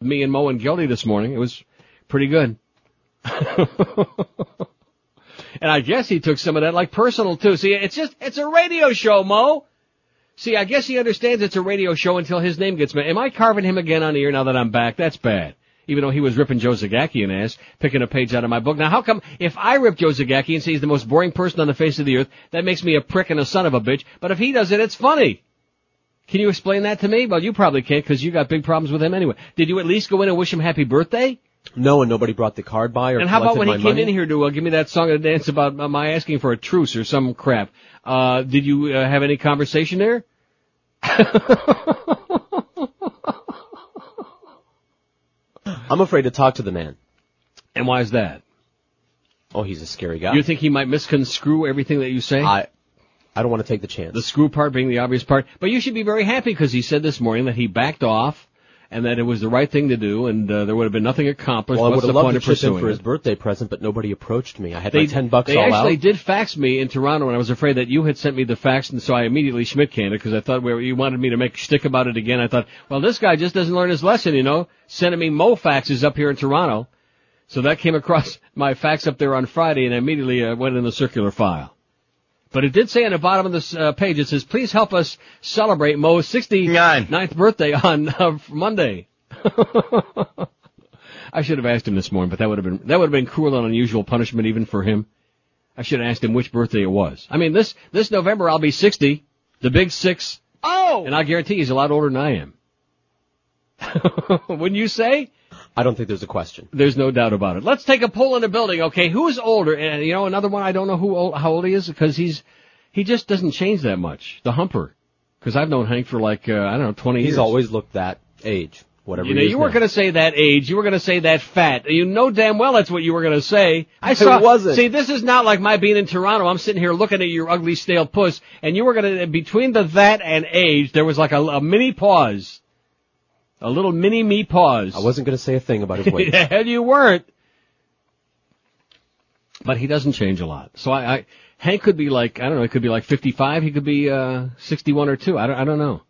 me and Mo and Gildy this morning. It was pretty good. and I guess he took some of that like personal too. See, it's just, it's a radio show, Mo. See, I guess he understands it's a radio show until his name gets mentioned. Am I carving him again on the ear now that I'm back? That's bad. Even though he was ripping Joe Zagacki in ass, picking a page out of my book. Now how come if I rip Joe Zagacki and say he's the most boring person on the face of the earth, that makes me a prick and a son of a bitch, but if he does it, it's funny. Can you explain that to me? Well, you probably can't because you got big problems with him anyway. Did you at least go in and wish him happy birthday? No, and nobody brought the card by or And how about when he came money? in here to uh, give me that song and dance about uh, my asking for a truce or some crap? Uh, did you uh, have any conversation there? I'm afraid to talk to the man. And why is that? Oh, he's a scary guy. You think he might misconstrue everything that you say? I, I don't want to take the chance. the screw part being the obvious part. But you should be very happy because he said this morning that he backed off and that it was the right thing to do and uh, there would have been nothing accomplished. well, I would have the loved to chip in for his birthday present, but nobody approached me. I had They, my ten bucks they all actually out. did fax me in Toronto, and I was afraid that you had sent me the fax, and so I immediately Schmidt canned it because I thought well, you wanted me to make a shtick about it again. I thought, well, this guy just doesn't learn his lesson, you know, sending me mo faxes up here in Toronto. So that came across my fax up there on Friday, and I immediately uh, went in the circular file. But it did say on the bottom of this uh, page, it says, please help us celebrate Mo's 69th birthday on uh, Monday. I should have asked him this morning, but that would have been that would have been cruel and unusual punishment even for him. I should have asked him which birthday it was. I mean, this this November I'll be 60, the big six, Oh! and I guarantee he's a lot older than I am. Wouldn't you say? I don't think there's a question. There's no doubt about it. Let's take a poll in the building, okay? Who's older? And you know, another one I don't know who old, how old he is because he's he just doesn't change that much. The humper, because I've known Hank for like uh, I don't know 20 years. He's always looked that age, whatever You know, you weren't going to say that age. You were going to say that fat. You know damn well that's what you were going to say. I saw. It wasn't. See, this is not like my being in Toronto. I'm sitting here looking at your ugly stale puss, and you were going to between the that and age, there was like a, a mini pause, a little mini me pause. I wasn't going to say a thing about his weight. the hell you weren't. But he doesn't change a lot. So I, I Hank could be like I don't know. He could be like 55. He could be uh 61 or two. I don't. I don't know.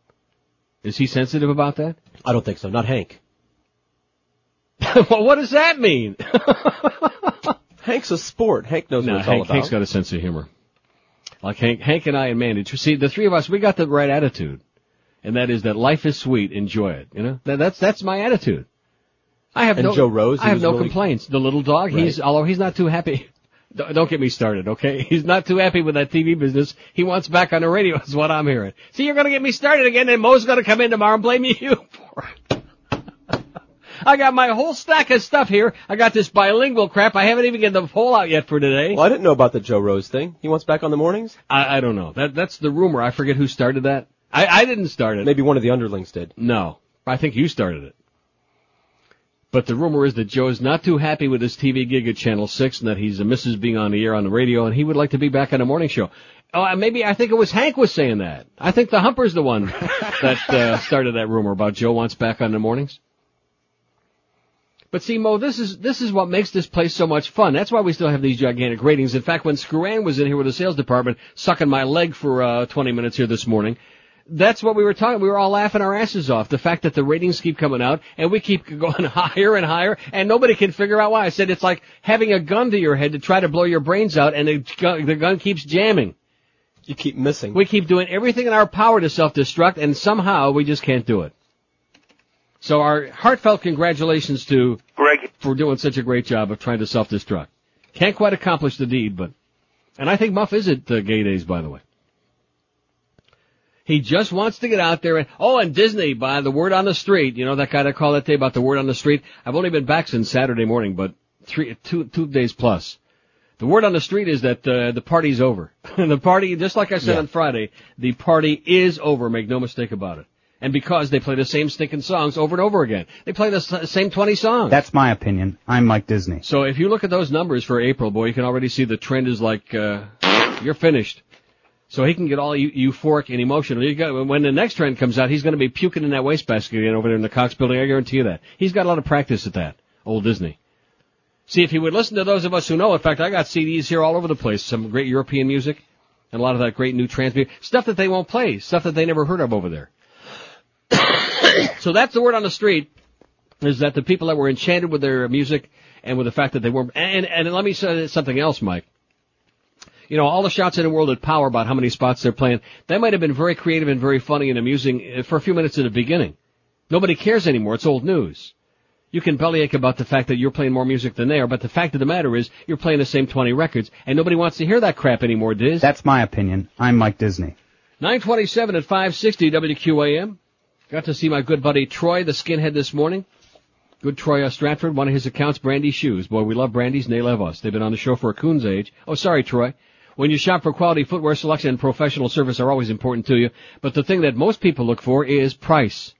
Is he sensitive about that? I don't think so. Not Hank. well, what does that mean? Hank's a sport. Hank knows No, what it's all Hank, about. Hank's got a sense of humor. Like Hank, Hank and I and Mandy. See, the three of us, we got the right attitude, and that is that life is sweet. Enjoy it. You know, that, that's that's my attitude. I have And no Joe Rose, I have no really- complaints. The little dog, he's although he's not too happy. Don't don't get me started, okay? He's not too happy with that TV business. He wants back on the radio, is what I'm hearing. See, you're gonna get me started again, and Mo's gonna come in tomorrow and blame you for it. I got my whole stack of stuff here. I got this bilingual crap. I haven't even gotten the poll out yet for today. Well, I didn't know about the Joe Rose thing. He wants back on the mornings? I, I don't know. That that's the rumor. I forget who started that. I, I didn't start it. Maybe one of the underlings did. No, I think you started it. But the rumor is that Joe's not too happy with his TV gig at Channel 6 and that he's misses being on the air on the radio and he would like to be back on a morning show. Oh, uh, maybe I think it was Hank was saying that. I think the Humper's the one that uh, started that rumor about Joe wants back on the mornings. But see, Mo, this is this is what makes this place so much fun. That's why we still have these gigantic ratings. In fact, when Screwan was in here with the sales department sucking my leg for uh, 20 minutes here this morning, that's what we were talking. We were all laughing our asses off. The fact that the ratings keep coming out and we keep going higher and higher and nobody can figure out why. I said it's like having a gun to your head to try to blow your brains out and the gun, the gun keeps jamming. You keep missing. We keep doing everything in our power to self-destruct and somehow we just can't do it. So our heartfelt congratulations to Greg. for doing such a great job of trying to self-destruct. Can't quite accomplish the deed, but, and I think Muff is at uh, Gay Days, by the way. He just wants to get out there and, oh, and Disney, by the word on the street, you know that guy that called that day about the word on the street? I've only been back since Saturday morning, but three, two, two days plus. The word on the street is that, uh, the party's over. the party, just like I said Yeah. on Friday, the party is over, make no mistake about it. And because they play the same stinking songs over and over again. They play the same 20 songs. That's my opinion. I'm Mike Disney. So if you look at those numbers for April, boy, you can already see the trend is like, uh, you're finished. So he can get all eu- euphoric and emotional. Got, when the next trend comes out, he's going to be puking in that wastebasket again over there in the Cox building. I guarantee you that. He's got a lot of practice at that. Old Disney. See, if he would listen to those of us who know, in fact, I got CDs here all over the place. Some great European music and a lot of that great new trance music. Stuff that they won't play. Stuff that they never heard of over there. so that's the word on the street. is that the people that were enchanted with their music and with the fact that they were, and, and let me say something else, Mike. You know, all the shots in the world at Power about how many spots they're playing, they might have been very creative and very funny and amusing for a few minutes at the beginning. Nobody cares anymore. It's old news. You can bellyache about the fact that you're playing more music than they are, but the fact of the matter is you're playing the same 20 records, and nobody wants to hear that crap anymore, Diz. That's my opinion. I'm Mike Disney. 927 at 560 WQAM. Got to see my good buddy Troy, the skinhead, this morning. Good Troy uh, Stratford, one of his accounts, Brandy Shoes. Boy, we love Brandy's and they love us. They've been on the show for a coon's age. Oh, sorry, Troy. When you shop for quality footwear selection and professional service are always important to you, but the thing that most people look for is price.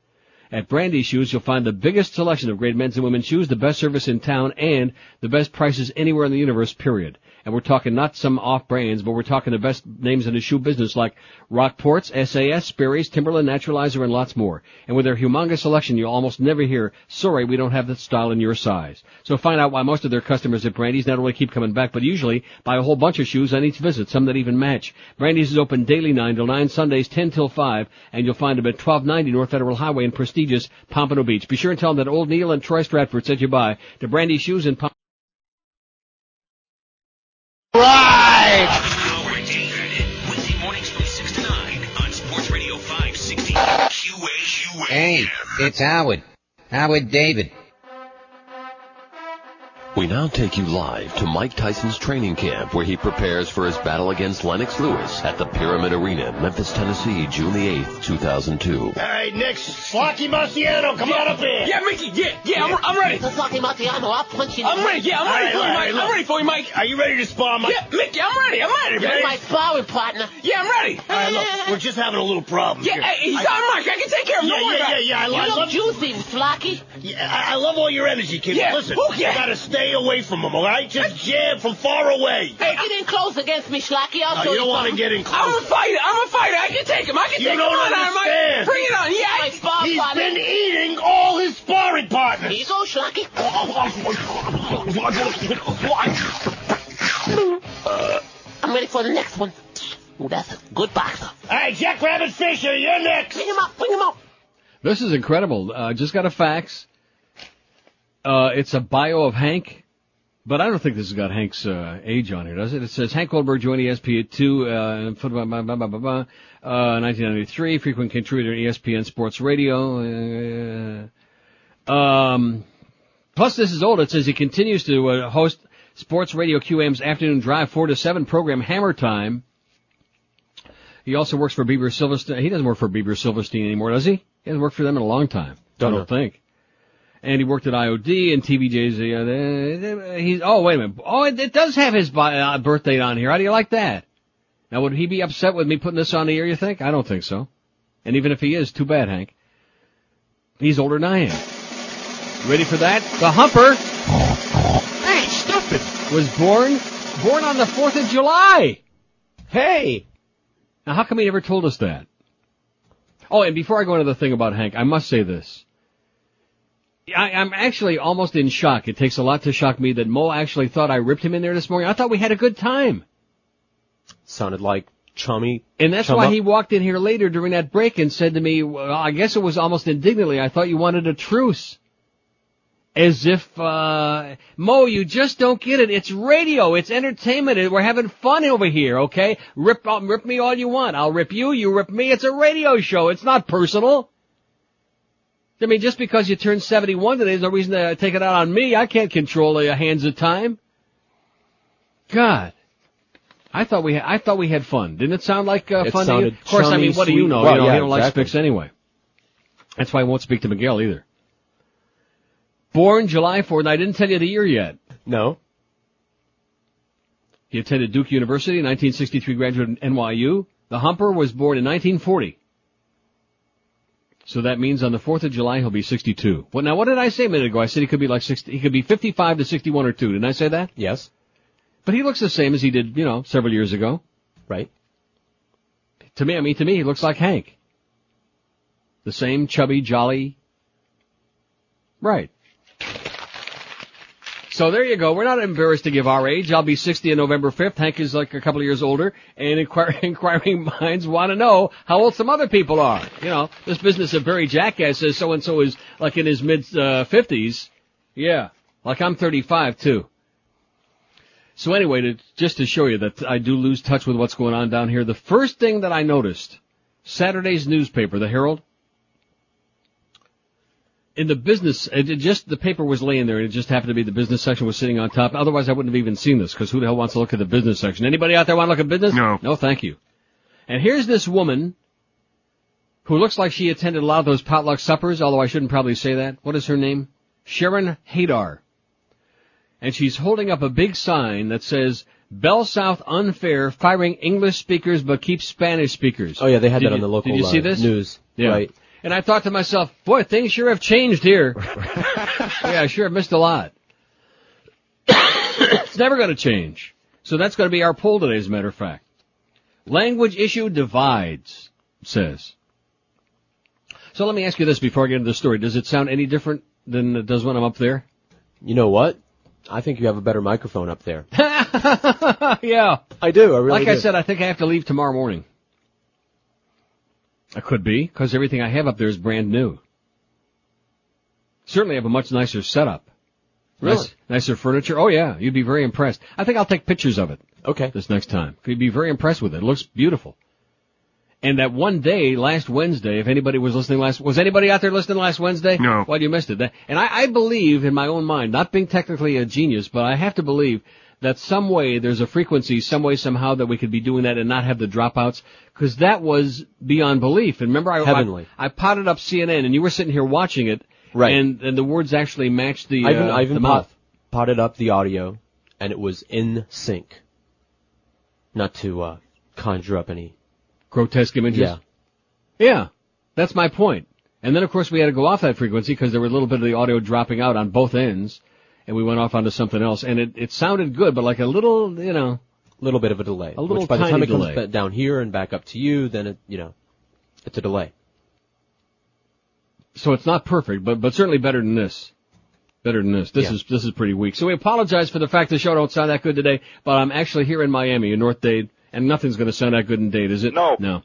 At Brandy Shoes, you'll find the biggest selection of great men's and women's shoes, the best service in town, and the best prices anywhere in the universe, period. And we're talking not some off brands, but we're talking the best names in the shoe business like Rockports, SAS, Sperry's, Timberland, Naturalizer, and lots more. And with their humongous selection, you'll almost never hear, sorry, we don't have that style in your size. So find out why most of their customers at Brandy's not only keep coming back, but usually buy a whole bunch of shoes on each visit, some that even match. Brandy's is open daily 9 till 9, Sundays 10 till 5, and you'll find them at 1290 North Federal Highway in prestigious Pompano Beach. Be sure and tell them that old Neil and Troy Stratford said you by to Brandy Shoes and Pompano. Right! Howard David. Weekday mornings from 6 to 9 on Sports Radio 560 QAQA. Hey, it's Howard. Howard David. We now take you live to Mike Tyson's training camp where he prepares for his battle against Lennox Lewis at the Pyramid Arena, Memphis, Tennessee, June the 8th, 2002. All right, next, Flocky Marciano, come on up here. Yeah, Mickey, yeah, yeah, I'm, I'm ready. The Flocky Marciano, I'll punch you I'm ready, yeah, I'm ready All for right, you, Mike. right, I'm ready for you, Mike. Are you ready to spar, Mike? Yeah, Mickey, I'm ready, I'm ready, You man. My sparring partner. Yeah, I'm ready. All right, look, we're just having a little problem Yeah, here. hey, he's I- on Mike. I can take care of him. Yeah, Don't yeah, yeah, yeah. I, You I look love juicy, Flocky. Yeah, I, I love all your energy, kid. Yeah, Listen, yeah. you gotta stay away from him, all right? Just jab from far away. Hey, get in close against me, Schlocky. I'll No, show you you don't want to get in close. I'm close. a fighter. I'm a fighter. I can take him. I can You take don't him on, on, Mike. understand. Bring it on. My Yeah. spar He's partner. been eating all his sparring partners. Here you go, Schlocky. I'm ready for the next one. Ooh, that's a good boxer. All right, Jack Rabbit Fisher, you're next. Bring him up, bring him up. This is incredible. Uh, just got a fax. Uh, it's a bio of Hank, but I don't think this has got Hank's uh, age on here, does it? It says Hank Goldberg joined ESPN at two, uh, football, blah, blah, blah, blah, blah, uh, 1993, frequent contributor to ESPN Sports Radio. Uh, um, plus, this is old. It says he continues to uh, host Sports Radio QAM's afternoon drive four to seven program Hammer Time. He also works for Beber Silverstein. He doesn't work for Beber Silverstein anymore, does he? He hasn't worked for them in a long time. Don't I don't know. think. And he worked at IOD and TVJ's. Uh, he's oh wait a minute. Oh, it, it does have his bi- uh, birthday on here. How do you like that? Now would he be upset with me putting this on the air? You think? I don't think so. And even if he is, too bad, Hank. He's older than I am. Ready for that? The Humper. Hey, stupid. Was born born on the Fourth of July. Hey! Now, how come he never told us that? Oh, and before I go into the thing about Hank, I must say this. I, I'm actually almost in shock. It takes a lot to shock me that Mo actually thought I ripped him in there this morning. I thought we had a good time. Sounded like chummy. And that's why up. he walked in here later during that break and said to me, well, I guess it was almost indignantly, I thought you wanted a truce. As if, uh, Mo, you just don't get it. It's radio. It's entertainment. We're having fun over here, okay? Rip, uh, rip me all you want. I'll rip you, you rip me. It's a radio show. It's not personal. I mean, just because you turned 71 today, there's no reason to take it out on me. I can't control the hands of time. God. I thought we had, I thought we had fun. Didn't it sound like uh, It fun to you? Of course, I mean, what do you know? Well, you know, yeah, he don't exactly. like Spix anyway. That's why I won't speak to Miguel either. Born July 4th, and I didn't tell you the year yet. No. He attended Duke University, in 1963 graduate of NYU. The Humper was born in 1940. So that means on the 4th of July he'll be 62. Well, now what did I say a minute ago? I said he could be like 60, he could be 55 to 61 or 2. Didn't I say that? Yes. But he looks the same as he did, you know, several years ago. Right. To me, I mean, to me, he looks like Hank. The same chubby, jolly. Right. So there you go. We're not embarrassed to give our age. I'll be 60 on November 5th. Hank is like a couple of years older, and inquir- inquiring minds want to know how old some other people are. You know, this business of Barry Jackass says so and so is like in his mid uh, 50s. Yeah, like I'm 35 too. So anyway, to, just to show you that I do lose touch with what's going on down here, the first thing that I noticed, Saturday's newspaper, the Herald, in the business, it it just the paper was laying there, and it just happened to be the business section was sitting on top. Otherwise, I wouldn't have even seen this because who the hell wants to look at the business section? Anybody out there want to look at business? No. No, thank you. And here's this woman who looks like she attended a lot of those potluck suppers, although I shouldn't probably say that. What is her name? Sharon Hadar. And she's holding up a big sign that says, Bell South unfair, firing English speakers but keep Spanish speakers. Oh yeah, they had Did that on the local Did you see uh, this? news. Yeah. Right. And I thought to myself, boy, things sure have changed here. yeah, I sure have missed a lot. it's never going to change. So that's going to be our poll today, as a matter of fact. Language issue divides, says. So let me ask you this before I get into the story. Does it sound any different than it does when I'm up there? You know what? I think you have a better microphone up there. yeah. I do. I really like I said, I think I have to leave tomorrow morning. I could be, because everything I have up there is brand new. Certainly have a much nicer setup. Really? Nice- nicer furniture. Oh yeah, you'd be very impressed. I think I'll take pictures of it Okay. this next time. You'd be very impressed with it. It looks beautiful. And that one day, last Wednesday, if anybody was listening last, was anybody out there listening last Wednesday? No. Well, you missed it. That- And I, I believe in my own mind, not being technically a genius, but I have to believe that some way there's a frequency, some way somehow that we could be doing that and not have the dropouts, because that was beyond belief. And remember, I, Heavenly. I, I potted up CNN, and you were sitting here watching it, Right. And and the words actually matched the I even, uh, I even the pot, potted up the audio, and it was in sync. Not to uh, conjure up any. grotesque images. Yeah. Yeah, that's my point. And then of course we had to go off that frequency because there were a little bit of the audio dropping out on both ends, and we went off onto something else, and it it sounded good, but like a little, you know, little bit of a delay. A little which by the time tiny it comes delay. ba- down here and back up to you, then it, you know, it's a delay. so it's not perfect, but but certainly better than this. Better than this. This Yeah. is this is pretty weak. So we apologize for the fact the show don't sound that good today, but I'm actually here in Miami, in North Dade, and nothing's going to sound that good in Dade, is it? No. No.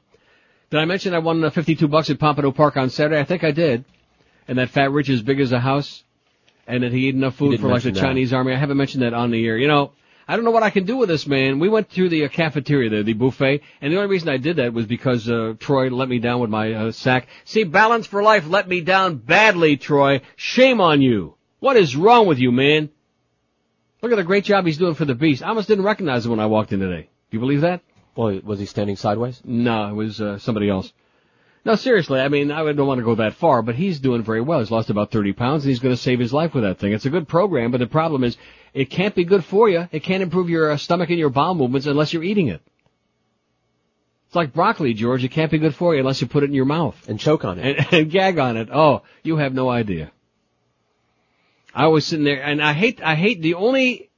Did I mention I won uh, 52 bucks at Pompano Park on Saturday? I think I did. And that Fat Rich is big as a house, and that he ate enough food for like the that. Chinese army. I haven't mentioned that on the air. You know, I don't know what I can do with this man. We went through the uh, cafeteria there, the buffet, and the only reason I did that was because uh, Troy let me down with my uh, sack. See, Balance for Life let me down badly, Troy. Shame on you. What is wrong with you, man? Look at the great job he's doing for the Beast. I almost didn't recognize him when I walked in today. Do you believe that? Well, was he standing sideways? No, it was uh, somebody else. No, seriously, I mean, I don't want to go that far, but he's doing very well. He's lost about 30 pounds and he's going to save his life with that thing. It's a good program, but the problem is it can't be good for you. It can't improve your uh, stomach and your bowel movements unless you're eating it. It's like broccoli, George. It can't be good for you unless you put it in your mouth And choke on it. and, and gag on it. Oh, you have no idea. I was sitting there, and I hate, I hate the only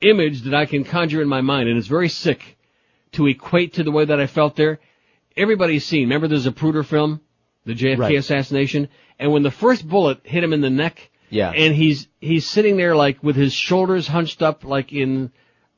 image that I can conjure in my mind, and it's very sick to equate to the way that I felt there. Everybody's seen. Remember the Zapruder film, the JFK Right. assassination, and when the first bullet hit him in the neck, Yeah. and he's he's sitting there like with his shoulders hunched up, like in,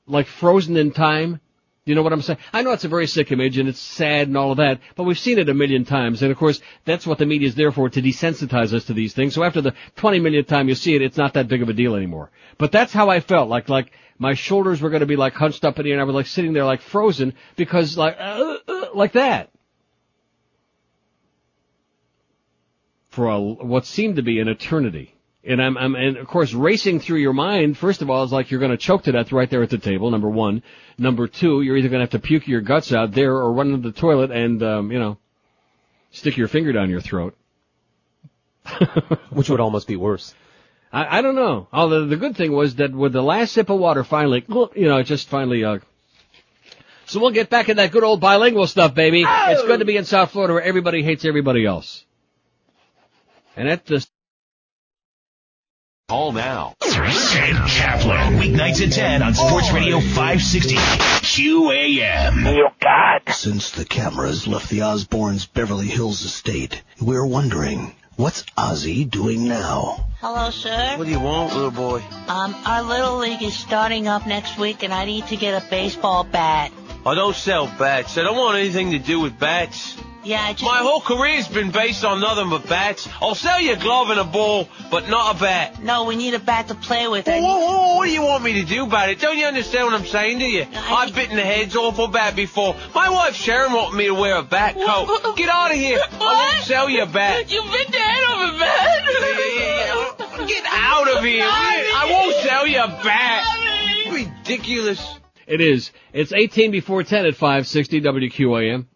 like frozen in time. You know what I'm saying? I know it's a very sick image and it's sad and all of that, but we've seen it a million times. And of course, that's what the media is there for, to desensitize us to these things. So after the 20 millionth time you see it, it's not that big of a deal anymore. But that's how I felt, like, like, my shoulders were going to be like hunched up in air and I was like sitting there like frozen because like, uh, uh, like that. For a, what seemed to be an eternity. And I'm, I'm, and of course, racing through your mind, first of all, is like you're going to choke to death right there at the table, number one. Number two, you're either going to have to puke your guts out there or run into the toilet and, um, you know, stick your finger down your throat. Which would almost be worse. I, I don't know. Although the good thing was that with the last sip of water finally, you know, it just finally, uh, so we'll get back in that good old bilingual stuff, baby. It's good to be in South Florida where everybody hates everybody else. And at the Call now. Ed Kaplan. Weeknights at 10 on Sports Radio 560 QAM. You got. Since the cameras left the Osbournes' Beverly Hills estate, we're wondering, What's Ozzy doing now? Hello, sir. What do you want, little boy? Um, our little league is starting up next week, and I need to get a baseball bat. I don't sell bats. I don't want anything to do with bats. Yeah, just. My whole career's been based on nothing but bats. I'll sell you a glove and a ball, but not a bat. No, we need a bat to play with. Whoa, whoa, whoa, what do you want me to do about it? Don't you understand what I'm saying, do you? I- I've bitten the heads off a bat before. My wife Sharon wanted me to wear a bat coat. Get out of here. I won't sell you a bat. You bit the head off a bat. Get out of here. I won't sell you a bat. Ridiculous. It is. It's 18 before 10 at 560 WQAM.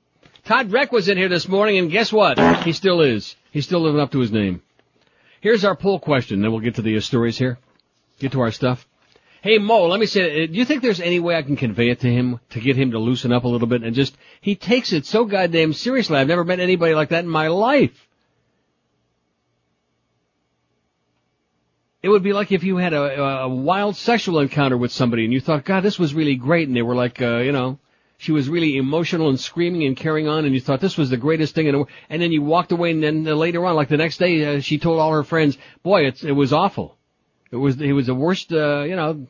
Todd Reck was in here this morning, and guess what? He still is. He's still living up to his name. Here's our poll question, then we'll get to the stories here. Get to our stuff. Hey Mo, let me say, uh, do you think there's any way I can convey it to him to get him to loosen up a little bit and just, he takes it so goddamn seriously. I've never met anybody like that in my life. It would be like if you had a, a wild sexual encounter with somebody and you thought, God, this was really great, and they were like, uh, you know, she was really emotional and screaming and carrying on, and you thought this was the greatest thing in the world, and then you walked away, and then uh, later on, like the next day, uh, she told all her friends, boy, it's, it was awful. It was, it was the worst, uh, you know,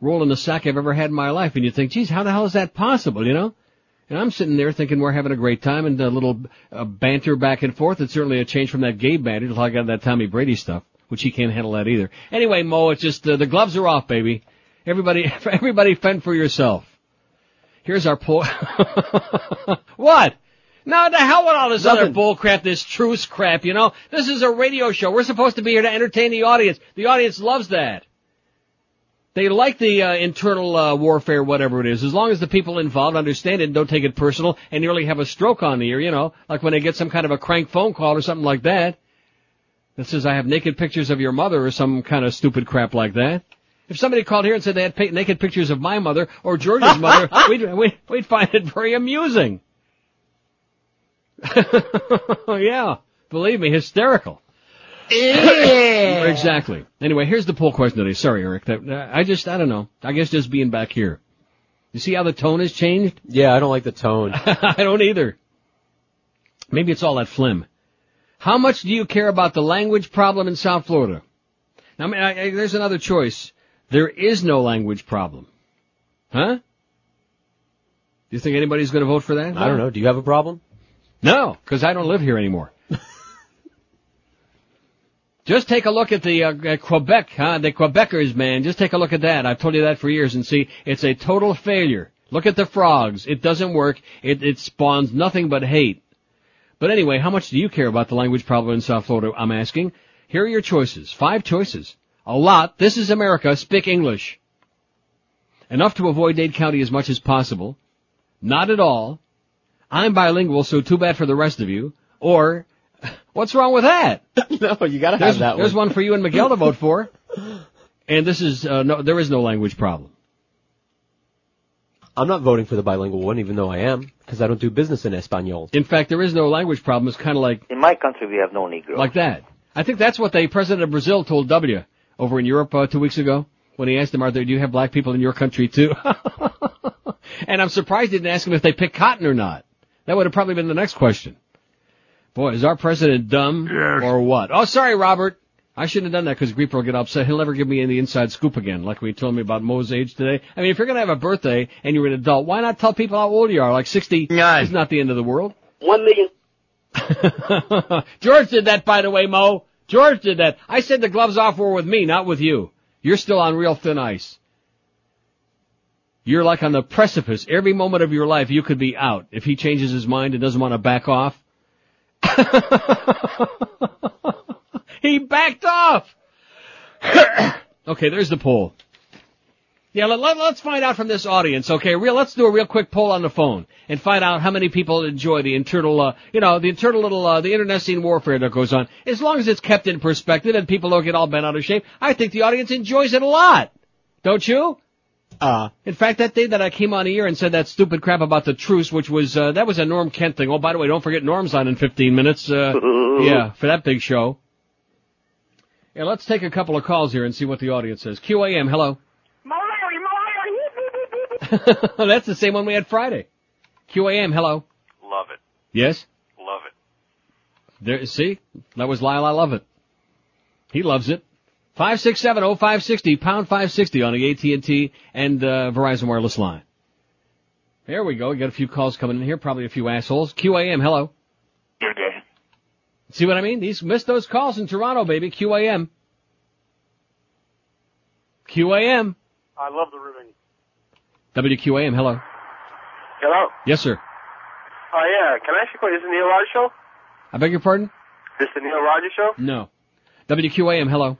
roll in the sack I've ever had in my life, and you think, geez, how the hell is that possible, you know? And I'm sitting there thinking we're having a great time and a little uh, banter back and forth. It's certainly a change from that gay banter until I got that Tommy Brady stuff, which he can't handle that either. Anyway, Mo, it's just uh, the gloves are off, baby. Everybody, everybody, fend for yourself. Here's our poll. what? No, the hell with all this other Nothing. bull crap, this truce crap, you know? This is a radio show. We're supposed to be here to entertain the audience. The audience loves that. They like the uh, internal uh, warfare, whatever it is, as long as the people involved understand it and don't take it personal and nearly have a stroke on the ear, you know, like when they get some kind of a crank phone call or something like that that says I have naked pictures of your mother or some kind of stupid crap like that. If somebody called here and said they had naked pictures of my mother or George's mother, we'd, we'd, we'd find it very amusing. yeah, believe me, hysterical. exactly. Anyway, here's the poll question today. Sorry, Eric. That, uh, I just, I don't know. I guess just being back here. You see how the tone has changed? Yeah, I don't like the tone. I don't either. Maybe it's all that phlegm. How much do you care about the language problem in South Florida? Now, I mean, I, I, there's another choice. There is no language problem. Huh? Do you think anybody's going to vote for that? I don't know. Do you have a problem? No, because I don't live here anymore. Just take a look at the uh, at Quebec, huh? The Quebecers, man. Just take a look at that. I've told you that for years, and see, it's a total failure. Look at the frogs. It doesn't work. It it spawns nothing but hate. But anyway, how much do you care about the language problem in South Florida? I'm asking. Here are your choices. Five choices. A lot. This is America. Speak English. Enough to avoid Dade County as much as possible. Not at all. I'm bilingual, so too bad for the rest of you. Or, what's wrong with that? no, you gotta There's, have that there's one. one for you and Miguel to vote for. And this is, uh, no, there is no language problem. I'm not voting for the bilingual one, even though I am, because I don't do business in Espanol. In fact, there is no language problem. It's kind of like, In my country, we have no Negro. like that. I think that's what the president of Brazil told W over in Europe uh, two weeks ago when he asked him, "Are there? Do you have black people in your country too?" and I'm surprised he didn't ask him if they pick cotton or not. That would have probably been the next question. Boy, is our president dumb or what? Oh, sorry, Robert. I shouldn't have done that because Grieper will get upset. He'll never give me any inside scoop again, like we told me about Mo's age today. I mean, if you're going to have a birthday and you're an adult, why not tell people how old you are? Like 60 is not the end of the world. One million. George did that, by the way, Mo. George did that. I said the gloves off were with me, not with you. You're still on real thin ice. You're like on the precipice. Every moment of your life, you could be out. If he changes his mind and doesn't want to back off. he backed off! okay, there's the poll. Yeah, let, us find out from this audience, okay? Real, let's do a real quick poll on the phone and find out how many people enjoy the internal, uh, you know, the internal little, uh, the internecine warfare that goes on. As long as it's kept in perspective and people don't get all bent out of shape, I think the audience enjoys it a lot. Don't you? Uh, In fact, that day that I came on here and said that stupid crap about the truce, which was, uh, that was a Norm Kent thing. Oh, by the way, don't forget Norm's on in 15 minutes, uh, yeah, for that big show. Yeah, let's take a couple of calls here and see what the audience says. QAM, hello. That's the same one we had Friday. QAM, hello. Love it. Yes? Love it. There, see? That was Lyle. I love it. He loves it. 5670560, pound 560 on the AT&T and uh, Verizon wireless line. There we go. We got a few calls coming in here, probably a few assholes. QAM, hello. Good day. See what I mean? These missed those calls in Toronto, baby. QAM. QAM. I love the ribbon. WQAM, hello. Hello. Yes, sir. Oh yeah. Can I ask you a question? Is the Neil Rogers show? I beg your pardon? This the Neil Rogers show? No. WQAM, hello.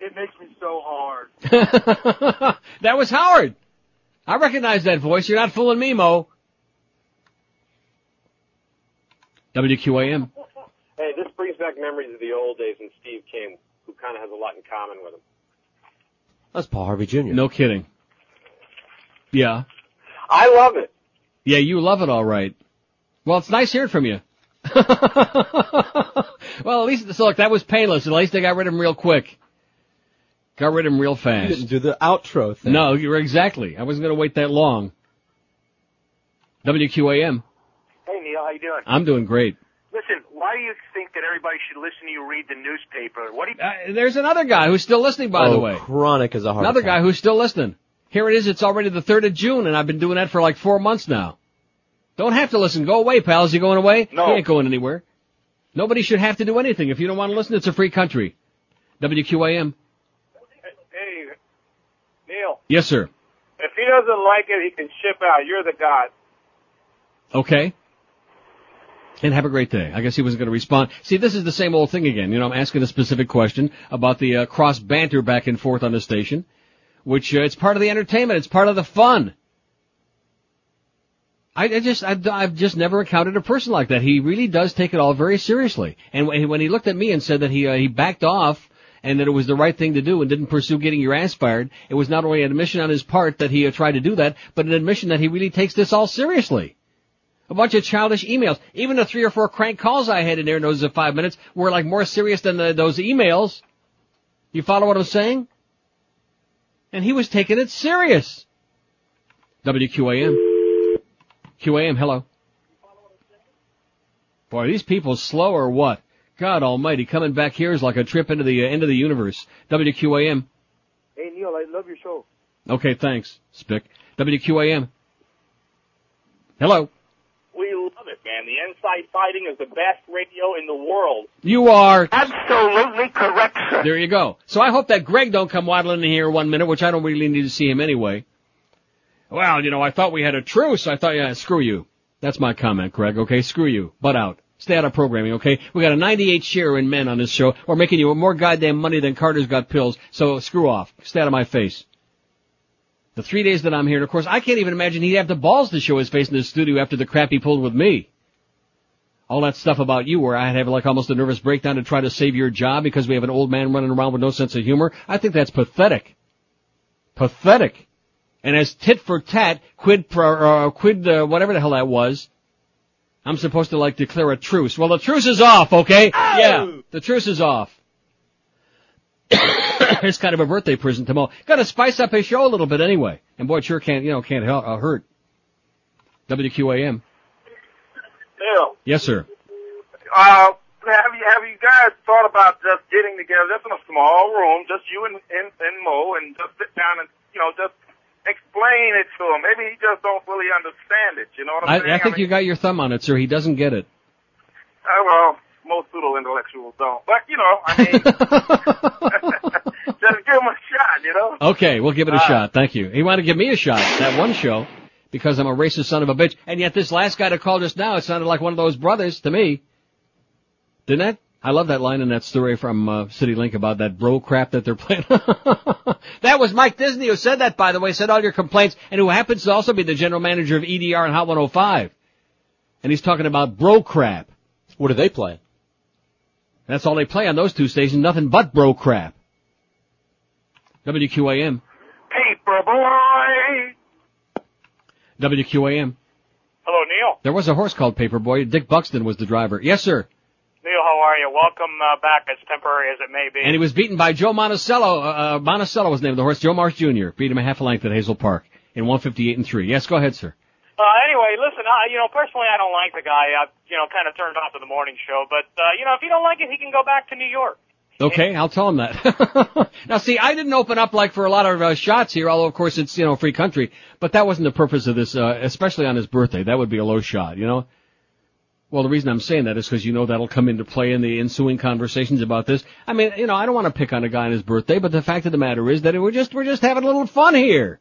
It makes me so hard. that was Howard. I recognize that voice. You're not fooling me, Mo. WQAM. Hey, this brings back memories of the old days when Steve came, who kind of has a lot in common with him. That's Paul Harvey Jr. No kidding. Yeah. I love it. Yeah, you love it all right. Well, it's nice hearing from you. well, at least, so look, that was painless. At least they got rid of him real quick. Got rid of him real You fast. didn't do the outro thing. No, you're exactly. I wasn't going to wait that long. WQAM. Hey Neil, how you doing? I'm doing great. Listen, why do you think that everybody should listen to you read the newspaper? What do you? Uh, there's another guy who's still listening, by oh, the way. chronic is a heart Another attack. guy who's still listening. Here it is. It's already the 3rd of June, and I've been doing that for like four months now. Don't have to listen. Go away, pals. You going away? No. You ain't going anywhere. Nobody should have to do anything. If you don't want to listen, it's a free country. WQAM. Hey, Neil, Yes, sir. if he doesn't like it, he can ship out. You're the god. Okay. And have a great day. I guess he wasn't going to respond. See, this is the same old thing again. You know, I'm asking a specific question about the uh, cross banter back and forth on the station, which uh, it's part of the entertainment. It's part of the fun. I, I just, I've, I've just never encountered a person like that. He really does take it all very seriously. And when he, looked at me and said that he, uh, he backed off and that it was the right thing to do and didn't pursue getting your ass fired, it was not only an admission on his part that he uh, tried to do that, but an admission that he really takes this all seriously. A bunch of childish emails. Even the three or four crank calls I had in there in those five minutes were like more serious than the, those emails. You follow what I'm saying? And he was taking it serious. WQAM. QAM, hello. Boy, these people slow or what? God almighty, coming back here is like a trip into the uh, end of the universe. WQAM. Hey Neil, I love your show. Okay, thanks, Spick. WQAM. Hello. We love it, man. The inside fighting is the best radio in the world. You are. Absolutely correct, sir. There you go. So I hope that Greg don't come waddling in here one minute, which I don't really need to see him anyway. Well, you know, I thought we had a truce. I thought, yeah, screw you. That's my comment, Greg. Okay, screw you. Butt out. Stay out of programming, okay? We got a 98 share in men on this show. We're making you more goddamn money than Carter's got pills. So screw off. Stay out of my face. The three days that I'm here, and of course, I can't even imagine he'd have the balls to show his face in the studio after the crap he pulled with me. All that stuff about you where I'd have like almost a nervous breakdown to try to save your job because we have an old man running around with no sense of humor. I think that's pathetic. Pathetic. And as tit for tat, quid pro, uh, quid, uh, whatever the hell that was, I'm supposed to like declare a truce. Well, the truce is off, okay? Yeah, the truce is off. it's kind of a birthday present to Mo. Got to spice up his show a little bit anyway. And boy, it sure can't, you know, can't help, uh, hurt. WQAM. Neil, Yes, sir. uh, have you have you guys thought about just getting together, just in a small room, just you and and, and Mo, and just sit down and you know just explain it to him? Maybe he just don't fully understand it. You know what I'm saying? I, I think mean, you got your thumb on it, sir. He doesn't get it. Uh, well, most pseudo intellectuals don't, but you know, I mean, just give him a shot. You know? Okay, we'll give it a Uh, shot. Thank you. He wanted to give me a shot that one show because I'm a racist son of a bitch. And yet this last guy that called just now, it sounded like one of those brothers to me. Didn't it? I love that line in that story from uh, City Link about that bro crap that they're playing. that was Mike Disney who said that, by the way, said all your complaints, and who happens to also be the general manager of EDR and Hot 105. And he's talking about bro crap. What do they play? That's all they play on those two stations, nothing but bro crap. WQAM. Paperboy. WQAM. Hello, Neil. There was a horse called Paperboy. Dick Buxton was the driver. Yes, sir. Neil, how are you? Welcome uh, back, as temporary as it may be. And he was beaten by Joe Monticello. Uh, uh, Monticello was the name of the horse. Joe Marsh Jr. beat him a half a length at Hazel Park in 158 and 3. Yes, go ahead, sir. Uh, anyway, listen, I, you know, personally, I don't like the guy. I, you know, kind of turned off of the morning show. But, uh, you know, if you don't like it, he can go back to New York. Okay, I'll tell him that. now, see, I didn't open up like for a lot of uh, shots here, although of course it's you know free country. But that wasn't the purpose of this, uh, especially on his birthday. That would be a low shot, you know. Well, the reason I'm saying that is because you know that'll come into play in the ensuing conversations about this. I mean, you know, I don't want to pick on a guy on his birthday, but the fact of the matter is that we're just we're just having a little fun here.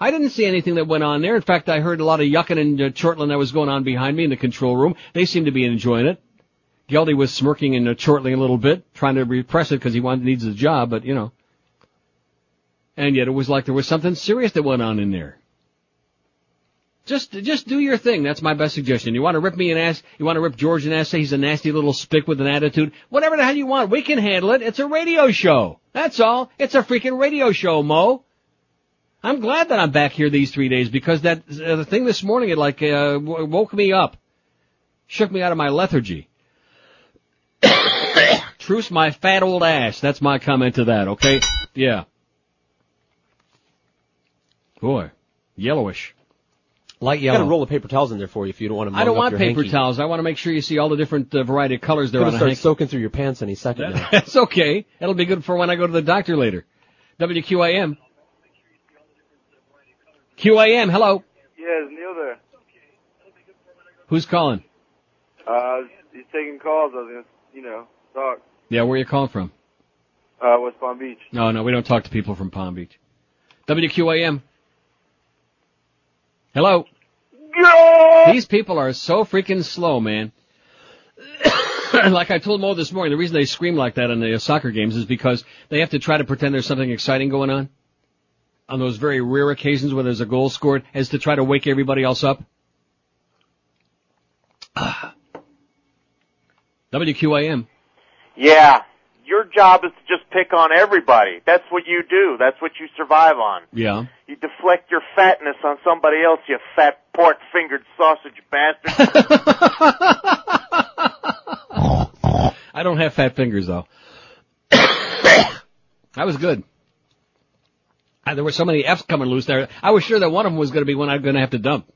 I didn't see anything that went on there. In fact, I heard a lot of yucking and uh, chortling that was going on behind me in the control room. They seemed to be enjoying it. Geldy was smirking and uh, chortling a little bit, trying to repress it because he wanted, needs the job, but you know. And yet it was like there was something serious that went on in there. Just, just do your thing. That's my best suggestion. You want to rip me an ass, you want to rip George an ass, say he's a nasty little spick with an attitude, whatever the hell you want. We can handle it. It's a radio show. That's all. It's a freaking radio show, Mo. I'm glad that I'm back here these three days because that, uh, the thing this morning, it like, uh, woke me up. Shook me out of my lethargy. Truce my fat old ass. That's my comment to that, okay? Yeah. Boy. Yellowish. Light yellow. Got a roll of paper towels in there for you if you don't want to. I don't want paper towels. I want to make sure you see all the different uh, variety of colors there They're on gonna a start hanky. soaking through your pants any second now. That's okay. That'll be good for when I go to the doctor later. WQAM. QAM, hello. Yeah, is Neil there? Who's calling? Uh, he's taking calls. I was gonna, you know, talk. Yeah, where are you calling from? Uh, West Palm Beach. No, no, we don't talk to people from Palm Beach. WQAM. Hello. These people are so freaking slow, man. like I told Mo this morning, the reason they scream like that in the soccer games is because they have to try to pretend there's something exciting going on. On those very rare occasions where there's a goal scored, as to try to wake everybody else up. WQAM. Yeah. Your job is to just pick on everybody. That's what you do. That's what you survive on. Yeah. You deflect your fatness on somebody else, you fat pork fingered sausage bastard. I don't have fat fingers though. that was good. Uh, there were so many F's coming loose there. I was sure that one of them was going to be one I'm going to have to dump.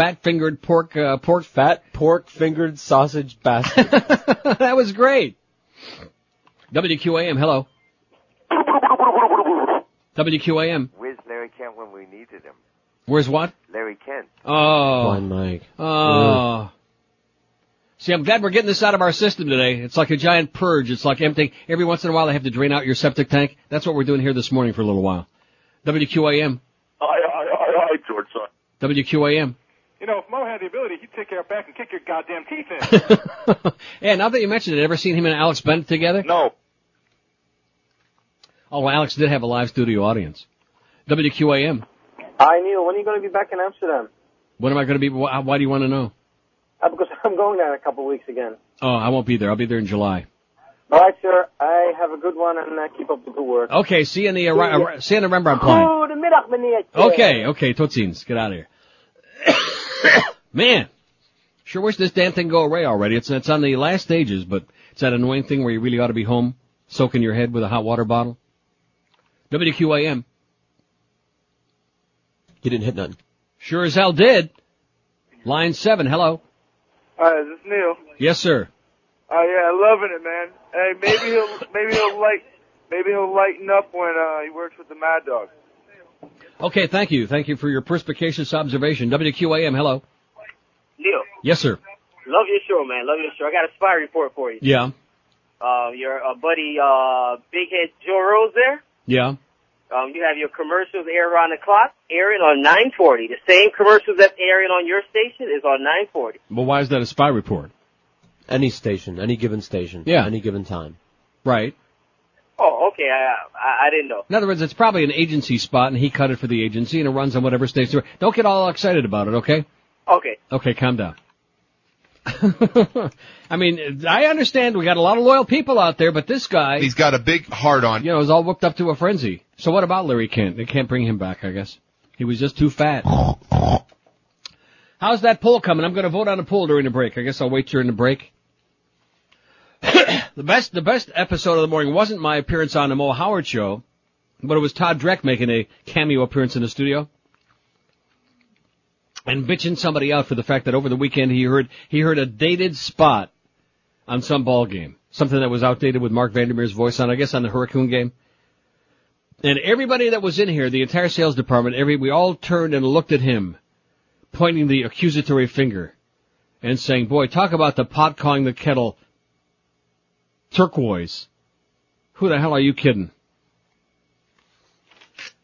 Fat fingered pork, uh, pork. Fat pork fingered sausage bastard. that was great. WQAM, hello. WQAM. Where's Larry Kent when we needed him? Where's what? Larry Kent. Oh. Blind Mike. Oh. See, I'm glad we're getting this out of our system today. It's like a giant purge. It's like emptying. Every once in a while they have to drain out your septic tank. That's what we're doing here this morning for a little while. WQAM. Aye, aye, aye, aye, George. WQAM. You know, if Mo had the ability, he'd take your back and kick your goddamn teeth in. Yeah, now that you mentioned it, ever seen him and Alex Bennett together? No. Oh, well, Alex did have a live studio audience. WQAM. Hi, Neil. When are you going to be back in Amsterdam? When am I going to be? Why, why do you want to know? Uh, because I'm going there in a couple of weeks again. Oh, I won't be there. I'll be there in July. All right, sir. I have a good one and uh, keep up the good work. Okay, see you in the uh, Ri- uh, see you in the Rembrandt Plein. Goedemiddag, meneer. Okay, okay, tot ziens. Get out of here. Man, sure wish this damn thing go away already. It's it's on the last stages, but it's that annoying thing where you really ought to be home, soaking your head with a hot water bottle. WQAM. You didn't hit nothing. Sure as hell did. Line seven, hello. Hi, is this Neil? Yes, sir. Oh yeah, loving it, man. Hey, maybe he'll maybe he'll light maybe he'll lighten up when uh, he works with the Mad Dog. Okay, thank you. Thank you for your perspicacious observation. WQAM, hello. Neil, Yes, sir. love your show, man. Love your show. I got a spy report for you. Yeah. Uh, your uh, buddy, uh, Big Head Joe Rose there. Yeah. Um, you have your commercials air on the clock, airing on 940. The same commercials that's airing on your station is on 940. Well, why is that a spy report? Any station, any given station, Yeah. any given time. Right. Oh, okay. I, I, I didn't know. In other words, it's probably an agency spot, and he cut it for the agency, and it runs on whatever station. Don't get all excited about it, okay? Okay. Okay, calm down. I mean, I understand we got a lot of loyal people out there, but this guy, He's got a big heart on. you know, is all whipped up to a frenzy. So what about Larry Kent? They can't bring him back, I guess. He was just too fat. How's that poll coming? I'm going to vote on a poll during the break. I guess I'll wait during the break. the best, the best episode of the morning wasn't my appearance on the Mo Howard show, but it was Todd Dreck making a cameo appearance in the studio. and bitching somebody out for the fact that over the weekend he heard he heard a dated spot on some ball game, something that was outdated with Mark Vandermeer's voice on, I guess, on the Hurricane game. And everybody that was in here, the entire sales department, every we all turned and looked at him, pointing the accusatory finger, and saying, "Boy, talk about the pot calling the kettle turquoise." Who the hell are you kidding?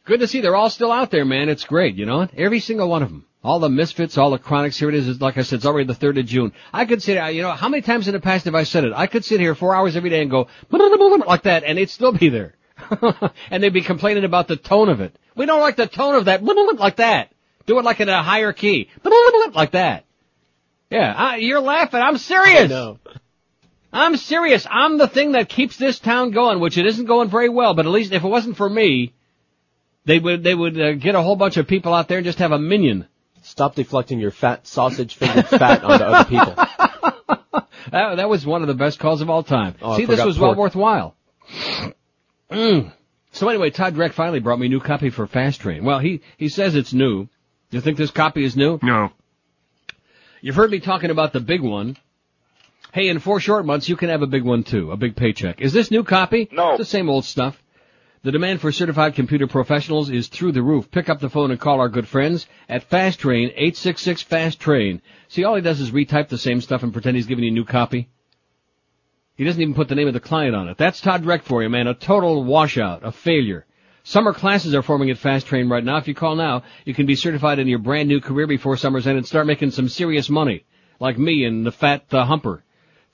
Good to see they're all still out there, man. It's great, you know? Every single one of them. All the misfits, all the chronics. Here it is. Like I said, it's already the 3rd of June. I could sit, you know, how many times in the past have I said it? I could sit here four hours every day and go, like that, and it'd still be there. and they'd be complaining about the tone of it. We don't like the tone of that, like that. Do it like in a higher key. Like that. Yeah, I, you're laughing. I'm serious. No. I'm serious. I'm the thing that keeps this town going, which it isn't going very well, but at least if it wasn't for me, they would, they would uh, get a whole bunch of people out there and just have a minion. Stop deflecting your fat sausage fingered fat onto other people. That, that was one of the best calls of all time. Oh, See, this was pork. well worthwhile. Mm. So anyway, Todd Dreck finally brought me a new copy for Fast Train. Well, he, he says it's new. You think this copy is new? No. You've heard me talking about the big one. Hey, in four short months, you can have a big one too, a big paycheck. Is this new copy? No. It's the same old stuff. The demand for certified computer professionals is through the roof. Pick up the phone and call our good friends at Fast Train, 866 Fast Train. See, all he does is retype the same stuff and pretend he's giving you a new copy. He doesn't even put the name of the client on it. That's Todd Dreck for you, man. A total washout, a failure. Summer classes are forming at Fast Train right now. If you call now, you can be certified in your brand new career before summer's end and start making some serious money. Like me and the fat uh, humper.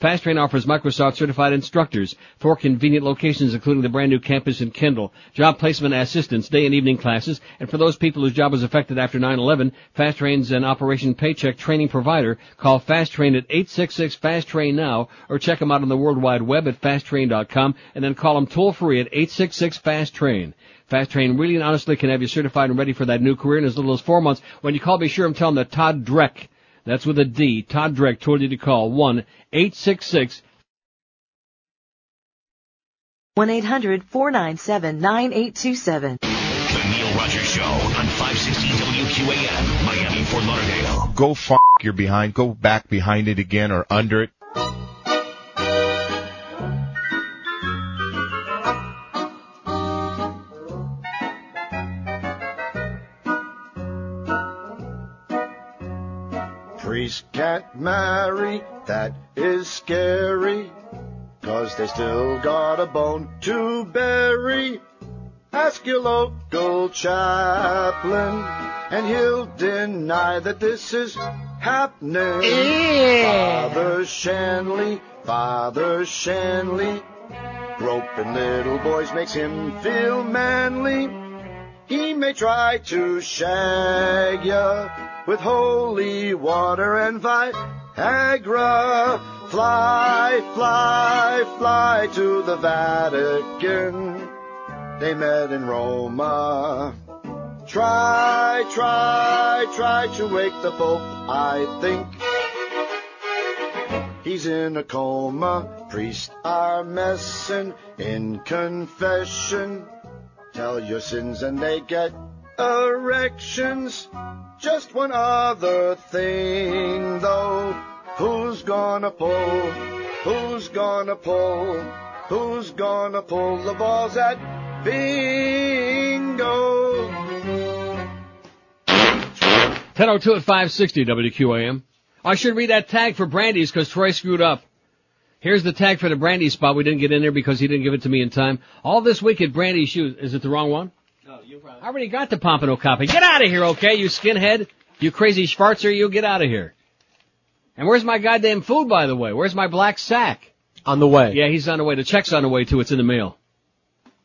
Fast Train offers Microsoft certified instructors, four convenient locations including the brand new campus in Kendall, job placement assistance, day and evening classes, and for those people whose job was affected after 9-11, Fast Train's an Operation Paycheck training provider. Call Fast Train at 866 Fast Train now or check them out on the World Wide Web at fasttrain.com and then call them toll free at 866 Fast Train. Fast Train really and honestly can have you certified and ready for that new career in as little as four months. When you call, be sure and tell them that Todd Dreck that's with a D. Todd Dreck told you to call 1-866 1-800-497-9827. The Neil Rogers Show on 560 WQAM, Miami, Fort Lauderdale. Go f your behind. Go back behind it again or under it. Can't marry, that is scary. Cause they still got a bone to bury. Ask your local chaplain, and he'll deny that this is happening. Father Shanley, Father Shanley, groping little boys makes him feel manly. He may try to shag ya with holy water and Viagra. Fly, fly, fly to the Vatican. They met in Roma. Try, try, try to wake the Pope, I think. He's in a coma. Priests are messing in confession. Tell your sins and they get erections. Just one other thing though. Who's gonna pull? Who's gonna pull? Who's gonna pull the balls at bingo? 1002 at 560 WQAM. I should read that tag for Brandy's because Troy screwed up. Here's the tag for the Brandy spot. We didn't get in there because he didn't give it to me in time. All this week at Brandy's shoes. Is it the wrong one? I already got the Pompano copy. Get out of here, okay, you skinhead? You crazy Schwarzer, you get out of here. And where's my goddamn food, by the way? Where's my black sack? On the way. Yeah, he's on the way. The check's on the way too. It's in the mail.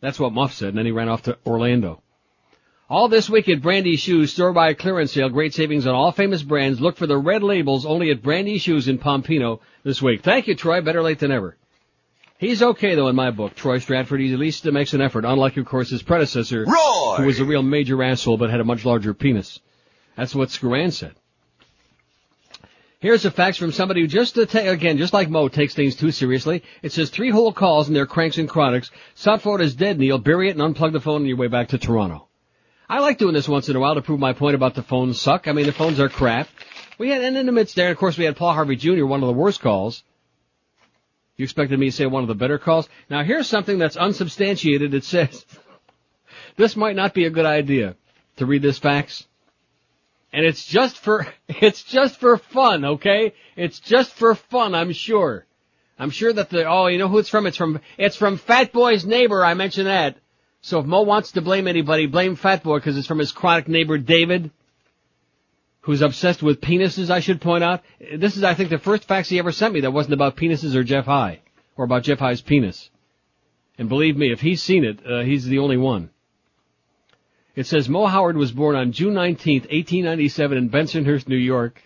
That's what Muff said, and then he ran off to Orlando. All this week at Brandy Shoes, store by clearance sale, great savings on all famous brands. Look for the red labels only at Brandy Shoes in Pompano this week. Thank you, Troy. Better late than ever. He's okay though in my book, Troy Stratford. He at least makes an effort, unlike of course his predecessor, Roy! who was a real major asshole but had a much larger penis. That's what Scran said. Here's a fax from somebody who just, to ta- again, just like Mo, takes things too seriously. It says three whole calls and their cranks and chronics. South Florida's dead, Neil. Bury it and unplug the phone on your way back to Toronto. I like doing this once in a while to prove my point about the phones suck. I mean, the phones are crap. We had, and in the midst there, of course, we had Paul Harvey Jr., one of the worst calls. You expected me to say one of the better calls? Now here's something that's unsubstantiated. It says, this might not be a good idea to read this fax. And it's just for, it's just for fun, okay? It's just for fun, I'm sure. I'm sure that the, oh, you know who it's from? It's from, it's from Fat Boy's neighbor, I mentioned that. So if Mo wants to blame anybody, blame Fat Boy because it's from his chronic neighbor David, who's obsessed with penises, I should point out. This is, I think, the first fax he ever sent me that wasn't about penises or Jeff High, or about Jeff High's penis. And believe me, if he's seen it, uh, he's the only one. It says Mo Howard was born on June 19th, 1897 in Bensonhurst, New York.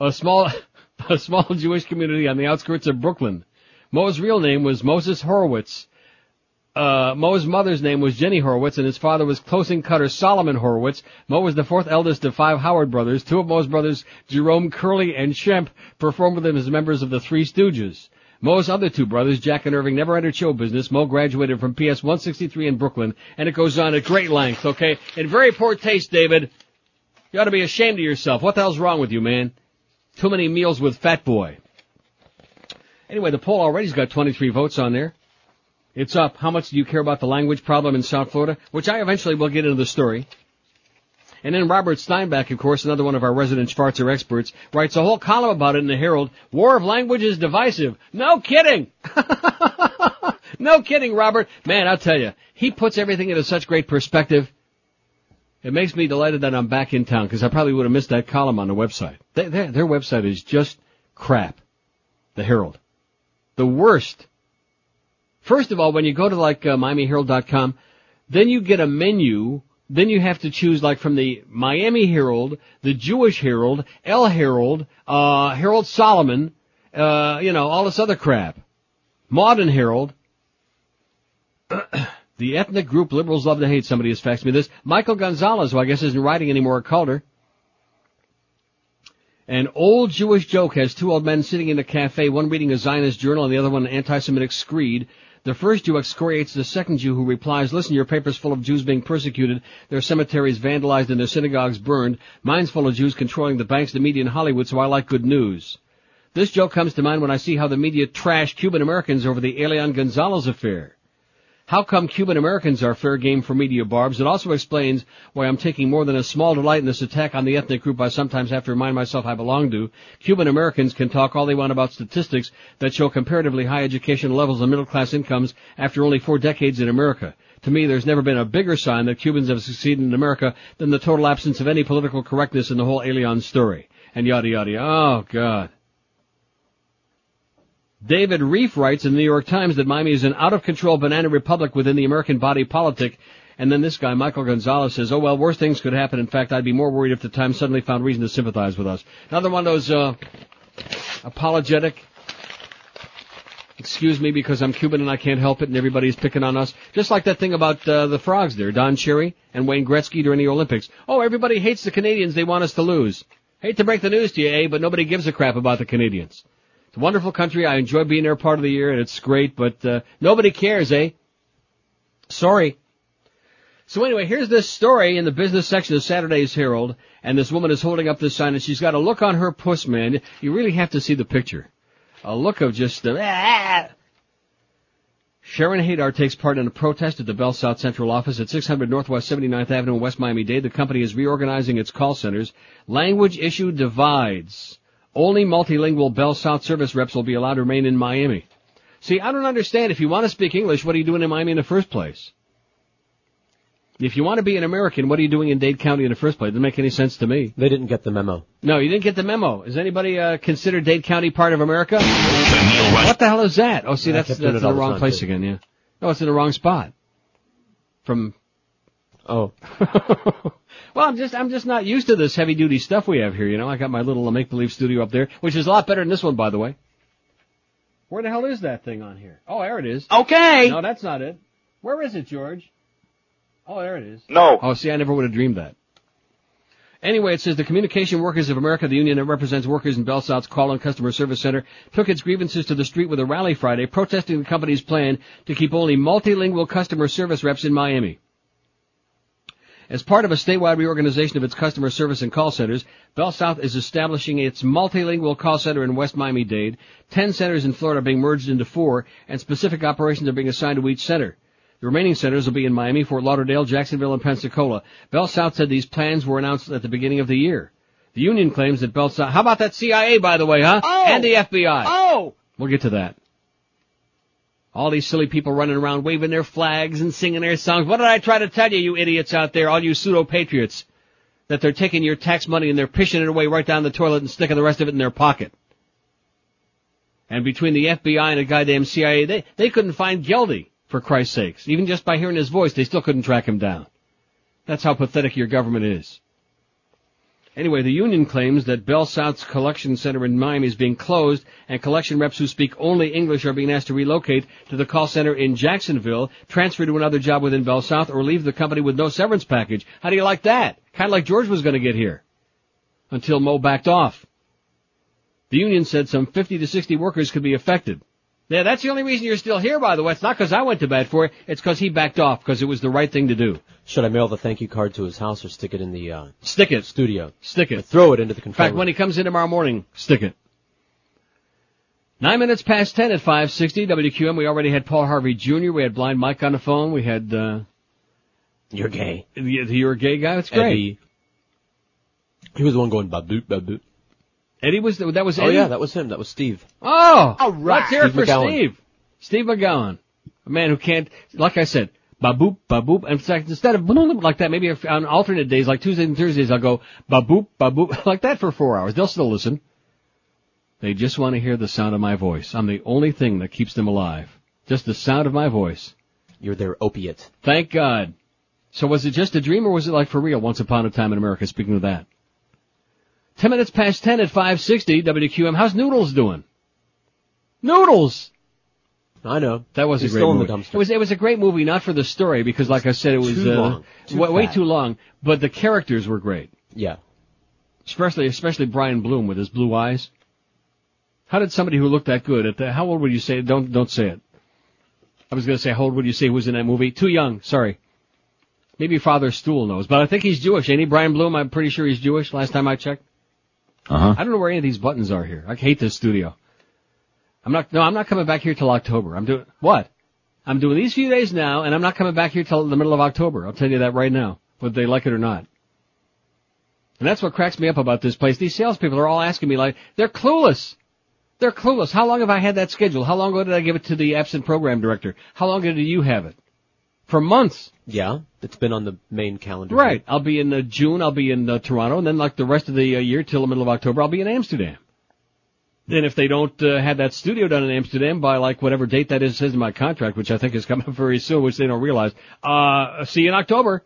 A small, a small Jewish community on the outskirts of Brooklyn. Mo's real name was Moses Horowitz. Uh, Mo's mother's name was Jenny Horowitz and his father was closing cutter Solomon Horowitz. Mo was the fourth eldest of five Howard brothers. Two of Mo's brothers, Jerome Curly and Shemp, performed with him as members of the Three Stooges. Mo's other two brothers, Jack and Irving, never entered show business. Mo graduated from PS 163 in Brooklyn, and it goes on at great length, okay? In very poor taste, David. You ought to be ashamed of yourself. What the hell's wrong with you, man? Too many meals with Fat Boy. Anyway, the poll already's got 23 votes on there. It's up. How much do you care about the language problem in South Florida? Which I eventually will get into the story. And then Robert Steinback, of course, another one of our resident Schwarzer experts, writes a whole column about it in the Herald. War of language is divisive. No kidding! no kidding, Robert. Man, I'll tell you, he puts everything into such great perspective. It makes me delighted that I'm back in town because I probably would have missed that column on the website. Their website is just crap. The Herald. The worst. First of all, when you go to like uh, MiamiHerald.com, then you get a menu then you have to choose like from the Miami Herald, the Jewish Herald, El Herald, uh, Herald Solomon, uh, you know, all this other crap. Modern Herald. the ethnic group liberals love to hate. Somebody has faxed me this. Michael Gonzalez, who I guess isn't writing anymore at Calder. An old Jewish joke has two old men sitting in a cafe, one reading a Zionist journal and the other one an anti-Semitic screed. The first Jew excoriates the second Jew who replies, listen, your paper's full of Jews being persecuted, their cemeteries vandalized and their synagogues burned. Mine's full of Jews controlling the banks, the media, and Hollywood, so I like good news. This joke comes to mind when I see how the media trashed Cuban Americans over the Elian Gonzalez affair. How come Cuban Americans are fair game for media barbs? It also explains why I'm taking more than a small delight in this attack on the ethnic group I sometimes have to remind myself I belong to. Cuban Americans can talk all they want about statistics that show comparatively high educational levels and middle class incomes after only four decades in America. To me, there's never been a bigger sign that Cubans have succeeded in America than the total absence of any political correctness in the whole Elian story. And yada. yada. Oh God. David Rieff writes in the New York Times that Miami is an out-of-control banana republic within the American body politic. And then this guy, Michael Gonzalez, says, oh well, worse things could happen. In fact, I'd be more worried if the Times suddenly found reason to sympathize with us. Another one of those, uh, apologetic, excuse me because I'm Cuban and I can't help it and everybody's picking on us. Just like that thing about, uh, the frogs there, Don Cherry and Wayne Gretzky during the Olympics. Oh, everybody hates the Canadians, they want us to lose. Hate to break the news to you, eh, but nobody gives a crap about the Canadians. It's a wonderful country. I enjoy being there part of the year, and it's great. But uh, nobody cares, eh? Sorry. So anyway, here's this story in the business section of Saturday's Herald, and this woman is holding up this sign, and she's got a look on her puss, man. You really have to see the picture. A look of just uh, ah! Sharon Hadar takes part in a protest at the Bell South Central office at 600 Northwest 79th Avenue in West Miami-Dade. The company is reorganizing its call centers. Language issue divides. Only multilingual Bell South service reps will be allowed to remain in Miami. See, I don't understand. If you want to speak English, what are you doing in Miami in the first place? If you want to be an American, what are you doing in Dade County in the first place? It doesn't make any sense to me. They didn't get the memo. No, you didn't get the memo. Is anybody uh, consider Dade County part of America? What the hell is that? Oh, see, Yeah, that's that's in the wrong place too. again. Yeah. No, it's in the wrong spot. From. Oh. well, I'm just I'm just not used to this heavy duty stuff we have here. You know, I got my little make believe studio up there, which is a lot better than this one, by the way. Where the hell is that thing on here? Oh, there it is. Okay. No, that's not it. Where is it, George? Oh, there it is. No. Oh, see, I never would have dreamed that. Anyway, it says the Communication Workers of America, the union that represents workers in Bell South's call and customer service center, took its grievances to the street with a rally Friday, protesting the company's plan to keep only multilingual customer service reps in Miami. As part of a statewide reorganization of its customer service and call centers, Bell South is establishing its multilingual call center in West Miami-Dade. Ten centers in Florida are being merged into four, and specific operations are being assigned to each center. The remaining centers will be in Miami, Fort Lauderdale, Jacksonville, and Pensacola. Bell South said these plans were announced at the beginning of the year. The union claims that Bell South, how about that CIA by the way, huh? Oh! And the FBI. Oh! We'll get to that. All these silly people running around waving their flags and singing their songs. What did I try to tell you, you idiots out there, all you pseudo-patriots? That they're taking your tax money and they're pushing it away right down the toilet and sticking the rest of it in their pocket. And between the FBI and the goddamn CIA, they, they couldn't find Geldy, for Christ's sakes. Even just by hearing his voice, they still couldn't track him down. That's how pathetic your government is. Anyway, the union claims that Bell South's collection center in Miami is being closed and collection reps who speak only English are being asked to relocate to the call center in Jacksonville, transfer to another job within Bell South, or leave the company with no severance package. How do you like that? Kind of like George was going to get here. Until Mo backed off. The union said some 50 to 60 workers could be affected. Yeah, that's the only reason you're still here, by the way. It's not because I went to bed for it. It's because he backed off because it was the right thing to do. Should I mail the thank you card to his house or stick it in the uh, Stick it. studio? Stick it. Or throw it into the In control fact, when he comes in tomorrow morning, stick it. Nine minutes past ten at 560 WQM. We already had Paul Harvey Jr. We had Blind Mike on the phone. We had, uh, You're gay. the- You're a gay guy. That's great. Eddie. He was the one going baboot baboot. Eddie was, the, that was Oh yeah, that was him. That was Steve. Oh! All right. Let's hear it Steve for McGowan. Steve. Steve McGowan. A man who can't, like I said, baboop, baboop. In fact, instead of like that, maybe on alternate days, like Tuesdays and Thursdays, I'll go baboop, baboop, like that for four hours. They'll still listen. They just want to hear the sound of my voice. I'm the only thing that keeps them alive. Just the sound of my voice. You're their opiate. Thank God. So was it just a dream or was it like for real once upon a time in America? Speaking of that. Ten minutes past ten at 560 WQM. How's Noodles doing? Noodles! I know. That was He's a great still in movie. the dumpster. It was it was a great movie, not for the story, because like I said, it was Too uh, long. Too way, way too long. But the characters were great, Yeah. especially especially Brian Bloom with his blue eyes. How did somebody who looked that good at the? How old would you say? Don't don't say it. I was going to say, how old would you say was in that movie? Too young. Sorry. Maybe Father Stool knows, but I think he's Jewish. Ain't he, Brian Bloom? I'm pretty sure he's Jewish. Last time I checked. Uh huh. I don't know where any of these buttons are here. I hate this studio. I'm not, no, I'm not coming back here till October. I'm doing, what? I'm doing these few days now, and I'm not coming back here till the middle of October. I'll tell you that right now, whether they like it or not. And that's what cracks me up about this place. These salespeople are all asking me like, they're clueless. They're clueless. How long have I had that schedule? How long ago did I give it to the absent program director? How long ago did you have it? For months. Yeah. It's been on the main calendar. Right. I'll be in uh, June. I'll be in uh, Toronto, and then like the rest of the uh, year till the middle of October, I'll be in Amsterdam. Then if they don't uh, have that studio done in Amsterdam by like whatever date that is says in my contract, which I think is coming up very soon, which they don't realize, uh, see you in October.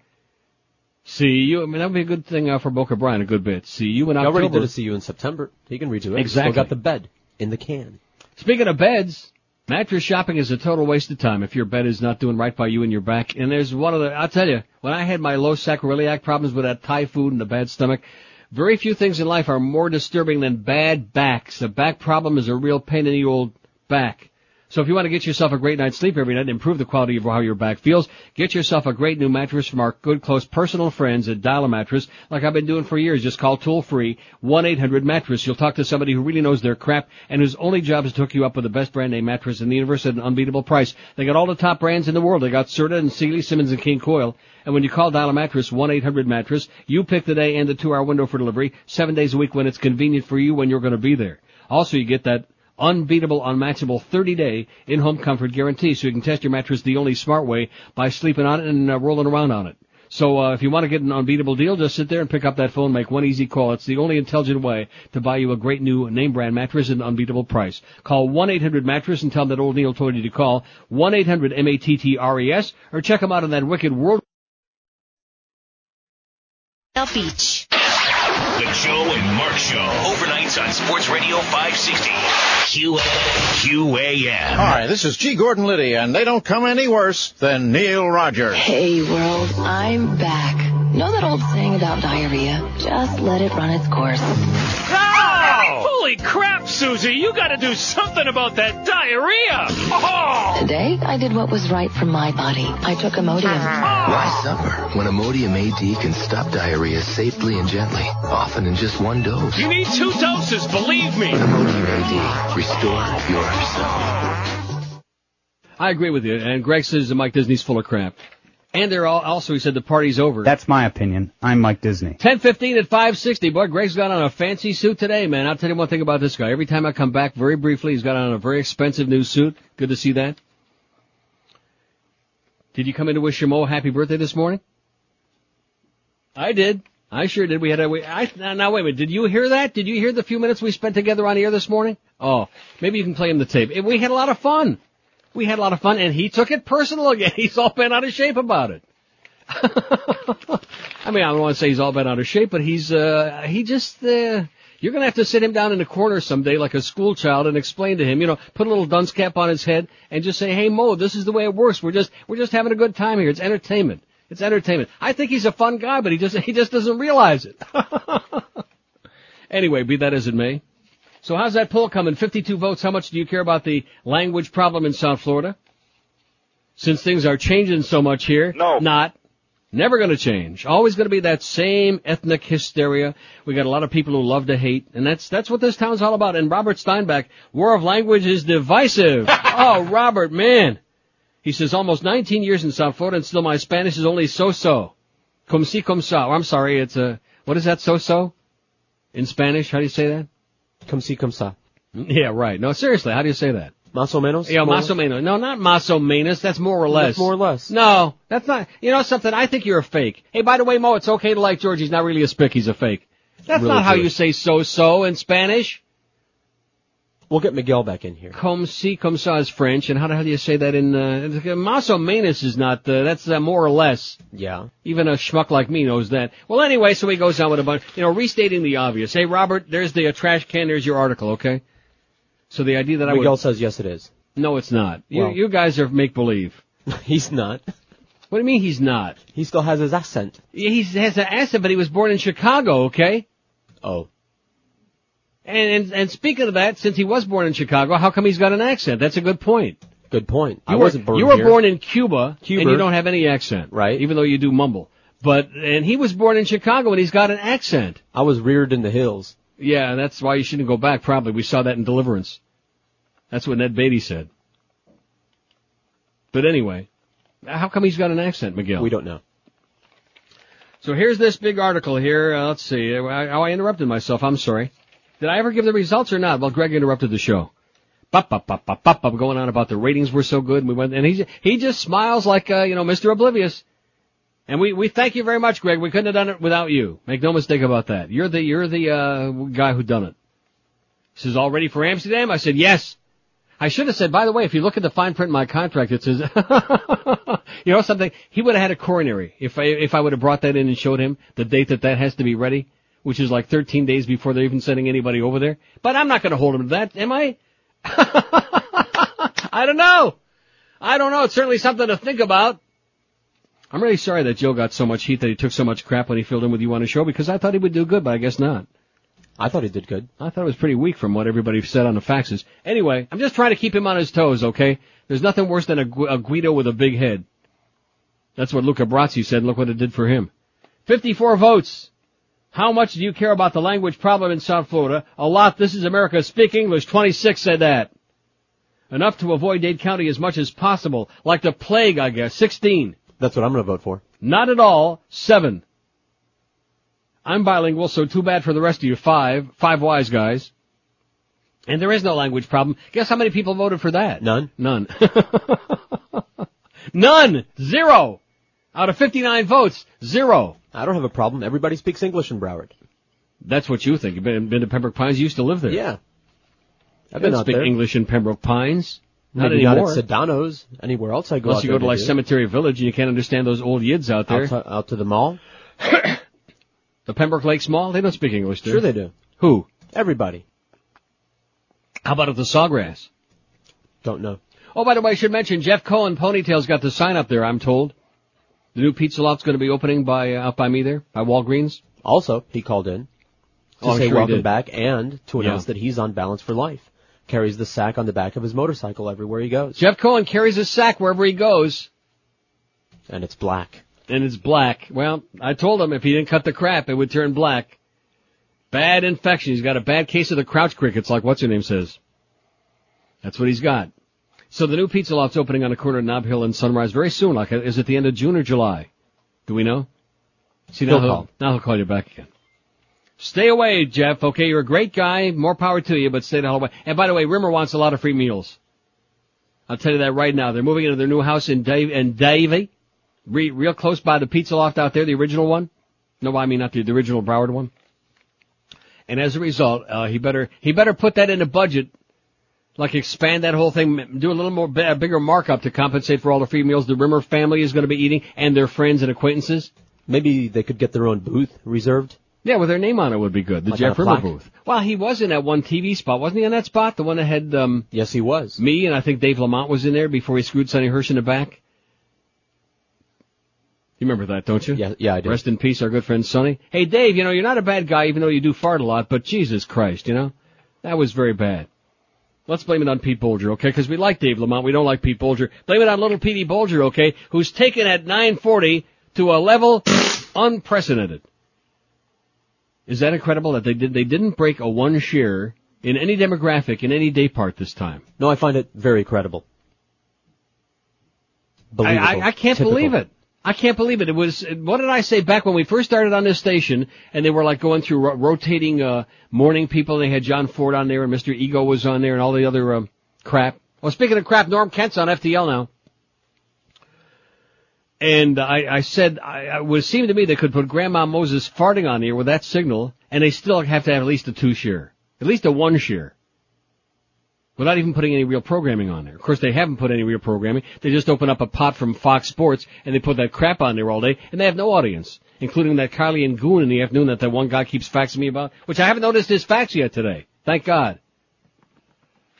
See you. I mean, that would be a good thing uh, for Boca Brian, a good bit. See you in I October. already did a see you in September. He can redo it. Exactly. Still got the bed in the can. Speaking of beds, mattress shopping is a total waste of time if your bed is not doing right by you and your back. And there's one of the, I'll tell you, when I had my low sacroiliac problems with that Thai food and the bad stomach, very few things in life are more disturbing than bad backs. A back problem is a real pain in the old back. So if you want to get yourself a great night's sleep every night and improve the quality of how your back feels, get yourself a great new mattress from our good close personal friends at Dial a Mattress, like I've been doing for years. Just call toll free 1-800-mattress. You'll talk to somebody who really knows their crap and whose only job is to hook you up with the best brand name mattress in the universe at an unbeatable price. They got all the top brands in the world. They got Serta and Sealy, Simmons and King Koil. And when you call Dial a Mattress 1-800-mattress, you pick the day and the two hour window for delivery, seven days a week when it's convenient for you when you're going to be there. Also, you get that unbeatable, unmatchable 30-day in-home comfort guarantee, so you can test your mattress the only smart way by sleeping on it and uh, rolling around on it. So uh, if you want to get an unbeatable deal, just sit there and pick up that phone, make one easy call. It's the only intelligent way to buy you a great new name brand mattress at an unbeatable price. Call 1-800-mattress and tell them that old Neil told you to call 1-800-M-A-T-T-R-E-S or check them out on that wicked world. Beach. The Joe and Mark Show. Overnights on Sports Radio 560. Q- QAM. Hi, this is G. Gordon Liddy, and they don't come any worse than Neil Rogers. Hey world, I'm back. Know that old saying about diarrhea? Just let it run its course. Holy Holy crap, Susie! You got to do something about that diarrhea. Oh! Today, I did what was right for my body. I took Imodium. Ah. Why suffer when Imodium AD can stop diarrhea safely and gently, often in just one dose? You need two doses, believe me. Imodium AD. Restore yourself. I agree with you. And Greg says that Mike Disney's full of crap. And they're all, also, he said the party's over. That's my opinion. I'm Mike Disney. 10:15 at 560. Boy, Greg's got on a fancy suit today, man. I'll tell you one thing about this guy. Every time I come back, very briefly, he's got on a very expensive new suit. Good to see that. Did you come in to wish Shamo a happy birthday this morning? I did. I sure did. We had a. We, I, now, now wait a minute. Did you hear that? Did you hear the few minutes we spent together on air this morning? Oh, maybe you can play him the tape. We had a lot of fun. We had a lot of fun, and he took it personal again. He's all bent out of shape about it. I mean, I don't want to say he's all bent out of shape, but he's uh he just uh you're gonna have to sit him down in a corner someday like a school child and explain to him, you know, put a little dunce cap on his head and just say, Hey Mo, this is the way it works. We're just we're just having a good time here. It's entertainment. It's entertainment. I think he's a fun guy, but he just he just doesn't realize it. anyway, be that as it may. So how's that poll coming? 52 votes. How much do you care about the language problem in South Florida? Since things are changing so much here. No. Not. Never gonna change. Always gonna be that same ethnic hysteria. We got a lot of people who love to hate, and that's, that's what this town's all about. And Robert Steinback, war of language is divisive. oh, Robert, man. He says almost 19 years in South Florida and still my Spanish is only so-so. Como si, como sa. Oh, I'm sorry, it's a, what is that so-so? In Spanish, how do you say that? Come see, come sa. Hmm? Yeah, right. No, seriously, how do you say that? Más o menos? Yeah, More or más o menos. No, not más o menos. That's more or less. That's more or less. No, that's not. You know something? I think you're a fake. Hey, by the way, Mo, it's okay to like George. He's not really a spick. He's a fake. That's Really not how you say so-so in Spanish. We'll get Miguel back in here. Comme si, comme ça is French. And how the hell do you say that in, uh, más o menos is not, uh, that's uh, more or less. Yeah. Even a schmuck like me knows that. Well, anyway, so he goes on with a bunch, you know, restating the obvious. Hey, Robert, there's the uh, trash can. There's your article, okay? So the idea that I Miguel says yes, it is. no, it's not. You, Well- you guys are make believe. He's not. What do you mean he's not? He still has his accent. He has an accent, but he was born in Chicago, okay? Oh. And, and and speaking of that, since he was born in Chicago, how come he's got an accent? That's a good point. Good point. You I were, wasn't born You were here. born in Cuba, Cuba. and you don't have any accent, Right. Even though you do mumble. But and he was born in Chicago, and he's got an accent. I was reared in the hills. Yeah, that's why you shouldn't go back. Probably we saw that in Deliverance. That's what Ned Beatty said. But anyway, how come he's got an accent, Miguel? We don't know. So here's this big article here. Uh, let's see. I, I interrupted myself. I'm sorry. Did I ever give the results or not? Well, Greg interrupted the show. Bop, bop, bop, bop, bop, bop, going on about the ratings were so good. And we went, and he, he just smiles like, uh, you know, Mr. Oblivious. And we, we thank you very much, Greg. We couldn't have done it without you. Make no mistake about that. You're the, you're the, uh, guy who done it. He says, all ready for Amsterdam? I said, yes. I should have said, by the way, if you look at the fine print in my contract, it says, you know something? He would have had a coronary if I, if I would have brought that in and showed him the date that that has to be ready, which is like 13 days before they're even sending anybody over there. But I'm not going to hold him to that, am I? I don't know. I don't know. It's certainly something to think about. I'm really sorry that Joe got so much heat that he took so much crap when he filled in with you on the show because I thought he would do good, but I guess not. I thought he did good. I thought it was pretty weak from what everybody said on the faxes. Anyway, I'm just trying to keep him on his toes, okay? There's nothing worse than a, Gu- a Guido with a big head. That's what Luca Brasi said. Look what it did for him. 54 votes. How much do you care about the language problem in South Florida? A lot. This is America. Speak English. 26 said that. Enough to avoid Dade County as much as possible. Like the plague, I guess. 16. That's what I'm going to vote for. Not at all. Seven. I'm bilingual, so too bad for the rest of you. Five. Five wise guys. And there is no language problem. Guess how many people voted for that? None. None. None. Zero. Out of 59 votes, zero. I don't have a problem. Everybody speaks English in Broward. That's what you think. You've been, been to Pembroke Pines. You used to live there. Yeah. I've been out speak there. English in Pembroke Pines. Not Maybe anymore. not at Sedano's. Anywhere else I go Unless out you go to like do. Cemetery Village and you can't understand those old yids out there. Out to, out to the mall. The Pembroke Lakes Mall, they don't speak English, do Sure they do. Who? Everybody. How about at the Sawgrass? Don't know. Oh, by the way, I should mention Jeff Cohen Ponytail's got the sign up there. I'm told the new pizza lot's going to be opening by uh, out by me there by Walgreens. Also, he called in. to Oh, say sure welcome back and to announce Yeah. that he's on balance for life. Carries the sack on the back of his motorcycle everywhere he goes. Jeff Cohen carries a sack wherever he goes. And it's black. And it's black. Well, I told him if he didn't cut the crap, it would turn black. Bad infection. He's got a bad case of the crouch crickets, like what's her name says. That's what he's got. So the new pizza loft's opening on the corner of Nob Hill and Sunrise very soon. Like, is it the end of June or July? Do we know? See, now He'll he'll, call. now he'll call you back again. Stay away, Jeff. Okay, you're a great guy. More power to you, but stay the hell away. And by the way, Rimmer wants a lot of free meals. I'll tell you that right now. They're moving into their new house in Dave in Davie, re, real close by the pizza loft out there, the original one. No, I mean not the, the original Broward one. And as a result, uh, he better he better put that in the budget, like expand that whole thing, do a little more a bigger markup to compensate for all the free meals the Rimmer family is going to be eating and their friends and acquaintances. Maybe they could get their own booth reserved. Yeah, with their name on it would be good. The Like Jeff Rimmer plaque? booth. Well, he was in that one TV spot, wasn't he? In that spot, the one that had um, Yes, he was. me and I think Dave Lamont was in there before he screwed Sonny Hirsch in the back. You remember that, don't you? Yeah, yeah, I do. Rest in peace, our good friend Sonny. Hey, Dave, you know you're not a bad guy, even though you do fart a lot. But Jesus Christ, you know that was very bad. Let's blame it on Pete Bolger, okay? Because we like Dave Lamont, we don't like Pete Bolger. Blame it on little Petey Bolger, okay? Who's taken at 940 to a level unprecedented. Is that incredible that they did? They didn't break a one share in any demographic in any day part this time. No, I find it very credible. I, I, I can't Typical. believe it. I can't believe it. It was, what did I say back when we first started on this station and they were like going through ro- rotating, uh, morning people. They had John Ford on there and Mr. Ego was on there and all the other, um, crap. Well, speaking of crap, Norm Kent's on FTL now. And I, I said, I, it would seem to me they could put Grandma Moses farting on here with that signal and they still have to have at least a two share. At least a one share without even putting any real programming on there. Of course, they haven't put any real programming. They just open up a pot from Fox Sports and they put that crap on there all day, and they have no audience, including that Carly and Goon in the afternoon that that one guy keeps faxing me about, which I haven't noticed his fax yet today. Thank God.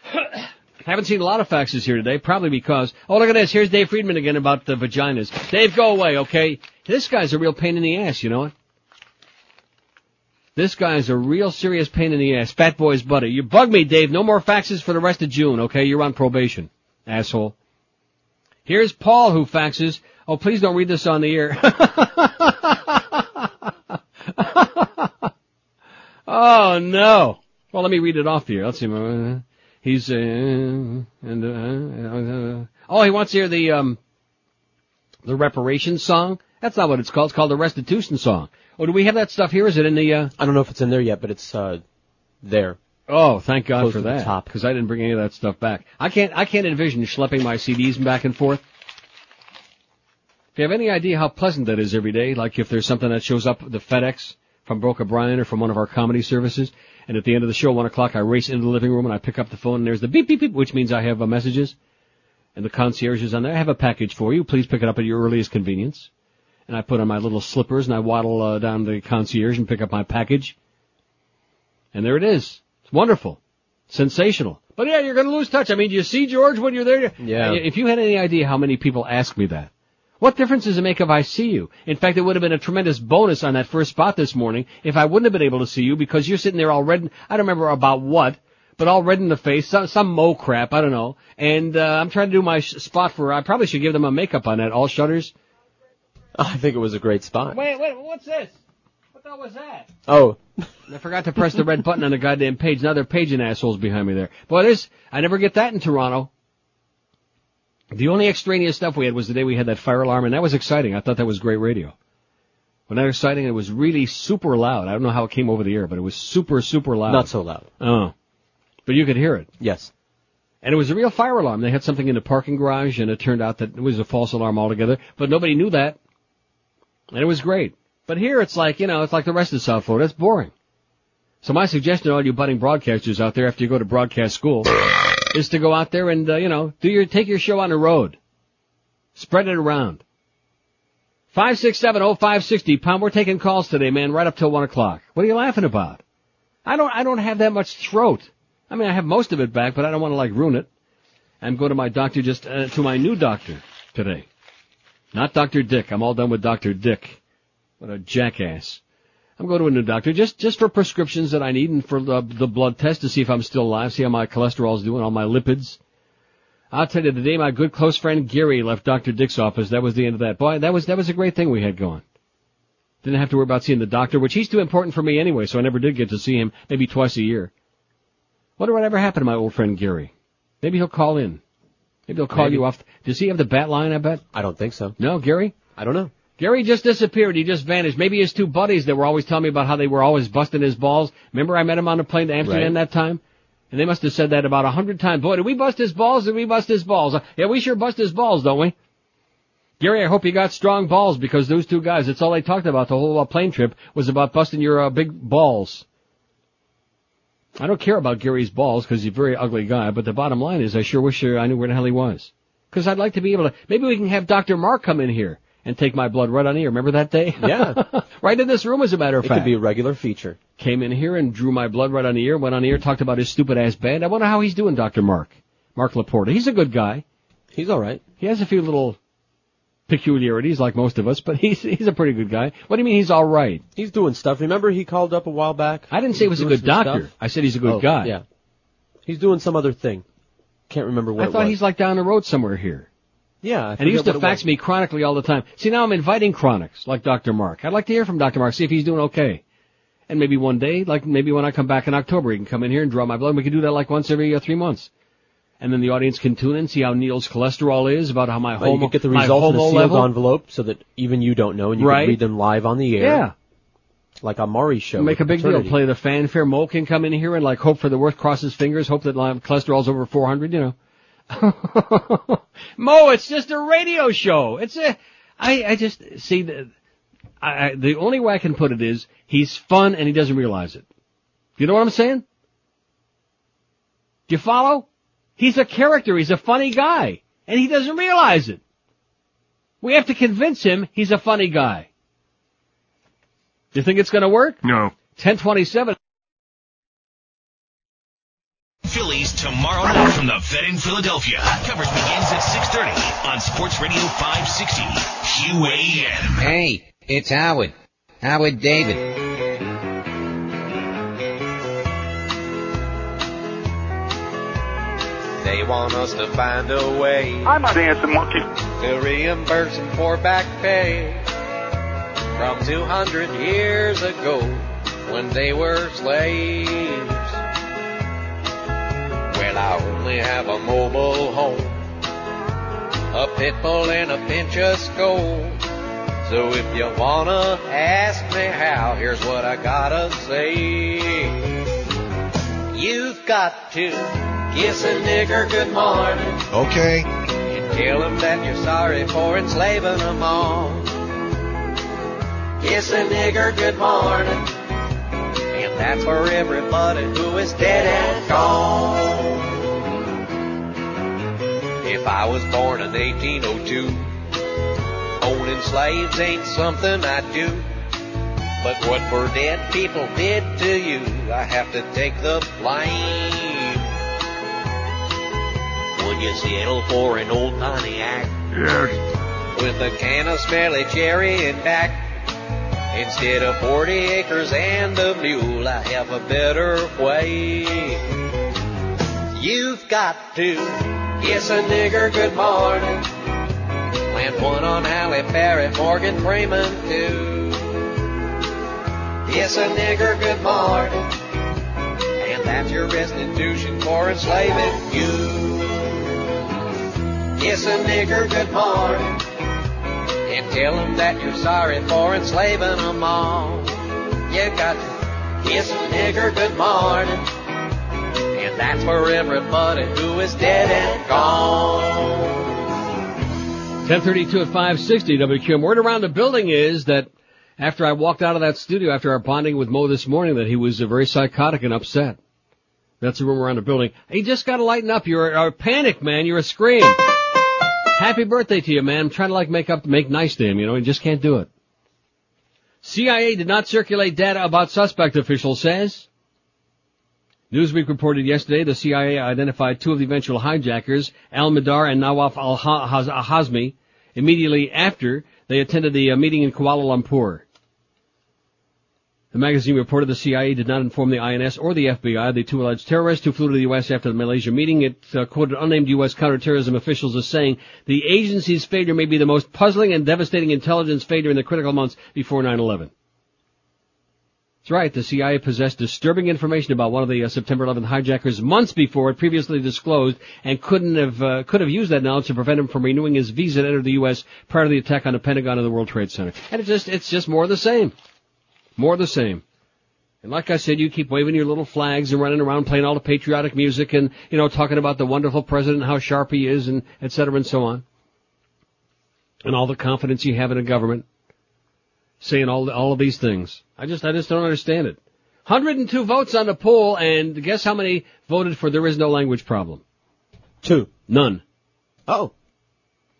haven't seen a lot of faxes here today, probably because, oh look at this, here's Dave Friedman again about the vaginas. Dave, go away, okay? This guy's a real pain in the ass, you know what? This guy's a real serious pain in the ass. Fat boy's buddy. You bug me, Dave. No more faxes for the rest of June, okay? You're on probation. Asshole. Here's Paul who faxes. Oh, please don't read this on the air. oh no. Well, let me read it off here. Let's see. He's, uh, and, uh, uh, oh, he wants to hear the, um, the reparations song? That's not what it's called. It's called the restitution song. Oh, do we have that stuff here? Is it in the, uh, I don't know if it's in there yet, but it's uh there. Oh, thank God Close for to the that. top. Because I didn't bring any of that stuff back. I can't. I can't envision schlepping my CDs back and forth. If you have any idea how pleasant that is every day, like if there's something that shows up the FedEx from Boca Brian or from one of our comedy services, and at the end of the show, one o'clock, I race into the living room and I pick up the phone and there's the beep beep beep, which means I have uh, messages, and the concierge is on there. I have a package for you. Please pick it up at your earliest convenience. And I put on my little slippers and I waddle uh, down to the concierge and pick up my package. And there it is. It's wonderful. Sensational. But yeah, you're gonna lose touch. I mean, do you see George when you're there? Yeah. If you had any idea how many people ask me that. What difference does it make if I see you? In fact, it would have been a tremendous bonus on that first spot this morning if I wouldn't have been able to see you because you're sitting there all red. I don't remember about what, but all red in the face, some, some mo crap, I don't know. And, uh, I'm trying to do my sh- spot for, I probably should give them a makeup on that, all shutters. I think it was a great spot. Wait, wait, what's this? What the hell was that? Oh, I forgot to press the red button on the goddamn page. Now they're paging assholes behind me there. Boy, this, I never get that in Toronto. The only extraneous stuff we had was the day we had that fire alarm, and that was exciting. I thought that was great radio. When that was exciting, it was really super loud. I don't know how it came over the air, but it was super, super loud. not so loud. Oh. But you could hear it. Yes. And it was a real fire alarm. They had something in the parking garage, and it turned out that it was a false alarm altogether. But nobody knew that. And it was great. But here it's like, you know, it's like the rest of South Florida. It's boring. So my suggestion to all you budding broadcasters out there after you go to broadcast school is to go out there and, uh, you know, do your, take your show on the road. Spread it around. 5670560, pound, we're taking calls today, man, right up till one o'clock. What are you laughing about? I don't, I don't have that much throat. I mean, I have most of it back, but I don't want to like ruin it. I'm going to my doctor just, uh, to my new doctor today. Not Dr. Dick. I'm all done with Dr. Dick. What a jackass. I'm going to a new doctor just, just for prescriptions that I need and for the, the blood test to see if I'm still alive, see how my cholesterol's doing, all my lipids. I'll tell you, the day my good close friend Gary left Dr. Dick's office, that was the end of that. Boy, that was, that was a great thing we had going. Didn't have to worry about seeing the doctor, which he's too important for me anyway, so I never did get to see him, maybe twice a year. Wonder what ever happened to my old friend Gary. Maybe he'll call in. Maybe he'll call Maybe. you off. Does he have the bat line, I bet? I don't think so. No, Gary? I don't know. Gary just disappeared. He just vanished. Maybe his two buddies that were always telling me about how they were always busting his balls. Remember I met him on the plane to Amsterdam Right. that time? And they must have said that about a hundred times. Boy, did we bust his balls? Did we bust his balls? Uh, Yeah, we sure bust his balls, don't we? Gary, I hope you got strong balls because those two guys, that's all they talked about the whole uh, plane trip was about busting your uh, big balls. I don't care about Gary's balls because he's a very ugly guy, but the bottom line is I sure wish uh, I knew where the hell he was. Because I'd like to be able to, maybe we can have Dr. Mark come in here and take my blood right on here. Remember that day? Yeah. right in this room, as a matter of It fact. could be a regular feature. Came in here and drew my blood right on the ear, went on the ear, talked about his stupid ass band. I wonder how he's doing, Dr. Mark. Mark Laporta. He's a good guy. He's alright. He has a few little peculiarities like most of us, but he's, he's a pretty good guy. What do you mean he's alright? He's doing stuff. Remember he called up a while back? I didn't say he was a good doctor. stuff? I said he's a good Oh, guy. Yeah. He's doing some other thing. Can't remember what I thought was. he's like down the road somewhere here. Yeah. I And he used to fax me chronically all the time. See, now I'm inviting chronics, like Dr. Mark. I'd like to hear from Dr. Mark, see if he's doing okay. And maybe one day, like maybe when I come back in October, he can come in here and draw my blood. We can do that like once every uh, three months. And then the audience can tune in, see how Neil's cholesterol is, about how my Well, you homo, could get the results in a sealed level. envelope so that even you don't know and you Right. can read them live on the air. Yeah. Like on Maury's show. Make a big deal. Play the fanfare. Mo can come in here and like hope for the worst, cross his fingers, hope that cholesterol's over 400, you know. Mo, it's just a radio show. It's a, I, I just, see, the, I, the only way I can put it is, he's fun and he doesn't realize it. You know what I'm saying? Do you follow? He's a character. He's a funny guy. And he doesn't realize it. We have to convince him he's a funny guy. Do you think it's gonna work? No. 1027. Phillies tomorrow night from the Vet in Philadelphia. Coverage begins at 6.30 on Sports Radio 560 QAM. Hey, it's Howard. Howard David. They want us to find a way. I'm a dancing monkey. To reimburse them for back pay from 200 years ago when they were slaves. Well, I only have a mobile home, a pit bull and a pinch of skull. So if you wanna ask me how, here's what I gotta say. You've got to kiss a nigger good morning Okay. and tell him that you're sorry for enslaving them all. Kiss a nigger good morning, and that's for everybody who is dead and gone. If I was born in 1802, owning slaves ain't something I do. But what for dead people did to you, I have to take the blame. Would you settle for an old Pontiac? Yes. with a can of smelly cherry in back. Instead of 40 acres and a mule, I have a better way. You've got to kiss a nigger good morning. Plant one on Halle Berry, Morgan Freeman too. Kiss a nigger good morning. And that's your restitution for enslaving you. Kiss a nigger good morning and tell him that you're sorry for enslaving them all. You got to kiss a nigger good morning, and that's for everybody who is dead and gone. 1032 at 560 WQM. Word around the building is that after I walked out of that studio after our bonding with Mo this morning that he was uh, very psychotic and upset. That's the rumor around the building. Hey, just gotta lighten up. You're a panic, man. You're a scream. Happy birthday to you, man. I'm trying to like make up, make nice to him, you know, you just can't do it. CIA did not circulate data about suspect, official says. Newsweek reported yesterday the CIA identified two of the eventual hijackers, al-Mihdhar and Nawaf al-Hazmi, immediately after they attended the uh, meeting in Kuala Lumpur. The magazine reported the CIA did not inform the INS or the FBI, of the two alleged terrorists who flew to the U.S. after the Malaysia meeting. It uh, quoted unnamed U.S. counterterrorism officials as saying, the agency's failure may be the most puzzling and devastating intelligence failure in the critical months before 9-11. That's right, the CIA possessed disturbing information about one of the uh, September 11th hijackers months before it previously disclosed and couldn't have, uh, could have used that knowledge to prevent him from renewing his visa to enter the U.S. prior to the attack on the Pentagon and the World Trade Center. And it's just, it's just more of the same. More the same. And like I said, you keep waving your little flags and running around playing all the patriotic music and, you know, talking about the wonderful president, and how sharp he is and et cetera and so on. And all the confidence you have in a government. Saying all, all of these things. I just, I just don't understand it. 102 votes on the poll and guess how many voted for there is no language problem? Two. None. Oh.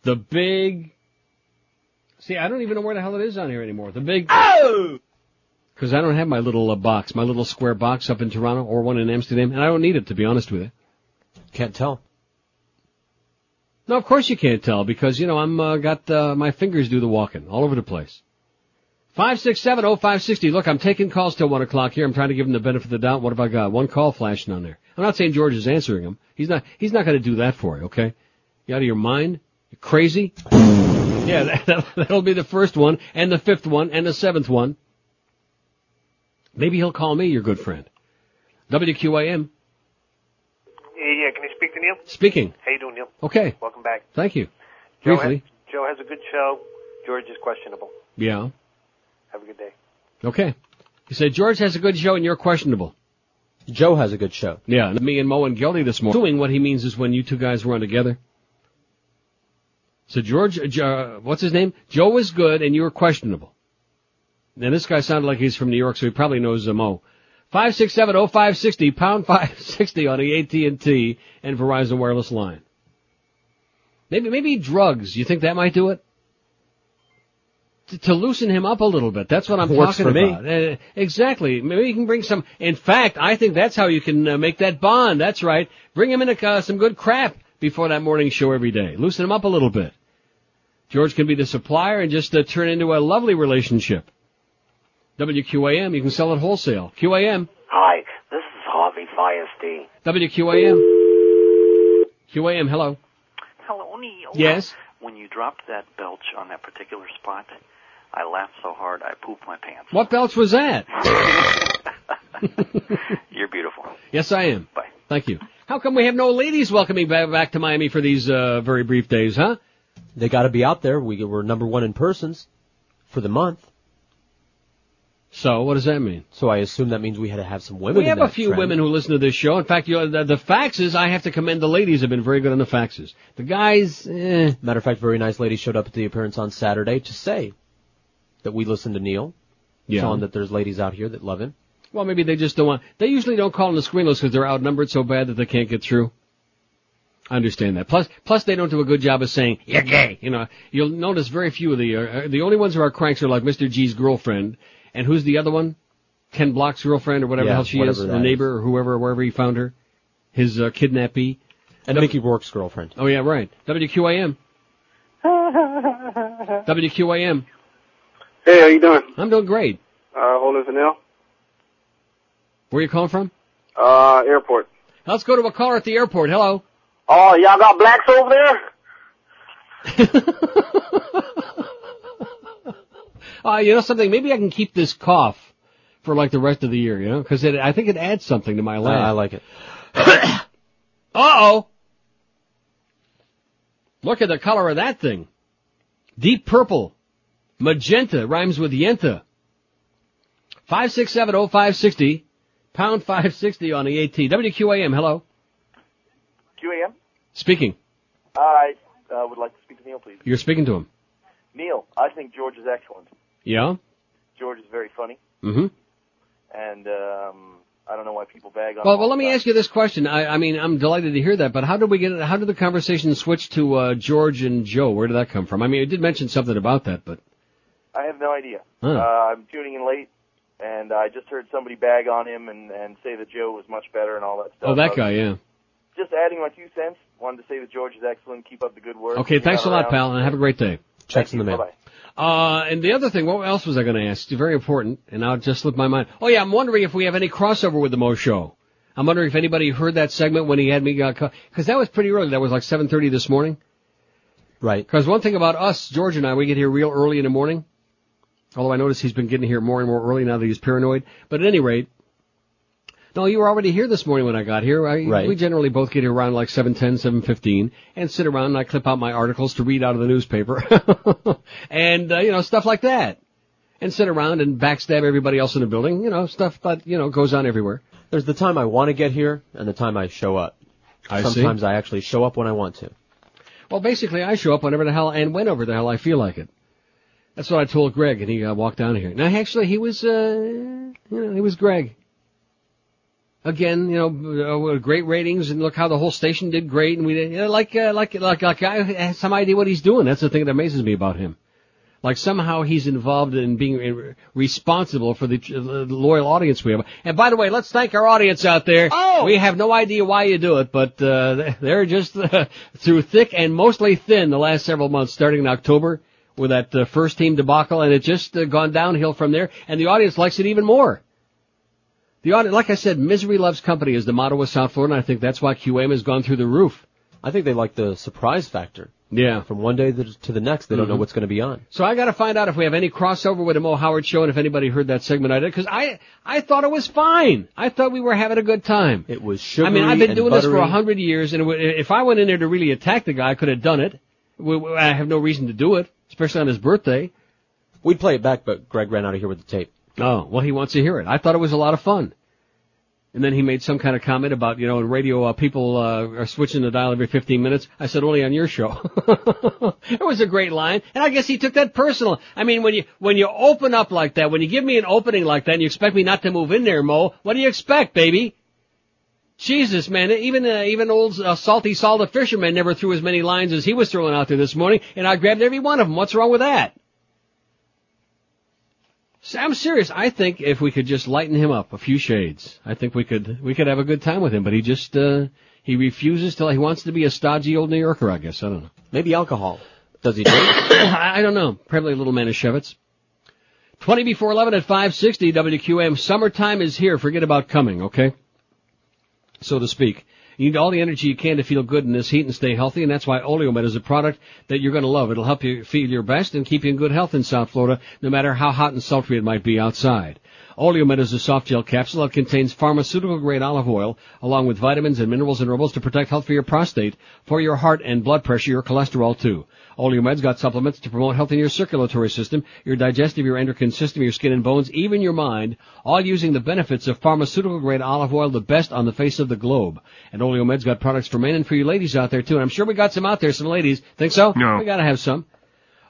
The big, see, I don't even know where the hell it is on here anymore. The big, Oh! Because I don't have my little uh, box, my little square box up in Toronto or one in Amsterdam, and I don't need it to be honest with you. Can't tell. No, of course you can't tell because you know I'm uh, got uh, my fingers do the walking all over the place. Five six seven oh five sixty. Look, I'm taking calls till one o'clock here. I'm trying to give him the benefit of the doubt. What have I got? One call flashing on there. I'm not saying George is answering him. He's not. He's not going to do that for you. Okay? You out of your mind? You crazy? yeah, that, that'll be the first one, and the fifth one, and the seventh one. Maybe he'll call me your good friend. WQAM Yeah, yeah, can you speak to Neil? speaking. How you doing, Neil? Okay. Welcome back. Thank you. Joe Briefly. has, Joe has a good show. George is questionable. Yeah. Have a good day. Okay. You said George has a good show and you're questionable. Joe has a good show. Yeah. Me and Mo and Gildy this morning. Doing what he means is when you two guys were on together. So George, uh, what's his name? Joe was good and you were questionable. And this guy sounded like he's from New York, so he probably knows Mo. Five six seven five sixty pound five sixty on the AT and T and Verizon wireless line. Maybe maybe drugs. You think that might do it? To, to loosen him up a little bit. That's what I'm Works talking for me. about. Uh, exactly. Maybe you can bring some. In fact, I think that's how you can uh, make that bond. That's right. Bring him in a, uh, some good crap before that morning show every day. Loosen him up a little bit. George can be the supplier and just uh, turn into a lovely relationship. WQAM, you can sell it wholesale. QAM, Hi, this is Harvey Firestein. WQAM. QAM, hello. Hello, Neil. Yes. When you dropped that belch on that particular spot, I laughed so hard I pooped my pants. What belch was that? You're beautiful. Yes, I am. Bye. Thank you. How come we have no ladies welcoming back, back to Miami for these uh, very brief days, huh? They got to be out there. We we're number one in persons for the month. So what does that mean? So I assume that means we had to have some women. We have a few trend. women who listen to this show. In fact, you know, the, the faxes, I have to commend the ladies have been very good on the faxes. The guys, eh. Matter of fact, very nice lady showed up at the appearance on Saturday to say that we listen to Neil. Yeah. Showing that there's ladies out here that love him. Well, maybe they just don't want, they usually don't call on the screen list because they're outnumbered so bad that they can't get through. I understand that. Plus, plus they don't do a good job of saying, you're gay. You know, you'll notice very few of the, uh, the only ones who are cranks are like Mr. G's girlfriend. And who's the other one? Ken Block's girlfriend or whatever the hell she is. that The neighbor or whoever, wherever he found her. His, uh, kidnappee. And Mickey Rourke's girlfriend. Oh yeah, right. WQAM. WQAM. Hey, how you doing? I'm doing great. Uh, holding for Neil. Where you calling from? Uh, airport. Let's go to a caller at the airport. Hello. Oh, y'all got blacks over there? Uh, you know something? Maybe I can keep this cough for like the rest of the year, you know? Cause I think it adds something to my Uh. I like it. Uh oh! Look at the color of that thing. Deep purple. Magenta rhymes with yenta. 5670560. Pound 560 on the AT. WQAM, hello. QAM. Speaking. I uh, would like to speak to Neil, please. You're speaking to him. Neil, I think George is excellent. Yeah? George is very funny, Mm-hmm. and um, I don't know why people bag on. Well, him well, let me ask you this question. I, I mean, I'm delighted to hear that, but how did we get? How did the conversation switch to uh, George and Joe? Where did that come from? I mean, it did mention something about that, but I have no idea. Huh. Uh, I'm tuning in late, and I just heard somebody bag on him and and say that Joe was much better and all that stuff. oh, that guy, yeah. Just adding my two cents. Wanted to say that George is excellent. Keep up the good work. Okay, thanks a lot, around. pal, and have a great day. Checks in the mail. Bye-bye. Uh, and the other thing, what else was I going to ask? It's Very important, and now it just slipped my mind. Oh yeah, I'm wondering if we have any crossover with the Mo Show. I'm wondering if anybody heard that segment when he had me, because that was pretty early. That was like 7.30 this morning. Right. Because one thing about us, George and I, we get here real early in the morning. Although I notice he's been getting here more and more early now that he's paranoid. But at any rate, no, you were already here this morning when I got here. I, Right. We generally both get here around like 7.10, 7.15 and sit around and I clip out my articles to read out of the newspaper. and, uh, you know, stuff like that. And sit around and backstab everybody else in the building. You know, stuff that, you know, goes on everywhere. There's the time I want to get here and the time I show up. I see. Sometimes I actually show up when I want to. Well, basically, I show up whenever the hell and whenever the hell I feel like it. That's what I told Greg, and he uh, walked down here. Now, actually, he was, uh, you know, he was Greg. Again, you know, uh, great ratings, and look how the whole station did great, and we did, you know, like, uh, like, like, like, I have some idea what he's doing. That's the thing that amazes me about him. Like somehow he's involved in being responsible for the, uh, the loyal audience we have. And by the way, let's thank our audience out there. Oh! We have no idea why you do it, but uh, they're just uh, through thick and mostly thin the last several months, starting in October with that uh, first team debacle, and it's just uh, gone downhill from there. And the audience likes it even more. The audience, like I said, misery loves company is the motto of South Florida, and I think that's why QAM has gone through the roof. I think they like the surprise factor. Yeah. From one day to the next, they don't know Mhm. what's going to be on. So I got to find out if we have any crossover with the Mo Howard show, and if anybody heard that segment I did, because I I thought it was fine. I thought we were having a good time. It was sugary I mean, I've been doing this for a hundred years, and if I went in there to really attack the guy, I could have done it. I have no reason to do it, especially on his birthday. We'd play it back, but Greg ran out of here with the tape. Oh, well, he wants to hear it. I thought it was a lot of fun. And then he made some kind of comment about, you know, in radio, uh, people, uh, are switching the dial every 15 minutes. I said, only on your show. it was a great line. And I guess he took that personal. I mean, when you, when you open up like that, when you give me an opening like that and you expect me not to move in there, Mo, what do you expect, baby? Jesus, man, even, uh, even old, uh, salty Saul the fisherman never threw as many lines as he was throwing out there this morning, and I grabbed every one of them. What's wrong with that? I'm serious. I think if we could just lighten him up a few shades, I think we could we could have a good time with him. But he just uh he refuses to. He wants to be a stodgy old New Yorker. I guess I don't know. Maybe alcohol. Does he drink? I I don't know. Probably a little Manischewitz. Twenty before eleven at five sixty WQM. Summertime is here. Forget about coming. Okay, so to speak. You need all the energy you can to feel good in this heat and stay healthy, and that's why Oleomed is a product that you're going to love. It'll help you feel your best and keep you in good health in South Florida, no matter how hot and sultry it might be outside. Oleomed is a soft gel capsule that contains pharmaceutical grade olive oil, along with vitamins and minerals and herbals to protect health for your prostate, for your heart and blood pressure, your cholesterol too. Oleomed's got supplements to promote health in your circulatory system, your digestive, your endocrine system, your skin and bones, even your mind, all using the benefits of pharmaceutical grade olive oil, the best on the face of the globe. And Oleomed's got products for men and for you ladies out there too. And I'm sure we got some out there, some ladies. Think so? No. We gotta have some.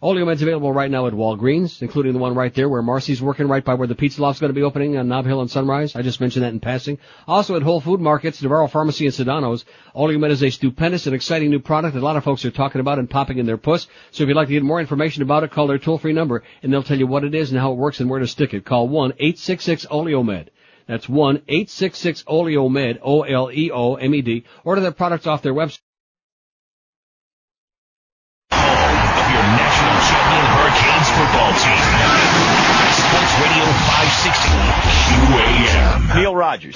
Oleomed's available right now at Walgreens, including the one right there where Marcy's working right by where the Pizza Loft's going to be opening on Nob Hill and Sunrise. I just mentioned that in passing. Also at Whole Food Markets, Navarro Pharmacy and Sedano's. Oleomed is a stupendous and exciting new product that a lot of folks are talking about and popping in their puss. So if you'd like to get more information about it, call their toll-free number and they'll tell you what it is and how it works and where to stick it. Call 1-866-Oleomed. That's 1-866-Oleomed, O-L-E-O-M-E-D. Order their products off their website. 560 QAM. Neil Rogers.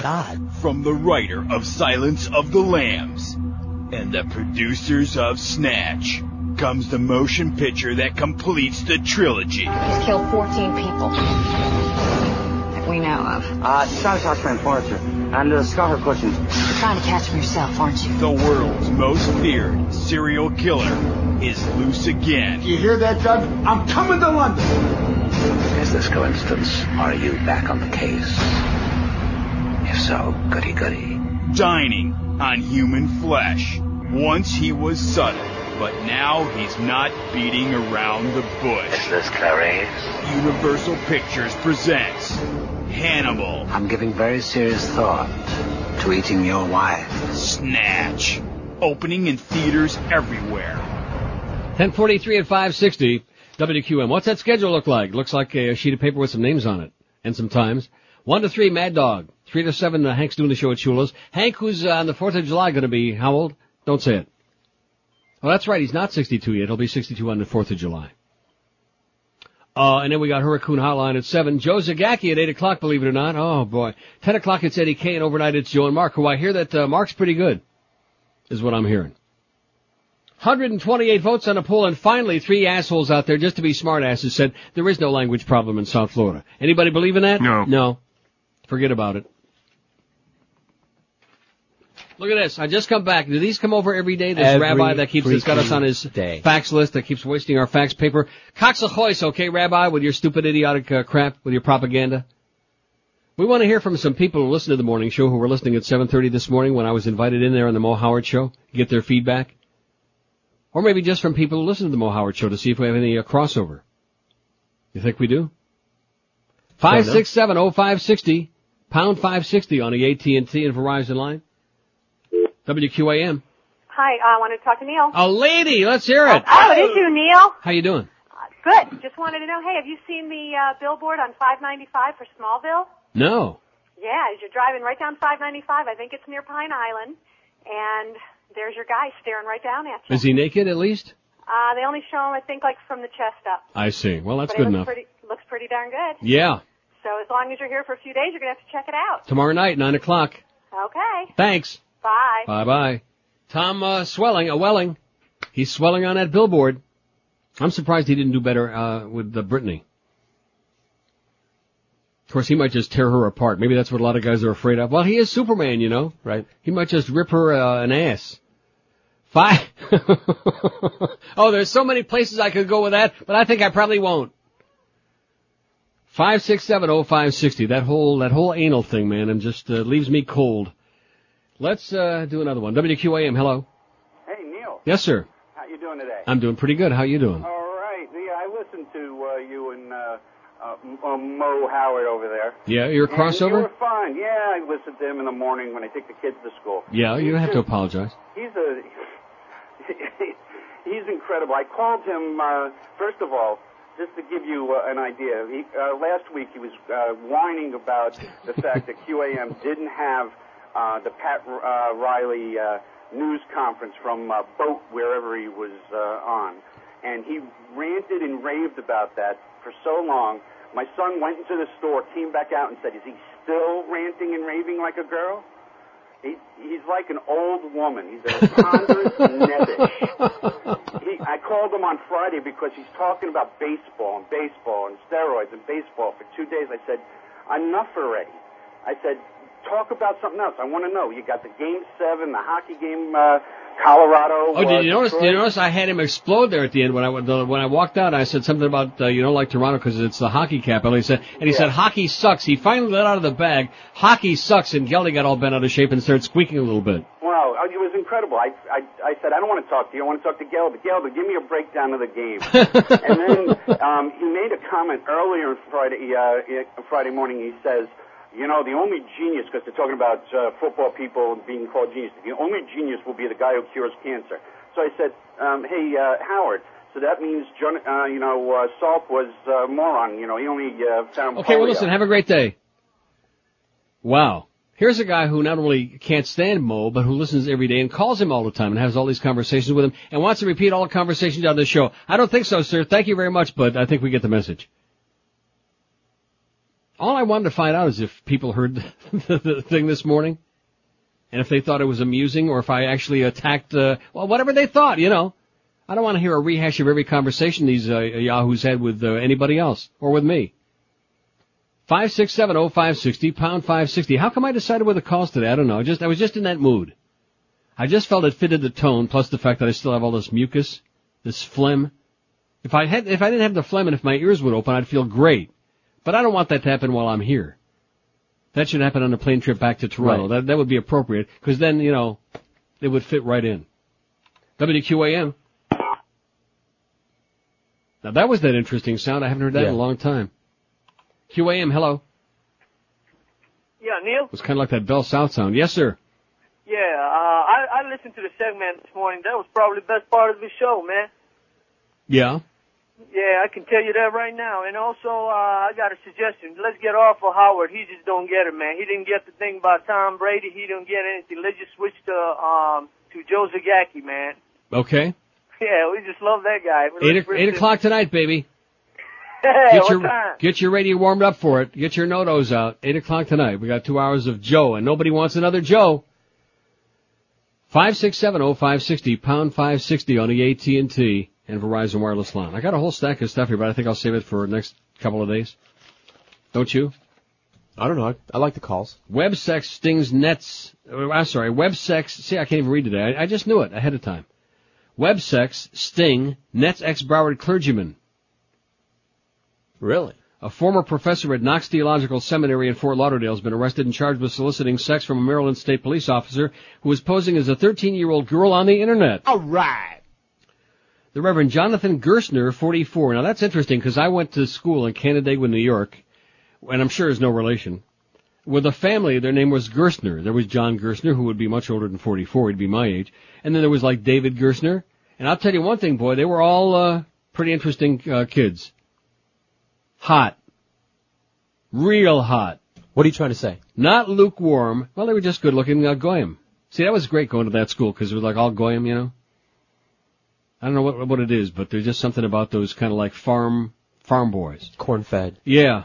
From the writer of Silence of the Lambs and the producers of Snatch comes the motion picture that completes the trilogy. He's killed 14 people that we know of. Uh, Charlie Talks Transporter. And uh, Scar questions. You're trying to catch him yourself, aren't you? The world's most feared serial killer is loose again. You hear that, Doug? I'm coming to London. Is this coincidence? Are you back on the case? If so, goody goody. Dining on human flesh. Once he was subtle, but now he's not beating around the bush. Is this Clarice? Universal Pictures presents Hannibal. I'm giving very serious thought to eating your wife. Snatch. Opening in theaters everywhere. 1043 at 560 WQM. What's that schedule look like? Looks like a sheet of paper with some names on it and some times. 1 to 3, Mad Dog. 3 to 7, uh, Hank's doing the show at Shula's. Hank, who's uh, on the 4th of July going to be how old? Don't say it. Oh, that's right. He's not 62 yet. He'll be 62 on the 4th of July. Uh, and then we got Hurricane Hotline at 7. Joe Zagacki at 8 o'clock, believe it or not. Oh boy. 10 o'clock it's Eddie K and overnight it's Joe and Mark, who I hear that uh, Mark's pretty good, is what I'm hearing. 128 votes on a poll and finally three assholes out there just to be smartasses said there is no language problem in South Florida. Anybody believe in that? No. No. Forget about it. Look at this. I just come back. Do these come over every day? This Every rabbi that keeps that's got us on his day. fax list that keeps wasting our fax paper. Coxahois, okay, Rabbi, with your stupid idiotic uh, crap, with your propaganda. We want to hear from some people who listen to the morning show who were listening at 7.30 this morning when I was invited in there on the Mo Howard show. Get their feedback. Or maybe just from people who listen to the Mo Howard show to see if we have any uh, crossover. You think we do? Five six seven oh five sixty pound five sixty on the AT and T and Verizon line. WQAM. Hi, I wanted to talk to Neil. A lady, let's hear it. Oh, it is you, Neil. How you doing? Good. Just wanted to know, hey, have you seen the uh, billboard on 595 for Smallville? No. Yeah, as you're driving right down 595, I think it's near Pine Island, and there's your guy staring right down at you. Is he naked at least? Uh, they only show him, I think, like from the chest up. I see. Well, that's but good it looks enough. Pretty, looks pretty darn good. Yeah. So as long as you're here for a few days, you're gonna have to check it out. Tomorrow night, nine o'clock. Okay. Thanks. Bye. Bye bye. Tom uh, Swelling, a Welling. He's swelling on that billboard. I'm surprised he didn't do better uh, with the Brittany. Of course, he might just tear her apart. Maybe that's what a lot of guys are afraid of. Well, he is Superman, you know. Right. He might just rip her uh, an ass. Five. oh, there's so many places I could go with that, but I think I probably won't. Five six seven oh five sixty. That whole that whole anal thing, man, and just uh, leaves me cold. Let's uh, do another one. WQAM. Hello. Hey, Neil. Yes, sir. How you doing today? I'm doing pretty good. How you doing? All right. Yeah, I listened to uh, you and uh, uh, uh, Mo Howard over there. Yeah, you're a And you crossover. were fine. Yeah, I listen to him in the morning when I take the kids to school. Yeah, you don't have to apologize. He's a he's incredible. I called him uh, first of all just to give you uh, an idea. He, uh, last week he was uh, whining about the fact that QAM didn't have uh, the Pat uh, Riley uh, news conference from uh, Boat wherever he was uh, on, and he ranted and raved about that for so long. My son went into the store, came back out, and said, "Is he still ranting and raving like a girl?" He, he's like an old woman. He's a ponderous nebbish. He, I called him on Friday because he's talking about baseball and baseball and steroids and baseball for two days. I said, enough already. I said, talk about something else. I want to know. You got the game seven, the hockey game, uh, Colorado. Oh, did you notice? Did you notice I had him explode there at the end when I when I walked out? I said something about uh, you don't like Toronto because it's the hockey capital. He said, and he said hockey sucks. He finally let out of the bag. Hockey sucks, and Geldy got all bent out of shape and started squeaking a little bit. Wow, uh, it was incredible. I, I, I said, I don't want to talk to you. I want to talk to Gelder. Gelder, give me a breakdown of the game. and then um, he made a comment earlier Friday, uh, Friday morning. He says, you know, the only genius, because they're talking about uh, football people being called genius, the only genius will be the guy who cures cancer. So I said, um, hey, uh, Howard, so that means, John, uh, you know, uh, Salk was uh, moron. You know, he only uh, found Okay, well listen, have a great day. Wow. Here's a guy who not only can't stand Mo, but who listens every day and calls him all the time and has all these conversations with him and wants to repeat all the conversations on the show. I don't think so, sir. Thank you very much, but I think we get the message. All I wanted to find out is if people heard the, thing this morning and if they thought it was amusing or if I actually attacked, uh, well, whatever they thought, you know. I don't want to hear a rehash of every conversation these uh, yahoos had with uh, anybody else or with me. Five six seven oh five sixty pound five sixty. How come I decided the calls today? I don't know. I just I was just in that mood. I just felt it fitted the tone, plus the fact that I still have all this mucus, this phlegm. If I had if I didn't have the phlegm and if my ears would open, I'd feel great. But I don't want that to happen while I'm here. That should happen on a plane trip back to Toronto. Right. That that would be appropriate because then you know it would fit right in. WQAM. Now that was that interesting sound. I haven't heard that in a long time. QAM, hello. Yeah, Neil. It was kind of like that Bell South sound. Yes, sir. Yeah, uh, I I listened to the segment this morning. That was probably the best part of the show, man. Yeah. Yeah, I can tell you that right now. And also, uh, I got a suggestion. Let's get off of Howard. He just don't get it, man. He didn't get the thing about Tom Brady. He didn't get anything. Let's just switch to um to Joe Zagacki, man. Okay. Yeah, we just love that guy. Eight, eight listen- o'clock tonight, baby. Get your time? get your radio warmed up for it. Get your notos out. Eight o'clock tonight. We got two hours of Joe, and nobody wants another Joe. Five six seven oh five sixty pound five sixty on the AT and T and Verizon wireless line. I got a whole stack of stuff here, but I think I'll save it for the next couple of days. Don't you? I don't know. I, I like the calls. Web sex stings nets. uh, I'm sorry. Web sex. See, I can't even read today. I, I just knew it ahead of time. Web sex sting nets ex Broward clergyman. Really? A former professor at Knox Theological Seminary in Fort Lauderdale has been arrested and charged with soliciting sex from a Maryland State police officer who was posing as a 13-year-old girl on the internet. All right. The Reverend Jonathan Gerstner, 44. Now that's interesting because I went to school in Canandaigua, New York, and I'm sure is no relation. With a family, their name was Gerstner. There was John Gerstner, who would be much older than 44. He'd be my age. And then there was like David Gerstner. And I'll tell you one thing, boy, they were all, uh, pretty interesting, uh, kids. Hot. Real hot. What are you trying to say? Not lukewarm. Well, they were just good looking, uh, goyim. See, that was great going to that school because it was like all goyim, you know? I don't know what, what it is, but there's just something about those kind of like farm, farm boys. Corn fed. Yeah.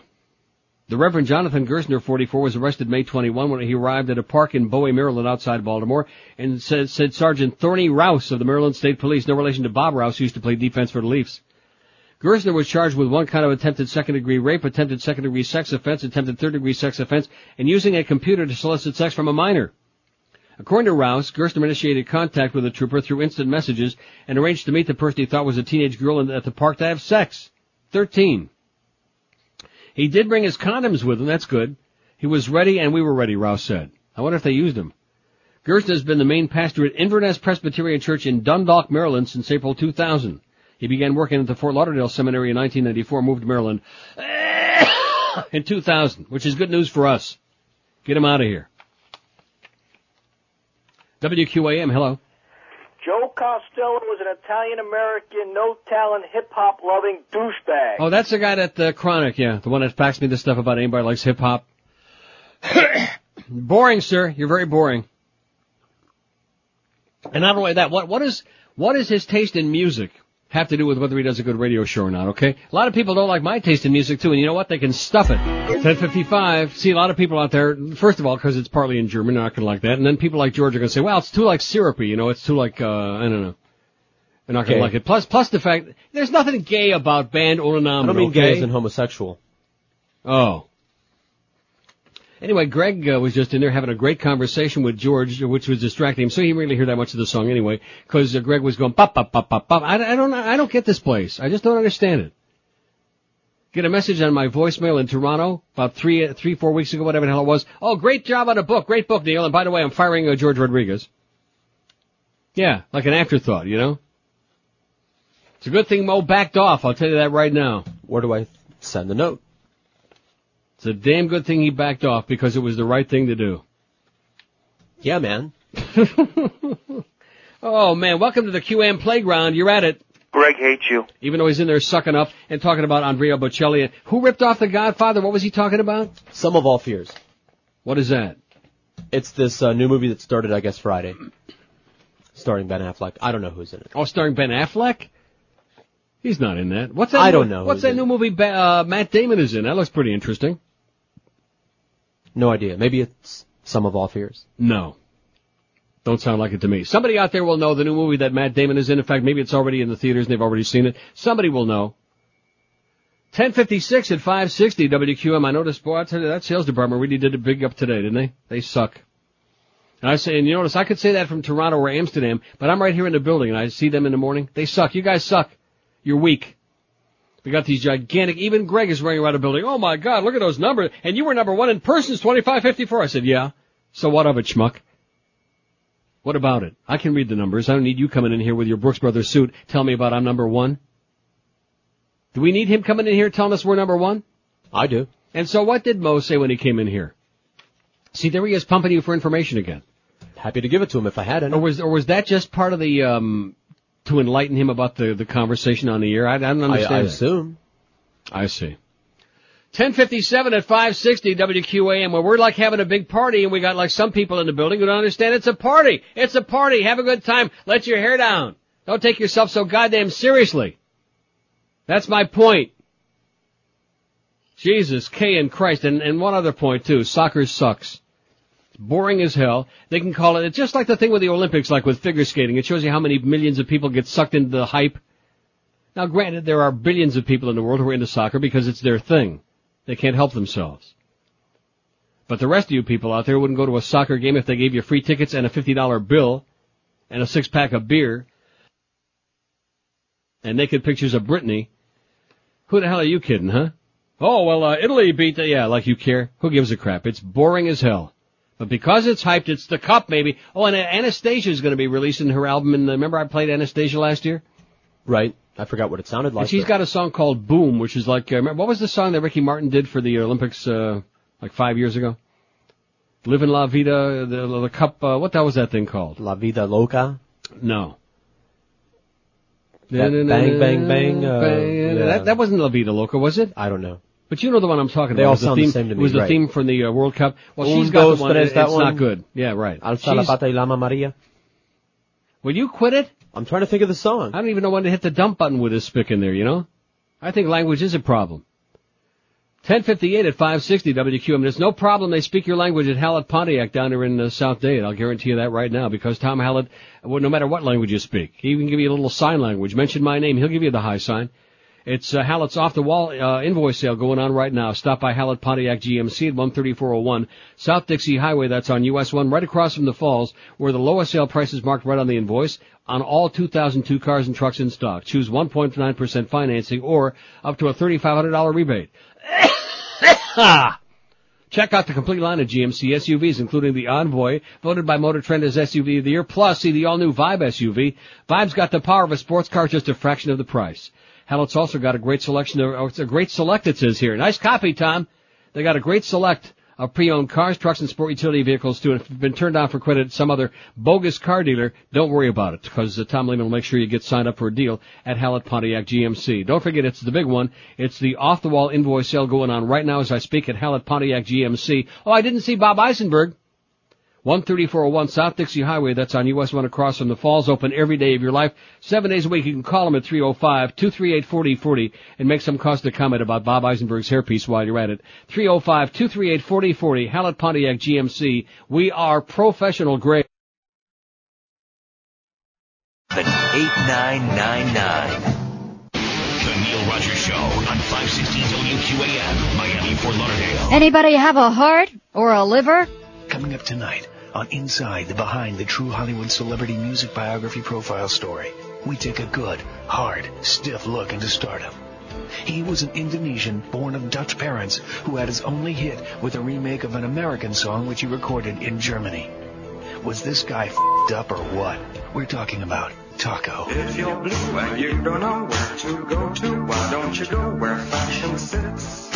The Reverend Jonathan Gerstner, 44, was arrested May 21 when he arrived at a park in Bowie, Maryland, outside Baltimore, and said, said Sergeant Thorny Rouse of the Maryland State Police, no relation to Bob Rouse, who used to play defense for the Leafs. Gerstner was charged with one count of attempted second degree rape, attempted second degree sex offense, attempted third degree sex offense, and using a computer to solicit sex from a minor. According to Rouse, Gerstner initiated contact with the trooper through instant messages and arranged to meet the person he thought was a teenage girl at the park to have sex. 13. He did bring his condoms with him, that's good. He was ready and we were ready, Rouse said. I wonder if they used them. Gerstner has been the main pastor at Inverness Presbyterian Church in Dundalk, Maryland since April 2000. He began working at the Fort Lauderdale Seminary in 1994, moved to Maryland in 2000, which is good news for us. Get him out of here. WQAM, hello. Joe Costello was an Italian American, no talent, hip hop loving douchebag. Oh, that's the guy at the uh, Chronic, yeah. The one that faxed me this stuff about anybody likes hip hop. boring, sir. You're very boring. And not only that, what, what is, what is his taste in music have to do with whether he does a good radio show or not, okay? A lot of people don't like my taste in music too, and you know what? They can stuff it. 1055. See, a lot of people out there, first of all, because it's partly in German, they're not gonna like that, and then people like George are gonna say, well, it's too like syrupy, you know, it's too like, uh, I don't know. They're not gonna Gay. like it. Plus, plus the fact, there's nothing gay about band ohne Namen, I don't mean okay? gay as in homosexual. Oh. Anyway, Greg uh, was just in there having a great conversation with George, which was distracting him. So he didn't really hear that much of the song anyway, because uh, Greg was going pop pop pop pop pop. I, I don't I don't get this place. I just don't understand it. Get a message on my voicemail in Toronto about three three four weeks ago, whatever the hell it was. Oh, great job on a book, great book, Neil. And by the way, I'm firing uh, George Rodriguez. Yeah, like an afterthought, you know. It's a good thing Mo backed off. I'll tell you that right now. Where do I send the note? It's a damn good thing he backed off because it was the right thing to do. Yeah, man. oh man, welcome to the QM playground. You're at it. Greg hates you. Even though he's in there sucking up and talking about Andrea Bocelli. Who ripped off the Godfather? What was he talking about? Sum of All Fears. What is that? It's this uh, new movie that started, I guess, Friday. Starring Ben Affleck. I don't know who's in it. Oh, starring Ben Affleck? He's not in that. What's that? I new- don't know What's that in new movie Ba- uh, Matt Damon is in? That looks pretty interesting. No idea. Maybe it's Sum of All Fears. No. Don't sound like it to me. Somebody out there will know the new movie that Matt Damon is in. In fact, maybe it's already in the theaters and they've already seen it. Somebody will know. 1056 at 560 WQM. I noticed, boy, I tell you, that sales department really did a big up today, didn't they? They suck. And I say, and you notice, I could say that from Toronto or Amsterdam, but I'm right here in the building and I see them in the morning. They suck. You guys suck. You're weak. We got these gigantic, even Greg is running around the building. Oh my God, look at those numbers. And you were number one in persons, 2554. I said, yeah. So what of it, schmuck? What about it? I can read the numbers. I don't need you coming in here with your Brooks Brothers suit. Tell me about I'm number one. Do we need him coming in here telling us we're number one? I do. And so what did Mo say when he came in here? See, there he is pumping you for information again. Happy to give it to him if I had any. Or was, or was that just part of the, um, to enlighten him about the, the conversation on the air? I, I don't understand. I that. assume. I see. 1057 at 560 WQAM where we're like having a big party and we got like some people in the building who don't understand it's a party. It's a party. Have a good time. Let your hair down. Don't take yourself so goddamn seriously. That's my point. Jesus, K and Christ, and, and one other point too. Soccer sucks. Boring as hell. They can call it, it's just like the thing with the Olympics, like with figure skating. It shows you how many millions of people get sucked into the hype. Now granted, there are billions of people in the world who are into soccer because it's their thing. They can't help themselves. But the rest of you people out there wouldn't go to a soccer game if they gave you free tickets and a $50 bill and a six pack of beer and naked pictures of Britney. Who the hell are you kidding, huh? Oh, well, uh, Italy beat the, yeah, like you care. Who gives a crap? It's boring as hell. But because it's hyped, it's the cup, maybe. Oh, and Anastacia is going to be releasing her album. And remember, I played Anastacia last year. Right. I forgot what it sounded like. And she's but- got a song called Boom, which is like, uh, remember, what was the song that Ricky Martin did for the Olympics, uh, like five years ago? Living La Vida, the, the cup, uh, what hell was that thing called? La Vida Loca. No. That bang, bang, bang, uh, Bang. yeah. That, that wasn't La Vida Loca, was it? I don't know. But you know the one I'm talking They about. all was the sound the theme, same to It me, was the right. theme from the uh, World Cup. Well, Un, she's got dos, the one. tres, that it's one? not good. Yeah, right. Alza la pata y Lama Maria. Will you quit it? I'm trying to think of the song. I don't even know when to hit the dump button with this spick in there, you know? I think language is a problem. 1058 at 560 WQM. There's no problem they speak your language at Hallett Pontiac down there in uh, South Dade. I'll guarantee you that right now because Tom Hallett, well, no matter what language you speak, he can give you a little sign language. Mention my name, he'll give you the high sign. It's uh, Hallett's off the wall uh, invoice sale going on right now. Stop by Hallett Pontiac GMC at 13401 South Dixie Highway. That's on US 1 right across from the falls where the lowest sale price is marked right on the invoice on all 2002 cars and trucks in stock. Choose 1.9% financing or up to a $3,500 rebate. Check out the complete line of GMC SUVs, including the Envoy, voted by Motor Trend as SUV of the year. Plus, see the all-new Vibe SUV. Vibe's got the power of a sports car, just a fraction of the price. Hallett's also got a great selection of, it's a great select it says here. Nice copy, Tom. They got a great select of pre-owned cars, trucks, and sport utility vehicles too. And if you've been turned down for credit at some other bogus car dealer, don't worry about it because uh, Tom Lehman will make sure you get signed up for a deal at Hallett Pontiac GMC. Don't forget, it's the big one. It's the off-the-wall invoice sale going on right now as I speak at Hallett Pontiac GMC. Oh, I didn't see Bob Eisenberg. 13401 South Dixie Highway. That's on US 1 across from the falls. Open every day of your life. Seven days a week. You can call them at 305-238-4040 and make some caustic comment about Bob Eisenberg's hairpiece while you're at it. 305-238-4040. Hallett Pontiac GMC. We are professional grade. 8999. The Neil Rogers Show on 560 WQAM, Miami, Fort Lauderdale. Anybody have a heart or a liver? Coming up tonight on Inside the Behind the True Hollywood Celebrity Music Biography Profile Story, we take a good, hard, stiff look into stardom. He was an Indonesian born of Dutch parents who had his only hit with a remake of an American song which he recorded in Germany. Was this guy f***ed up or what? We're talking about Taco. If you're blue and you don't know where to go to, why don't you go where fashion sits?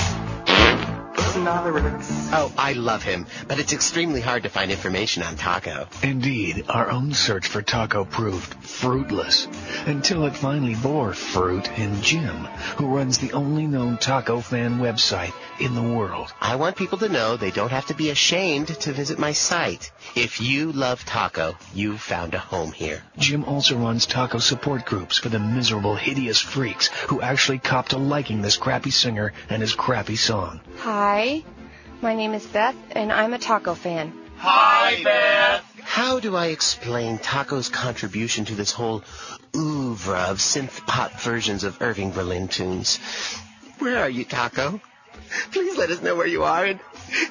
Putting on the Ritz. Oh, I love him, but it's extremely hard to find information on Taco. Indeed, our own search for Taco proved fruitless until it finally bore fruit in Jim, who runs the only known taco fan website in the world. I want people to know they don't have to be ashamed to visit my site. If you love taco, you've found a home here. Jim also runs taco support groups for the miserable, hideous freaks who actually cop to liking this crappy singer and his crappy song. Hi, my name is Beth, and I'm a taco fan. Hi, Beth. How do I explain Taco's contribution to this whole oeuvre of synth pop versions of Irving Berlin tunes? Where are you, Taco? Please let us know where you are. And,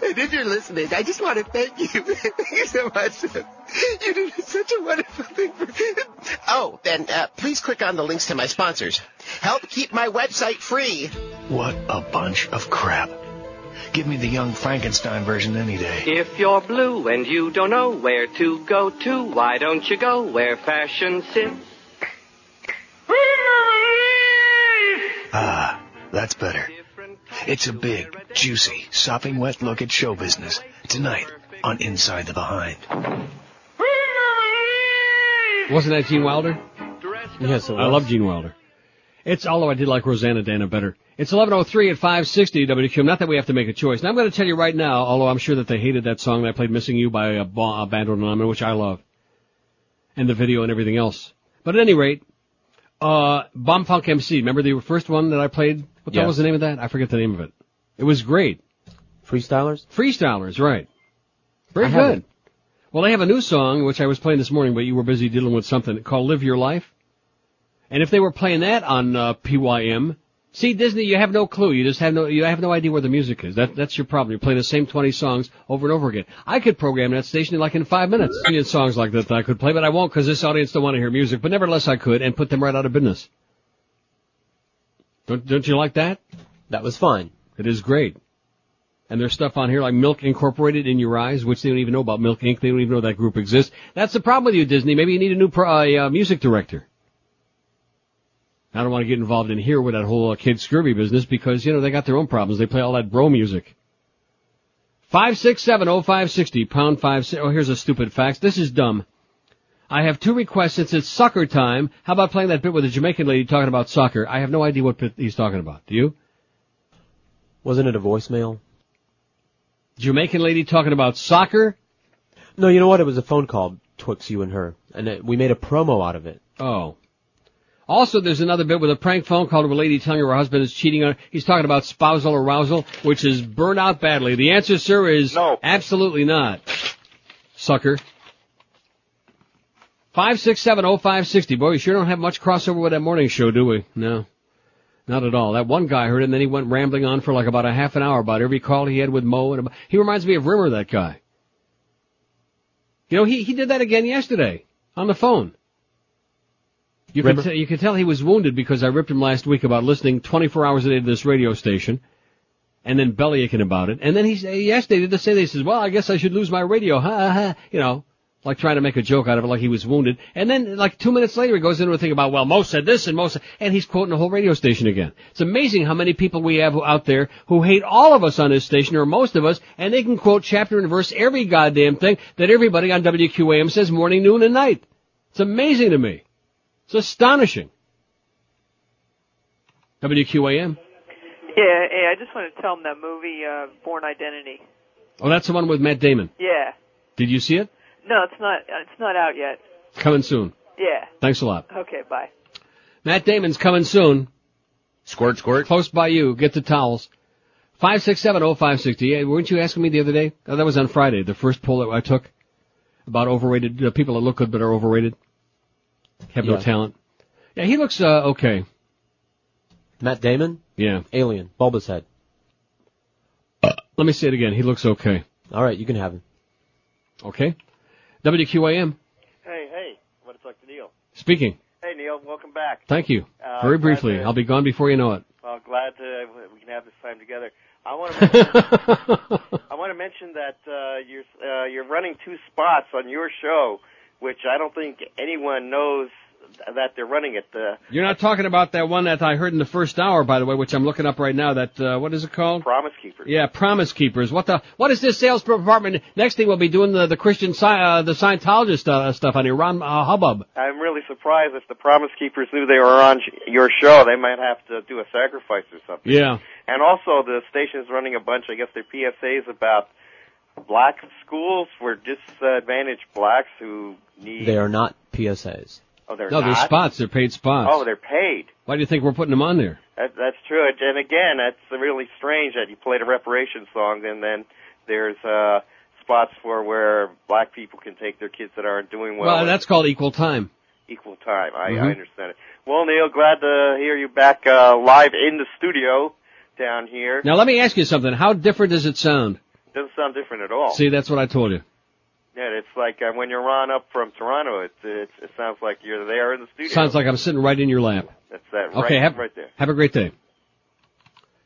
and if you're listening, I just want to thank you. thank you so much. You did such a wonderful thing for me. Oh, then uh, please click on the links to my sponsors. Help keep my website free. What a bunch of crap. Give me the young Frankenstein version any day. If you're blue and you don't know where to go to, why don't you go where fashion sits? Ah, that's better. It's a big, juicy, sopping wet look at show business tonight on Inside the Behind. Wasn't that Gene Wilder? Yes, it I love Gene Wilder. It's, although I did like Rosanna Dana better. It's 1103 at 560 WQM. Not that we have to make a choice. Now I'm going to tell you right now, although I'm sure that they hated that song that I played Missing You by a, ba- a band on Anomaly, which I love. And the video and everything else. But at any rate, uh, Bomfunk MC, remember the first one that I played? What Yeah. was the name of that? I forget the name of it. It was great. Freestylers? Freestylers, right. Very I good. haven't. Well, they have a new song, which I was playing this morning, but you were busy dealing with something called Live Your Life. And if they were playing that on uh, PYM, see Disney, you have no clue. You just have no, you have no idea where the music is. That, that's your problem. You're playing the same 20 songs over and over again. I could program that station in like in five minutes. Million songs like that, that I could play, but I won't because this audience don't want to hear music. But nevertheless, I could and put them right out of business. Don't, don't you like that? That was fine. It is great. And there's stuff on here like Milk Incorporated in Your Eyes, which they don't even know about Milk Inc. They don't even know that group exists. That's the problem with you, Disney. Maybe you need a new pro, uh, uh, music director. I don't want to get involved in here with that whole uh, kid scurvy business because, you know, they got their own problems. They play all that bro music. 5670560, pound 5, oh, here's a stupid fax. This is dumb. I have two requests since it's soccer time. How about playing that bit with the Jamaican lady talking about soccer? I have no idea what bit he's talking about. Do you? Wasn't it a voicemail? Jamaican lady talking about soccer? No, you know what? It was a phone call twixt you and her, and it, we made a promo out of it. Oh. Also, there's another bit with a prank phone call to a lady telling her her husband is cheating on her. He's talking about spousal arousal, which is burned out badly. The answer, sir, is no. absolutely not. Sucker. 5670560. Boy, we sure don't have much crossover with that morning show, do we? No. Not at all. That one guy heard it and then he went rambling on for like about a half an hour about every call he had with Mo and about, he reminds me of Rimmer, that guy. You know, he, he did that again yesterday on the phone. You could, t- you could tell he was wounded because I ripped him last week about listening 24 hours a day to this radio station and then bellyaching about it. And then he said, yesterday did the same thing. He says, well, I guess I should lose my radio. Ha ha ha. You know, like trying to make a joke out of it like he was wounded. And then like two minutes later he goes into a thing about, well, Mo said this and Mo said, and he's quoting the whole radio station again. It's amazing how many people we have out there who hate all of us on this station or most of us and they can quote chapter and verse every goddamn thing that everybody on WQAM says morning, noon, and night. It's amazing to me. It's astonishing. WQAM. Yeah, hey, I just want to tell him that movie, uh, Bourne Identity. Oh, that's the one with Matt Damon. Yeah. Did you see it? No, it's not. It's not out yet. Coming soon. Yeah. Thanks a lot. Okay, bye. Matt Damon's coming soon. Squirt, squirt. Close by you. Get the towels. Five six seven oh five sixty. Hey, weren't you asking me the other day? Oh, that was on Friday. The first poll that I took about overrated uh, people that look good but are overrated, have no talent. Yeah, he looks uh, okay. Matt Damon? Yeah. Alien. Bulbous head. Let me say it again. He looks okay. All right, you can have him. Okay. WQAM Hey, hey, what it's like to Neil. speaking. Hey, Neil, welcome back. Thank you. Uh, Very briefly. to- I'll be gone before you know it. Well, glad to we can have this time together. I want to mention, I want to mention that uh, you're uh, you're running two spots on your show, which I don't think anyone knows that they're running it. Uh, You're not talking about that one that I heard in the first hour, by the way, which I'm looking up right now. That uh, what is it called? Promise Keepers. Yeah, Promise Keepers. What the? What is this sales department? Next thing we'll be doing the the Christian Sci- uh, the Scientologist uh, stuff on here. Ron uh, Hubbub. I'm really surprised if the Promise Keepers knew they were on sh- your show. They might have to do a sacrifice or something. Yeah. And also, the station's running a bunch, I guess they're PSAs about black schools for disadvantaged blacks who need. They are not PSAs. Oh, they're no, not. they're spots. They're paid spots. Oh, they're paid. Why do you think we're putting them on there? That, that's true. And again, that's really strange that you played a reparations song and then there's uh spots for where black people can take their kids that aren't doing well. Well, that's called equal time. equal time. I, Mhm. I understand it. Well, Neil, glad to hear you back uh, live in the studio down here. Now let me ask you something. How different does it sound? Doesn't sound different at all. See, that's what I told you. Yeah, it's like uh, when you're on up from Toronto. It, it it sounds like you're there in the studio. Sounds like I'm sitting right in your lap. that's that. Okay, right, have, right there. have a great day.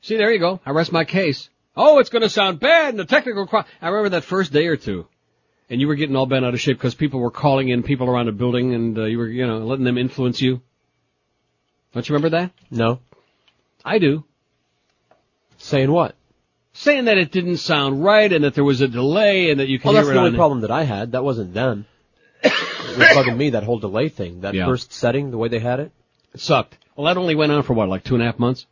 See, there you go. I rest my case. Oh, it's going to sound bad in the technical. Qu- I remember that first day or two, and you were getting all bent out of shape because people were calling in people around the building, and uh, you were, you know, letting them influence you. Don't you remember that? No. I do. Saying what? Saying that it didn't sound right, and that there was a delay, and that you could Well, that's the only problem that I had. That wasn't them. it was bugging me, that whole delay thing. That Yeah. first setting, the way they had it. It sucked. Well, that only went on for what, like two and a half months?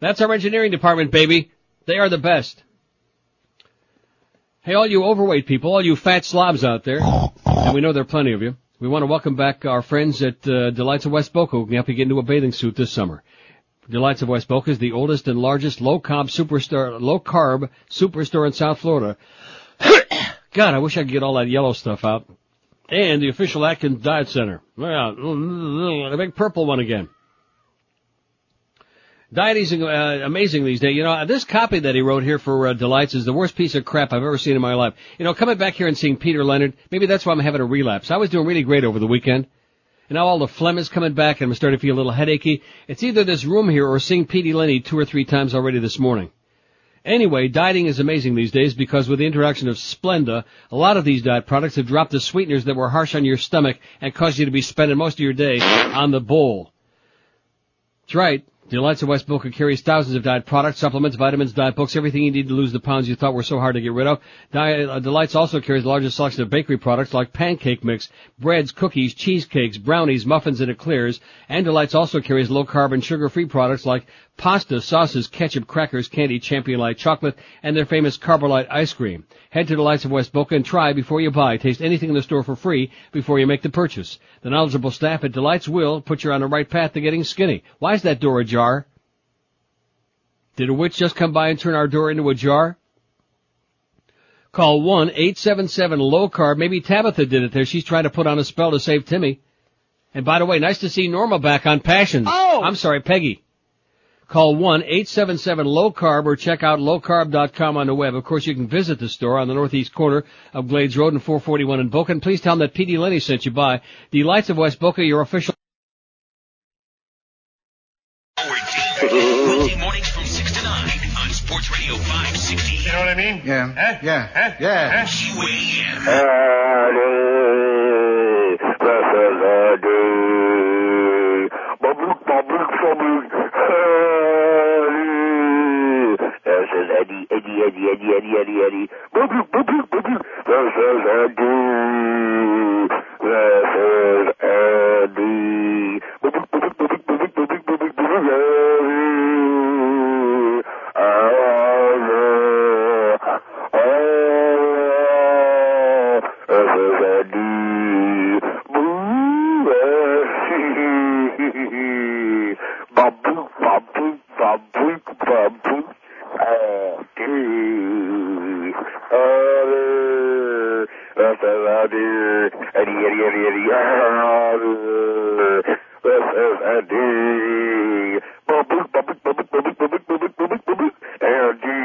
That's our engineering department, baby. They are the best. Hey, all you overweight people, all you fat slobs out there, and we know there are plenty of you, we want to welcome back our friends at uh, Delights of West Boca who can help you get into a bathing suit this summer. Delights of West Boca is the oldest and largest low carb superstar, low carb superstore in South Florida. God, I wish I could get all that yellow stuff out. And the official Atkins Diet Center. Well, the big purple one again. Dieting's uh, amazing these days. You know, this copy that he wrote here for uh, Delights is the worst piece of crap I've ever seen in my life. You know, coming back here and seeing Peter Leonard, maybe that's why I'm having a relapse. I was doing really great over the weekend. And now all the phlegm is coming back and I'm starting to feel a little headachy. It's either this room here or seeing Petey Lenny two or three times already this morning. Anyway, dieting is amazing these days because with the introduction of Splenda, a lot of these diet products have dropped the sweeteners that were harsh on your stomach and caused you to be spending most of your day on the bowl. That's right. Delights of West Boca carries thousands of diet products, supplements, vitamins, diet books, everything you need to lose the pounds you thought were so hard to get rid of. Diet, uh, Delights also carries the largest selection of bakery products like pancake mix, breads, cookies, cheesecakes, brownies, muffins, and eclairs. And Delights also carries low carb and sugar free products like pasta, sauces, ketchup, crackers, candy, champion light chocolate, and their famous Carbolite ice cream. Head to Delights of West Boca and try before you buy. Taste anything in the store for free before you make the purchase. The knowledgeable staff at Delights will put you on the right path to getting skinny. Why is that door ajar? Did a witch just come by and turn our door into a jar? Call 1-877-LOW-CARB. Maybe Tabitha did it there. She's trying to put on a spell to save Timmy. And by the way, nice to see Norma back on Passions. Oh! I'm sorry, Peggy. Call 1-877-LOW-CARB or check out lowcarb.com on the web. Of course, you can visit the store on the northeast corner of Glades Road and 441 in Boca. And please tell them that P.D. Lenny sent you by. Delights of West Boca, your official Weekday mornings from 6 to 9 on Sports Radio 560. You know what I mean? Yeah. Huh? Yeah. Huh? Yeah. QAM. This is Eddie, Eddie, Eddie, Eddie, Eddie, Eddie, Eddie. Boop, boop, boop, boop, boop, boop. This is Eddie. This is Eddie. Boop, boop, boop, boop, boop, boop, boop, boop, boop, boop, boop, Eddie. Oh, oh, this is Eddie. Boo, Eddie. Ba-boop, ba-boop, ba-boop, ba-boop. Eddie. Eddie. This is Eddie. Eddie, Eddie, Eddie, Eddie. Eddie. This is Eddie. Ba-boop, ba-boop, ba-boop, ba-boop, ba-boop, ba-boop, ba-boop, ba-boop. Eddie.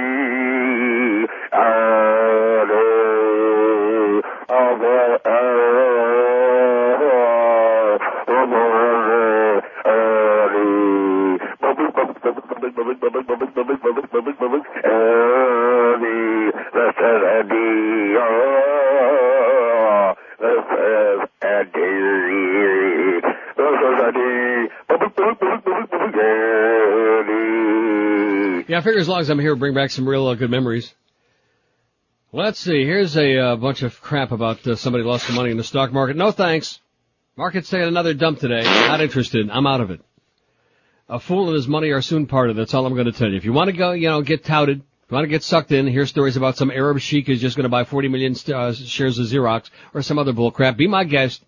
Eddie. Oh, boy. Eddie. Ba-boop, ba-boop, ba-boop, ba-boop, ba-boop, ba-boop, ba-boop, ba-boop, ba-boop, ba-boop, I figure as long as I'm here, bring back some real uh, good memories. Let's see. Here's a uh, bunch of crap about uh, somebody lost some money in the stock market. No thanks. Market's taking another dump today. Not interested. I'm out of it. A fool and his money are soon parted. That's all I'm going to tell you. If you want to go, you know, get touted, if you want to get sucked in, hear stories about some Arab sheik who's just going to buy 40 million uh, shares of Xerox or some other bull crap. Be my guest.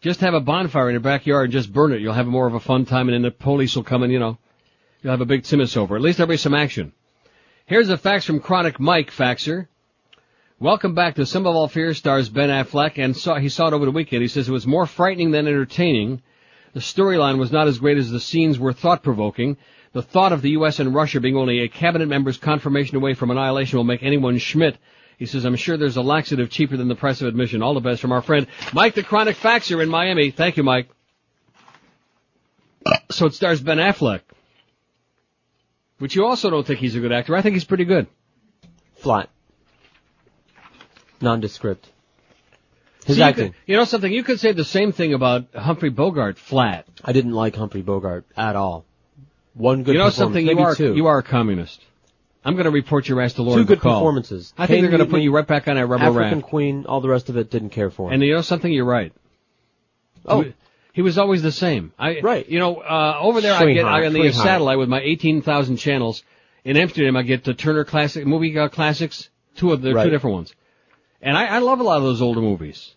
Just have a bonfire in your backyard and just burn it. You'll have more of a fun time and then the police will come and, you know, you'll have a big Timis over. At least there'll be some action. Here's a fax from Chronic Mike Faxer. Welcome back to Sum of All Fears stars Ben Affleck, and saw, he saw it over the weekend. He says it was more frightening than entertaining. The storyline was not as great as the scenes were thought-provoking. The thought of the U.S. and Russia being only a cabinet member's confirmation away from annihilation will make anyone schmidt. He says, I'm sure there's a laxative cheaper than the price of admission. All the best from our friend Mike the Chronic Faxer in Miami. Thank you, Mike. So it stars Ben Affleck. Which you also don't think he's a good actor. I think he's pretty good. Flat. Nondescript. His See, you acting. could- You, know something? You could say the same thing about Humphrey Bogart. Flat. I didn't like Humphrey Bogart at all. One good you know something? You are two. you are a communist. I'm going to report your ass to Lord Two good performances. I think they're going to put you right back on that rubber African raft. Queen, all the rest of it didn't care for him. And you know something? You're right. Oh. He, was always the same. I, right. You know, uh, over there I get Sweetheart, on the satellite with my 18,000 channels. In Amsterdam, I get the Turner Classic movie uh, classics. Two of the two different ones. And I, I love a lot of those older movies.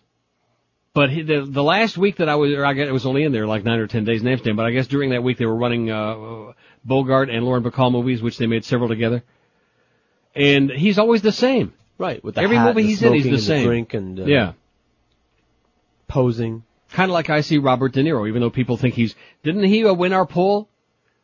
But he, the the last week that I was, or I guess it was only in there like nine or ten days in Amsterdam. But I guess during that week they were running uh, Bogart and Lauren Bacall movies, which they made several together. And he's always the same. Right. With the Every movie the he's in, he's the and same. drink and uh, yeah. posing. Kind of like I see Robert De Niro, even though people think he's didn't he uh, win our poll?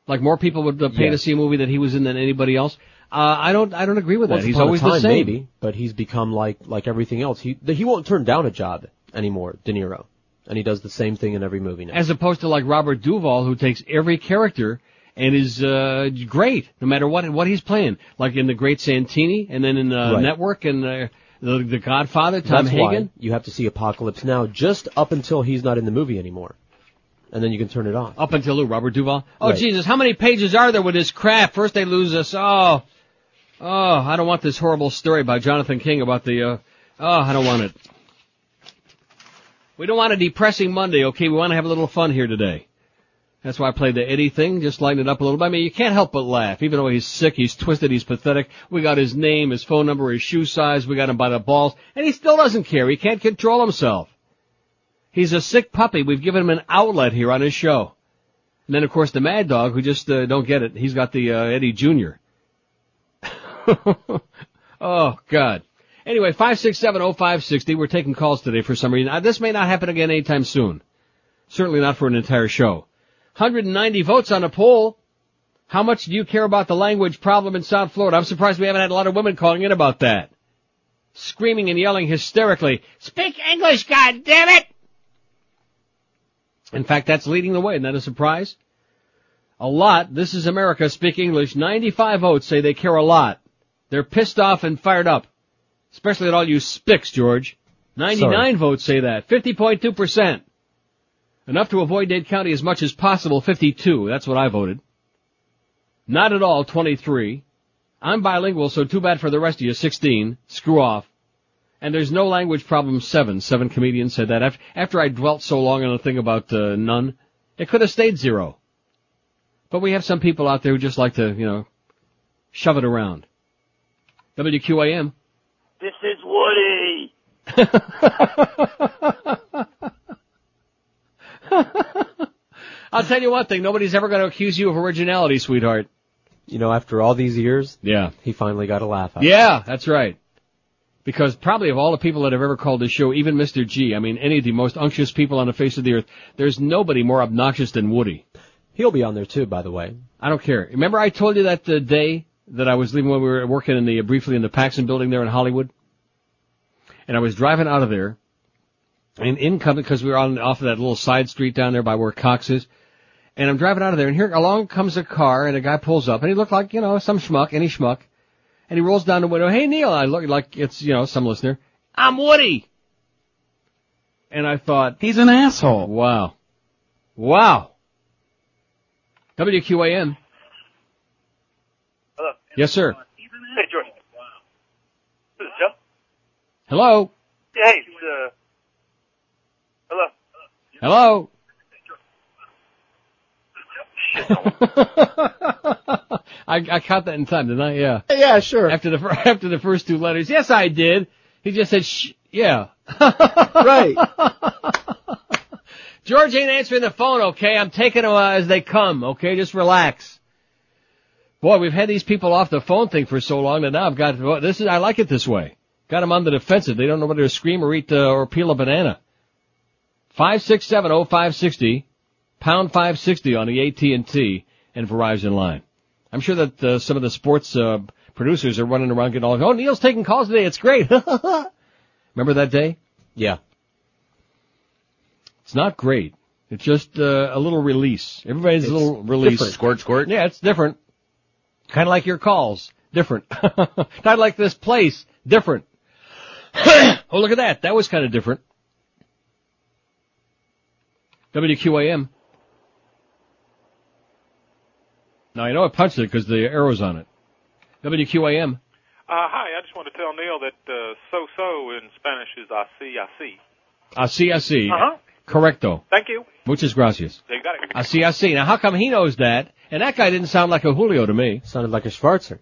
Like more people would uh, pay to see a movie that he was in than anybody else. Uh, I don't, I don't agree with Once that. He's always time, the same. maybe, but he's become like like everything else. He he won't turn down a job anymore, De Niro, and he does the same thing in every movie now. As opposed to like Robert Duvall, who takes every character and is uh, great, no matter what what he's playing. Like in The Great Santini, and then in uh, Right. Network and uh, the The Godfather, Tom That's Hagen. you have to see Apocalypse Now just up until he's not in the movie anymore, and then you can turn it off. Up until who? Robert Duvall? Oh Right. Jesus, how many pages are there with this crap? First they lose us. Oh, oh, I don't want this horrible story by Jonathan King about the. Uh, oh, I don't want it. We don't want a depressing Monday, okay? We want to have a little fun here today. That's why I played the Eddie thing, just lighten it up a little bit. I mean, you can't help but laugh. Even though he's sick, he's twisted, he's pathetic. We got his name, his phone number, his shoe size, we got him by the balls, and he still doesn't care. He can't control himself. He's a sick puppy. We've given him an outlet here on his show. And then of course the Mad Dog, who just uh, don't get it. He's got the uh, Eddie Jr. oh God. Anyway, five six seven oh five sixty. We're taking calls today for some reason. Uh, this may not happen again anytime soon. Certainly not for an entire show. 190 votes on a poll. How much do you care about the language problem in South Florida? I'm surprised we haven't had a lot of women calling in about that. Screaming and yelling hysterically, speak English, God damn it! In fact, that's leading the way. Isn't that a surprise? A lot. This is America. Speak English. 95 votes say they care a lot. They're pissed off and fired up. Especially at all you spicks, George. 99 Sorry. votes say that. 50.2%. Enough to avoid Dade County as much as possible. 52. That's what I voted. Not at all. 23. I'm bilingual, so too bad for the rest of you. 16. Screw off. And there's no language problem. Seven. Seven comedians said that. After, after I dwelt so long on the thing about uh, none, it could have stayed zero. But we have some people out there who just like to, you know, shove it around. WQAM. This is Woody. I'll tell you one thing. Nobody's ever going to accuse you of originality, sweetheart. You know, after all these years, Yeah. he finally got a laugh out. Yeah, that's right. Because probably of all the people that have ever called this show, even Mr. G, I mean, any of the most unctuous people on the face of the earth, there's nobody more obnoxious than Woody. He'll be on there too, by the way. I don't care. Remember I told you that the day that I was leaving when we were working in the, briefly in the Paxson building there in Hollywood? And I was driving out of there, and incoming, because we were on, off of that little side street down there by where Cox is, and I'm driving out of there, and here along comes a car, and a guy pulls up, and he looked like, you know, some schmuck, any schmuck, and he rolls down the window, hey Neil, I look like it's, you know, some listener, I'm Woody! And I thought, He's an asshole. wow. Wow. WQAM. Hello. Yes, sir. Hey, George. This is Joe. Hello. Yeah, hey, it's, uh, hello. Hello. I, I caught that in time, didn't I? Yeah. Yeah, sure. After the after the first two letters, yes, I did. He just said, "Shh." Yeah. Right. George ain't answering the phone. Okay, I'm taking them uh, as they come. Okay, just relax. Boy, we've had these people off the phone thing for so long that now I've got this is I like it this way. Got them on the defensive. They don't know whether to scream or eat uh, or peel a banana. Five six seven oh five sixty, pound five sixty on the AT and T and Verizon line. I'm sure that uh, some of the sports uh, producers are running around getting all. Oh, Neil's taking calls today. It's great. Remember that day? Yeah. It's not great. It's just uh, a little release. Everybody's a little release. different. Squirt, squirt. Yeah, it's different. Kind of like your calls. Different. kind of like this place. Different. oh, look at that. That was kind of different. WQAM. Now, I know I punched it because the arrow's on it. WQAM. Uh, hi, I just want to tell Neil that uh, so-so in Spanish is así, así. Así, así. Uh-huh. Correcto. Thank you. Muchas gracias. You got it. Así, así. Now, how come he knows that? And that guy didn't sound like a Julio to me. Sounded like a Schwarzer.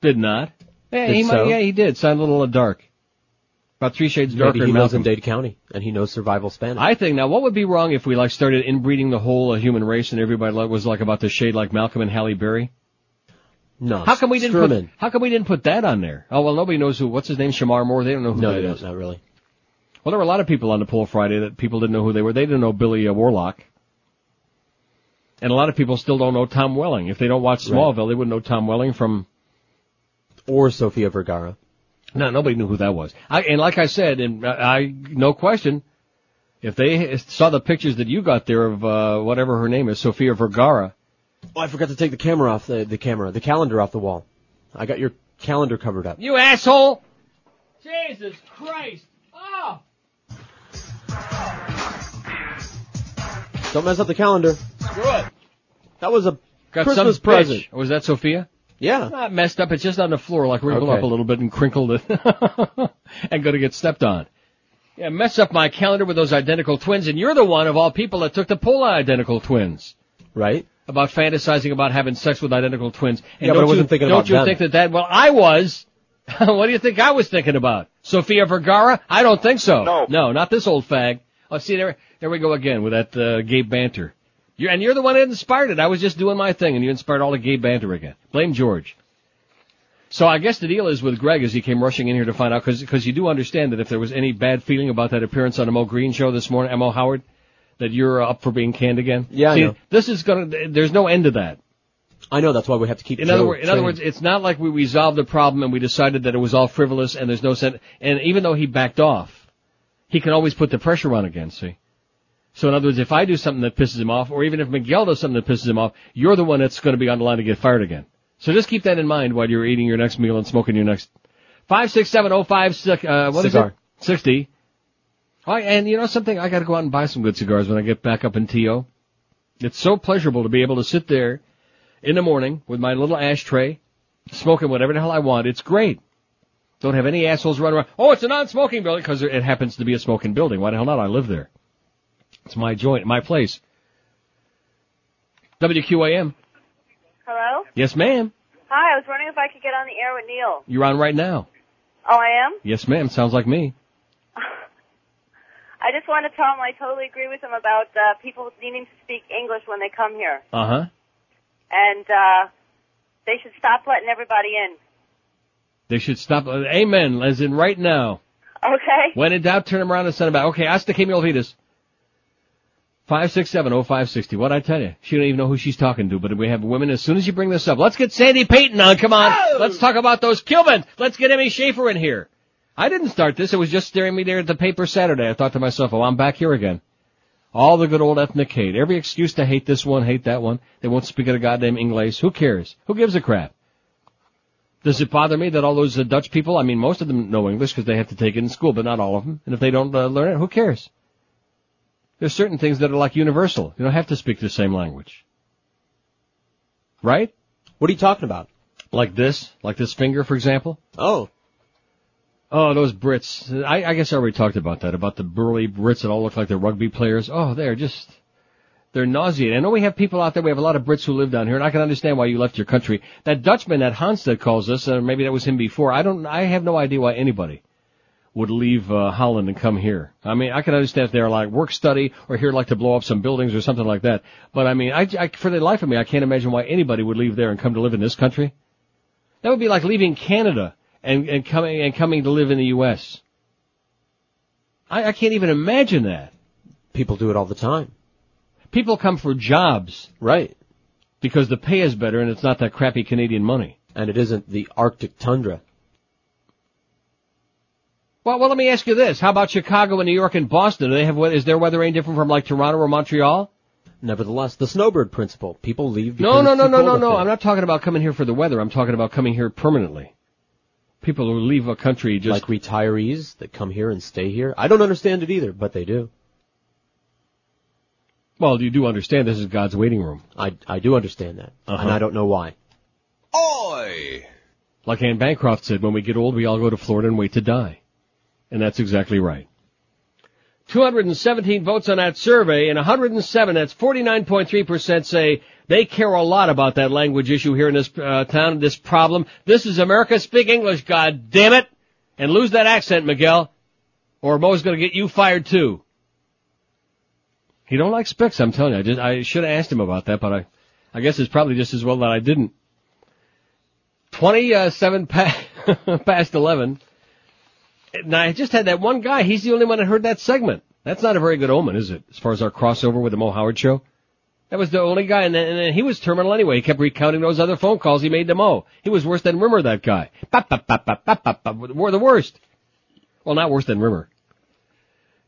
Did not. Yeah, Did he might, yeah, he did. Sound a little dark. About three shades darker Maybe he knows in Dade County, and he knows survival Spanish. I think now, what would be wrong if we like started inbreeding the whole uh, human race and everybody was like about the shade like Malcolm and Halle Berry? no. How come we didn't him put. How come we didn't put that on there? Oh well, nobody knows who. What's his name? Shemar Moore. They don't know who No, that don't, not really. Well, there were a lot of people on the poll Friday that people didn't know who they were. They didn't know Billy uh, Warlock. And a lot of people still don't know Tom Welling. If they don't watch Right. Smallville, they wouldn't know Tom Welling from. Or Sofia Vergara. No, nobody knew who that was. I, and like I said, and I, I no question, if they saw the pictures that you got there of uh, whatever her name is, Sofia Vergara, Oh, I forgot to take the camera off the, the camera, the calendar off the wall. I got your calendar covered up. you asshole! Jesus Christ! Oh! Don't mess up the calendar. Screw it! That was a Got Christmas some present. bitch. Was that Sophia? Yeah. It's Not messed up. It's just on the floor, like wrinkled Okay. up a little bit and crinkled it, and going to get stepped on. Yeah, mess up my calendar with those identical twins, and you're the one of all people that took the pull on identical twins. Right? About fantasizing about having sex with identical twins. And Yeah, but I don't wasn't you, thinking don't you them. think that that? Well, I was. what do you think I was thinking about? Sofia Vergara? I don't think so. No, no, not this old fag. Oh, see there, there we go again with that uh, gay banter. You and you're the one that inspired it. I was just doing my thing, and you inspired all the gay banter again. Blame George. So I guess the deal is with Greg as he came rushing in here to find out, because you do understand that if there was any bad feeling about that appearance on the Mo Green show this morning, Mo Howard, that you're uh, up for being canned again. Yeah, See, this is gonna. There's no end to that. I know, that's why we have to keep In other, wor- in other words, it's not like we resolved the problem and we decided that it was all frivolous and there's no sense. And even though he backed off, he can always put the pressure on again. See. So in other words, if I do something that pisses him off, or even if Miguel does something that pisses him off, you're the one that's going to be on the line to get fired again. So just keep that in mind while you're eating your next meal and smoking your next five six seven oh five six. Uh, what is Cigar. it? Sixty. Oh, and you know something? I got to go out and buy some good cigars when I get back up in TO. It's so pleasurable to be able to sit there in the morning with my little ashtray, smoking whatever the hell I want. It's great. Don't have any assholes running around. Oh, it's a non-smoking building because it happens to be a smoking building. Why the hell not? I live there. It's my joint, my place. WQAM. Hello? Yes, ma'am. Hi, I was wondering if I could get on the air with Neil. You're on right now. Oh, I am? Yes, ma'am. Sounds like me. I just want to tell him I totally agree with him about uh, people needing to speak English when they come here. Uh huh. And uh, they should stop letting everybody in. They should stop. uh, Amen. As in right now. Okay? When in doubt, turn them around and send them back. Okay, hasta que me olvides. Five six seven oh five sixty. What I tell you? She don't even know who she's talking to. But we have women. As soon as you bring this up, let's get Sandy Payton on. Come on, let's talk about those Cubans. Let's get Emmy Schaefer in here. I didn't start this. It was just staring me there at the paper Saturday. I thought to myself, oh, I'm back here again. All the good old ethnic hate. Every excuse to hate this one, hate that one. They won't speak a goddamn English. Who cares? Who gives a crap? Does it bother me that all those uh, Dutch people, I mean, most of them know English because they have to take it in school, but not all of them. And if they don't uh, learn it, who cares? There's certain things that are like universal. You don't have to speak the same language. Right? What are you talking about? Like this? Like this finger, for example? Oh. Oh, those Brits. I, I guess I already talked about that, about the burly Brits that all look like they're rugby players. Oh, they're just, they're nauseating. I know we have people out there, we have a lot of Brits who live down here, and I can understand why you left your country. That Dutchman, that Hanstead calls us, uh, maybe that was him before, I don't, I have no idea why anybody would leave, uh, Holland and come here. I mean, I can understand if they're like work study, or here like to blow up some buildings or something like that. But I mean, I, I, for the life of me, I can't imagine why anybody would leave there and come to live in this country. That would be like leaving Canada and, and coming and coming to live in the U.S. I, I can't even imagine that. People do it all the time. People come for jobs, right? Because the pay is better and it's not that crappy Canadian money. And it isn't the Arctic tundra. Well, well, let me ask you this: How about Chicago and New York and Boston? Do they have is their weather any different from like Toronto or Montreal? Nevertheless, the snowbird principle. People leave No, because no, it's no, no, no, no. I'm not talking about coming here for the weather. I'm talking about coming here permanently. People who leave a country just like retirees that come here and stay here. I don't understand it either, but they do. Well, you do understand this is God's waiting room. I I do understand that, Uh-huh. and I don't know why. Oi! Like Anne Bancroft said, when we get old, we all go to Florida and wait to die. And that's exactly right. 217 votes on that survey and 107, that's 49.3% say they care a lot about that language issue here in this uh, town, this problem. This is America. Speak English, god damn it. And lose that accent, Miguel, or Mo's gonna get you fired too. He don't like specs, I'm telling you. I just, I should have asked him about that, but I, I guess it's probably just as well that I didn't. 27 uh, pa- past 11 and I just had that one guy. He's the only one that heard that segment. That's not a very good omen, is it? As far as our crossover with the Mo Howard show. That was the only guy, and then, and then he was terminal anyway. He kept recounting those other phone calls he made to Mo. He was worse than Rimmer, that guy. Bop, bop, bop, bop, bop, bop, bop, the worst. Well, not worse than Rimmer.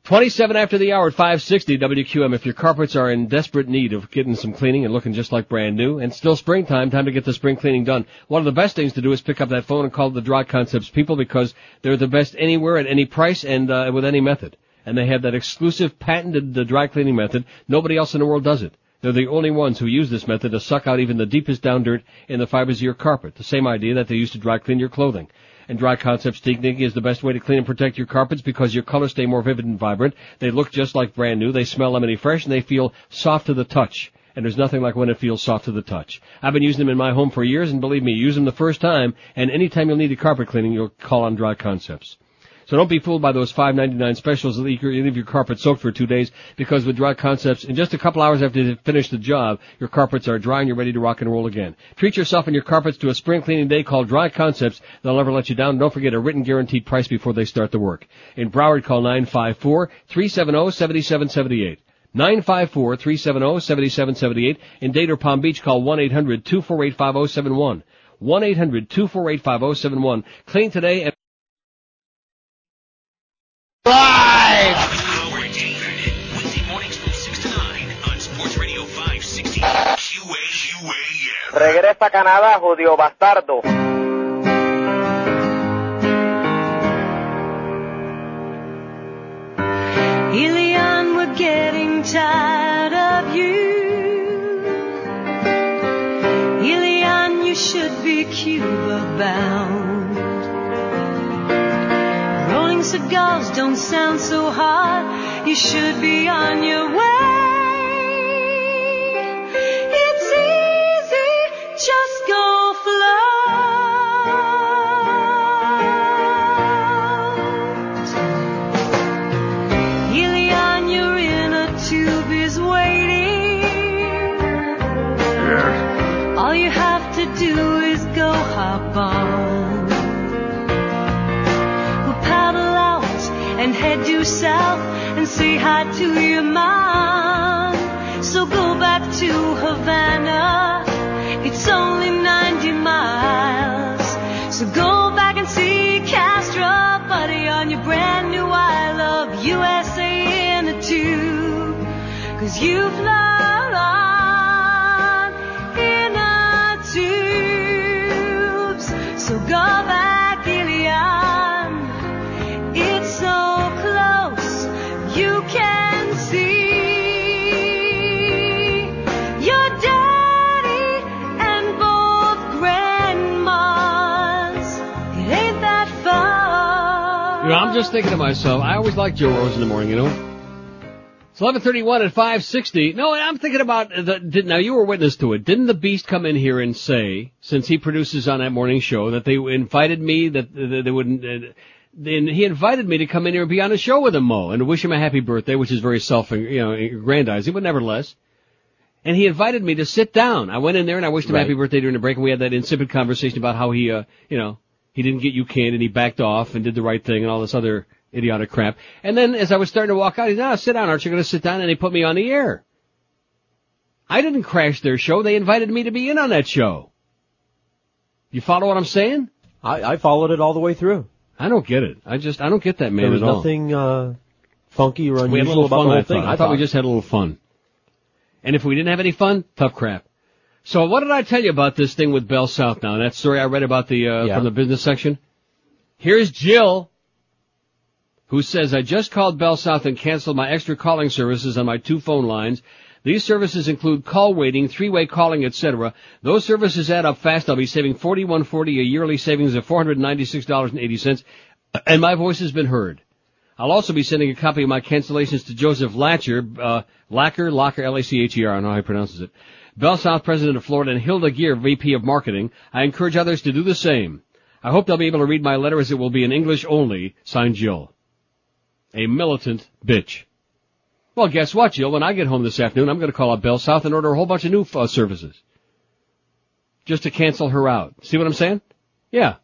27 after the hour at 560 WQM. If your carpets are in desperate need of getting some cleaning and looking just like brand new, and still springtime, time to get the spring cleaning done. One of the best things to do is pick up that phone and call the Dry Concepts people because they're the best anywhere at any price and uh, with any method. And they have that exclusive patented uh, dry cleaning method. Nobody else in the world does it. They're the only ones who use this method to suck out even the deepest down dirt in the fibers of your carpet. The same idea that they use to dry clean your clothing. And Dry Concepts technique is the best way to clean and protect your carpets because your colors stay more vivid and vibrant. They look just like brand new. They smell lemony fresh and they feel soft to the touch. And there's nothing like when it feels soft to the touch. I've been using them in my home for years and believe me, use them the first time and anytime you'll need a carpet cleaning, you'll call on Dry Concepts. So don't be fooled by those $5.99 specials that leave your, leave your carpet soaked for two days because with Dry Concepts, in just a couple hours after you finish the job, your carpets are dry and you're ready to rock and roll again. Treat yourself and your carpets to a spring cleaning day called Dry Concepts. They'll never let you down. Don't forget a written guaranteed price before they start the work. In Broward, call 954-370-7778. 954-370-7778. In Dade or Palm Beach, call 1-800-248-5071. 1-800-248-5071. Clean today and Regresa a Canadá, judío bastardo. Elian, we're getting tired of you. Elian, you should be Cuba bound. Rolling cigars don't sound so hard. You should be on your way. Head due south and say hi to your mom. So go back to Havana. It's only 90 miles. So go back and see Castro, buddy, on your brand new I love USA in a tube. Cause you've flown I'm just thinking to myself, I always like Joe Rose in the morning, you know? It's 1131 at 560. No, I'm thinking about the, did, now you were witness to it. Didn't the Beast come in here and say, since he produces on that morning show, that they invited me, that, that they wouldn't, uh, then he invited me to come in here and be on a show with him, Mo, and to wish him a happy birthday, which is very self, you know, aggrandizing, but nevertheless. And he invited me to sit down. I went in there and I wished him Right. happy birthday during the break, and we had that insipid conversation about how he, uh, you know, he didn't get you canned and he backed off and did the right thing and all this other idiotic crap. And then as I was starting to walk out, he said, "Ah, sit down. Aren't you going to sit down?" And he put me on the air. I didn't crash their show. They invited me to be in on that show. You follow what I'm saying? I, I followed it all the way through. I don't get it. I just I don't get that man there was at all. nothing uh, funky or we had a unusual little about fun. the whole I thing. thought. I thought we just had a little fun. And if we didn't have any fun, tough crap. So what did I tell you about this thing with Bell South now? That story I read about the uh, Yeah. from the business section. Here's Jill, who says I just called Bell South and canceled my extra calling services on my two phone lines. These services include call waiting, three-way calling, etc. Those services add up fast. I'll be saving forty-one forty, a yearly savings of four hundred ninety-six dollars and eighty cents, and my voice has been heard. I'll also be sending a copy of my cancellations to Joseph Latcher, uh, Lacker, Locker, L-A-C-H-E-R, I don't know how he pronounces it. Bell South President of Florida and Hilda Gear, VP of Marketing. I encourage others to do the same. I hope they'll be able to read my letter as it will be in English only. Signed Jill. A militant bitch. Well, guess what, Jill? When I get home this afternoon, I'm going to call up Bell South and order a whole bunch of new uh, services. Just to cancel her out. See what I'm saying? Yeah.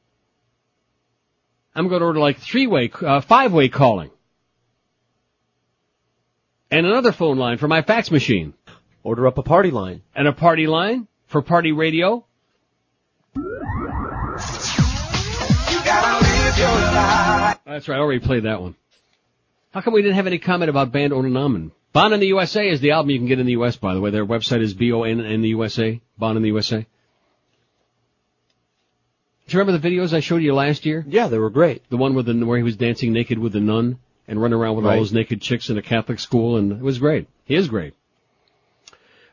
I'm going to order like three-way, uh, five-way calling. And another phone line for my fax machine. Order up a party line. And a party line for party radio. That's right, I already played that one. How come we didn't have any comment about Band ohne Namen? Bon in the USA is the album you can get in the US, by the way. Their website is B-O-N in the USA. Bon in the USA. Do you remember the videos I showed you last year? Yeah, they were great. The one with the, where he was dancing naked with the nun and running around with all those naked chicks in a Catholic school and it was great. He is great.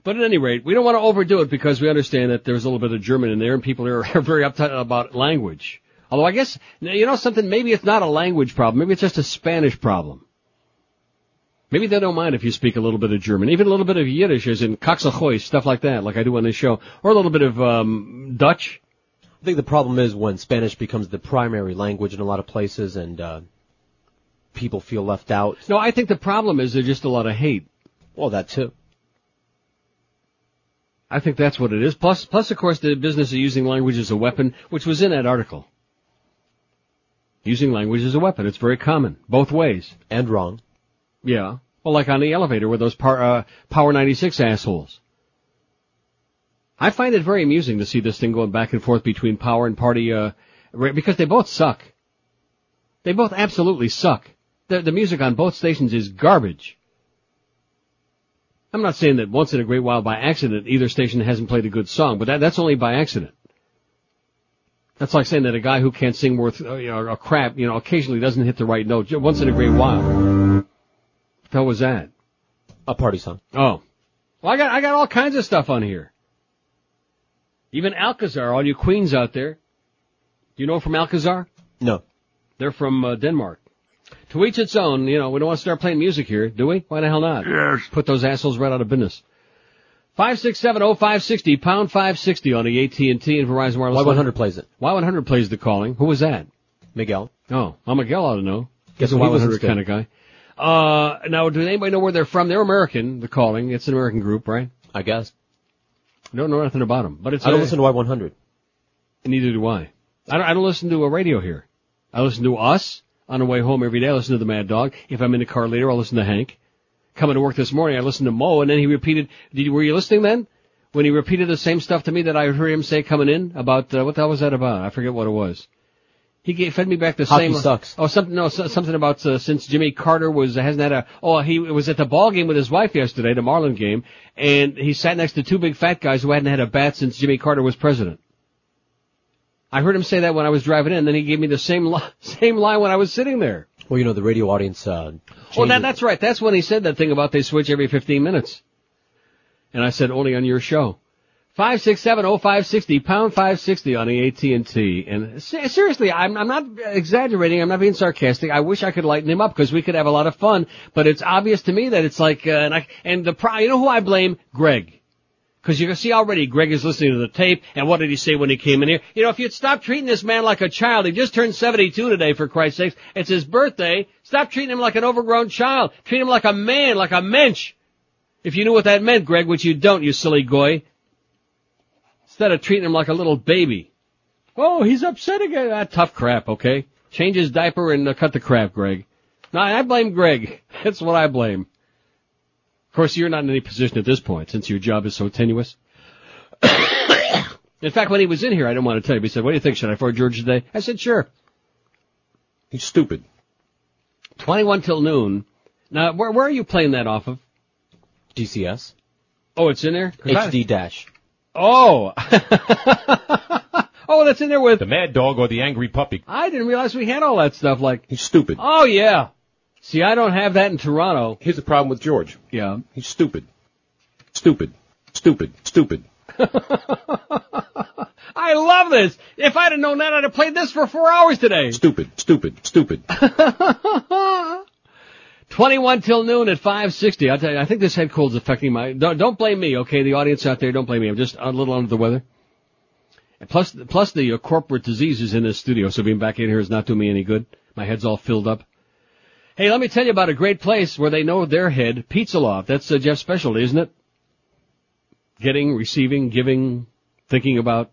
But at any rate, we don't want to overdo it because we understand that there's a little bit of German in there and people are, are very uptight about language. Although I guess, you know something, maybe it's not a language problem, maybe it's just a Spanish problem. Maybe they don't mind if you speak a little bit of German, even a little bit of Yiddish as in Kaxachoy, stuff like that, like I do on this show, or a little bit of, um, Dutch. I think the problem is when Spanish becomes the primary language in a lot of places and, uh, people feel left out. No, I think the problem is there's just a lot of hate. Well, that too. I think that's what it is. Plus, plus of course the business of using language as a weapon, which was in that article. Using language as a weapon. It's very common. Both ways. And wrong. Yeah. Well, like on the elevator with those par, uh, Power 96 assholes. I find it very amusing to see this thing going back and forth between Power and Party, uh, because they both suck. They both absolutely suck. The, the music on both stations is garbage. I'm not saying that once in a great while by accident either station hasn't played a good song, but that, that's only by accident. That's like saying that a guy who can't sing worth uh, you know, a crap, you know, occasionally doesn't hit the right note once in a great while. What the hell was that? A party song. Oh. Well, I got, I got all kinds of stuff on here. Even Alcazar, all you queens out there. Do you know from Alcazar? No. They're from uh, Denmark. To each its own, you know, we don't want to start playing music here, do we? Why the hell not? Yes. Put those assholes right out of business. 5670560, pound 560 on the AT&T and Verizon Wireless. line. Y100 plays it. Y100 plays the calling. Who was that? Miguel. Oh, well, Miguel ought to know. Guess He's a what he listens Y100 to. kind of guy. Uh, now, does anybody know where they're from? They're American, the calling. It's an American group, right? I guess. I Don't know nothing about them, but it's I don't a- listen to Y100. Neither do I. I don't, I don't listen to a radio here. I listen to us on the way home every day. I listen to the Mad Dog. If I'm in the car later, I'll listen to Hank. Coming to work this morning, I listened to Mo, and then he repeated. Did were you listening then? When he repeated the same stuff to me that I heard him say coming in about uh, what the hell was that about? I forget what it was. He gave, fed me back the Hockey same. sucks. Oh, something. No, so- something about uh, since Jimmy Carter was hasn't had a. Oh, he was at the ball game with his wife yesterday, the Marlin game, and he sat next to two big fat guys who hadn't had a bat since Jimmy Carter was president. I heard him say that when I was driving in. and Then he gave me the same li- same line when I was sitting there. Well, you know, the radio audience, uh, Oh, that, that's right. That's when he said that thing about they switch every 15 minutes. And I said only on your show. Five six seven oh five sixty pound five sixty on the AT and T. And se- seriously, I'm I'm not exaggerating. I'm not being sarcastic. I wish I could lighten him up because we could have a lot of fun. But it's obvious to me that it's like uh, and I and the pro- you know who I blame? Greg. Because you can see already Greg is listening to the tape, and what did he say when he came in here? You know, if you'd stop treating this man like a child, he just turned 72 today, for Christ's sakes. It's his birthday. Stop treating him like an overgrown child. Treat him like a man, like a mensch. If you knew what that meant, Greg, which you don't, you silly goy. Instead of treating him like a little baby. Oh, he's upset again. Ah, tough crap, okay? Change his diaper and uh, cut the crap, Greg. No, I blame Greg. That's what I blame. Of course, you're not in any position at this point since your job is so tenuous. in fact, when he was in here, I didn't want to tell you. He said, "What do you think? Should I forward George today?" I said, "Sure." He's stupid. Twenty-one till noon. Now, where where are you playing that off of? DCS. Oh, it's in there. I- HD dash. Oh. oh, that's in there with. The mad dog or the angry puppy. I didn't realize we had all that stuff. Like, He's stupid. oh yeah. See, I don't have that in Toronto. Here's the problem with George. Yeah. He's stupid. Stupid. Stupid. Stupid. I love this. If I'd have known that, I'd have played this for four hours today. Stupid. Stupid. Stupid. 21 till noon at 560. I'll tell you, I think this head cold's affecting my, don't, don't blame me, okay? The audience out there, don't blame me. I'm just a little under the weather. And plus, plus the uh, corporate disease is in this studio, so being back in here is not doing me any good. My head's all filled up. Hey, let me tell you about a great place where they know their head, Pizza Loft. That's uh, Jeff's specialty, isn't it? Getting, receiving, giving, thinking about.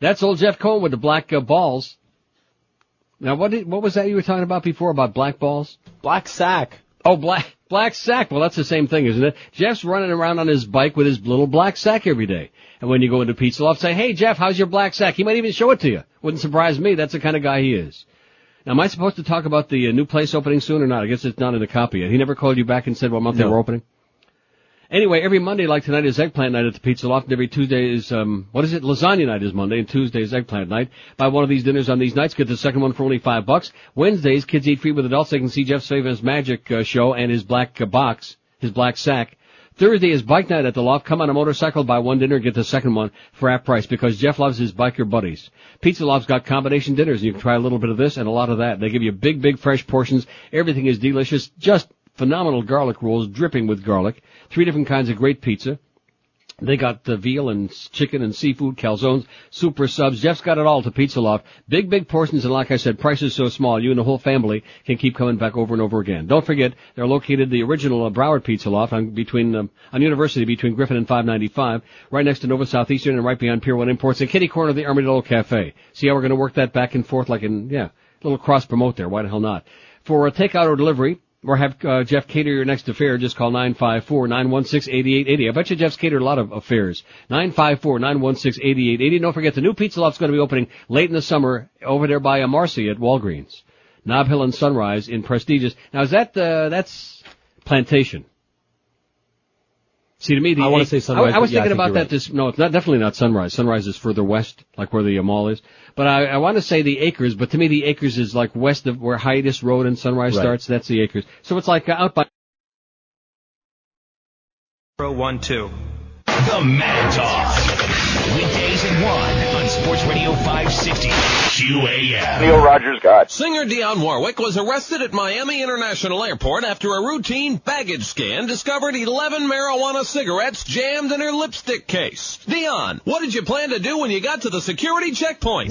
That's old Jeff Cohen with the black uh, balls. Now, what did, what was that you were talking about before about black balls? Black sack. Oh, black black sack. Well, that's the same thing, isn't it? Jeff's running around on his bike with his little black sack every day. And when you go into Pizza Loft, say, "Hey, Jeff, how's your black sack?" He might even show it to you. Wouldn't surprise me. That's the kind of guy he is. Now, am I supposed to talk about the uh, new place opening soon or not? I guess it's not in the copy yet. He never called you back and said what month they were opening. Anyway, every Monday like tonight is eggplant night at the Pizza Loft, and every Tuesday is um what is it? Lasagna night is Monday, and Tuesday is eggplant night. Buy one of these dinners on these nights, get the second one for only five bucks. Wednesdays, kids eat free with adults. They can see Jeff famous magic uh, show and his black uh, box, his black sack. Thursday is bike night at the loft. Come on a motorcycle, buy one dinner, get the second one for half price because Jeff loves his biker buddies. Pizza Loft's got combination dinners. You can try a little bit of this and a lot of that. They give you big, big fresh portions. Everything is delicious. Just phenomenal garlic rolls dripping with garlic. Three different kinds of great pizza. They got the veal and chicken and seafood, calzones, super subs. Jeff's got it all to Pizza Loft. Big, big portions, and like I said, prices so small, you and the whole family can keep coming back over and over again. Don't forget, they're located the original uh, Broward Pizza Loft on between um, on University between Griffin and 595, right next to Nova Southeastern and right beyond Pier One Imports, and kitty corner of the Armadillo Cafe. See how we're going to work that back and forth like in yeah, little cross promote there. Why the hell not? For a takeout or delivery, or have uh, Jeff cater your next affair, just call 954-916-8880. I bet you Jeff's catered a lot of affairs. 954-916-8880. Don't forget the new Pizza Loft's going to be opening late in the summer over there by uh, Marcy at Walgreens. Nob Hill and Sunrise in prestigious. Now is that, uh, that's Plantation. See, to me, the I wanna say Sunrise, I, I was but yeah, I thinking think about that right. this. No, it's not definitely not Sunrise. Sunrise is further west, like where the uh, mall is. But I, I want to say the Acres. But to me, the Acres is like west of where Hiatus Road and Sunrise Right. starts. That's the Acres. So it's like uh, out by. One two. The Mad Talk. Weekdays at 1 on Sports Radio 560. QAM. Neil Rogers got. Singer Dionne Warwick was arrested at Miami International Airport after a routine baggage scan discovered 11 marijuana cigarettes jammed in her lipstick case. Dionne, what did you plan to do when you got to the security checkpoint?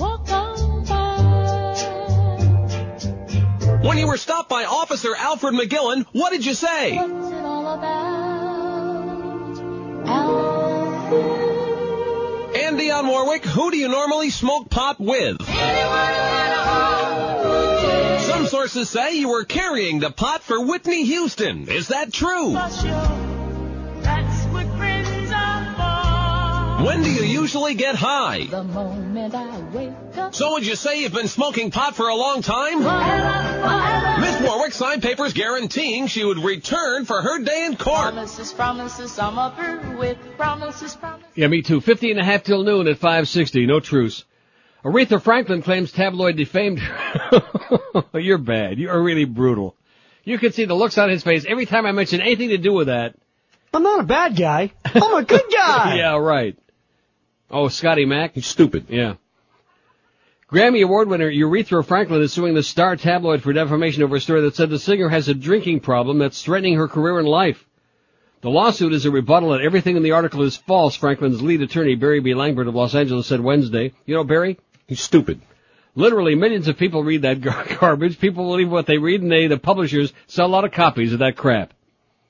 When you were stopped by Officer Alfred McGillen, what did you say? And Dionne Warwick, who do you normally smoke pot with? Some sources say you were carrying the pot for Whitney Houston. Is that true? When do you usually get high? The moment I wake up. So would you say you've been smoking pot for a long time? Miss Warwick signed papers guaranteeing she would return for her day in court. Promises, promises, I'm up here with promises, promises. Yeah, me too. Fifty and a half till noon at 560. No truce. Aretha Franklin claims tabloid defamed her. You're bad. You are really brutal. You can see the looks on his face every time I mention anything to do with that. I'm not a bad guy. I'm a good guy. yeah, right. Oh, Scotty Mac? He's stupid. Yeah. Grammy Award winner Urethra Franklin is suing the Star tabloid for defamation over a story that said the singer has a drinking problem that's threatening her career and life. The lawsuit is a rebuttal that everything in the article is false, Franklin's lead attorney Barry B. Langberg of Los Angeles said Wednesday. You know Barry? He's stupid. Literally millions of people read that gar- garbage. People believe what they read and they, the publishers, sell a lot of copies of that crap.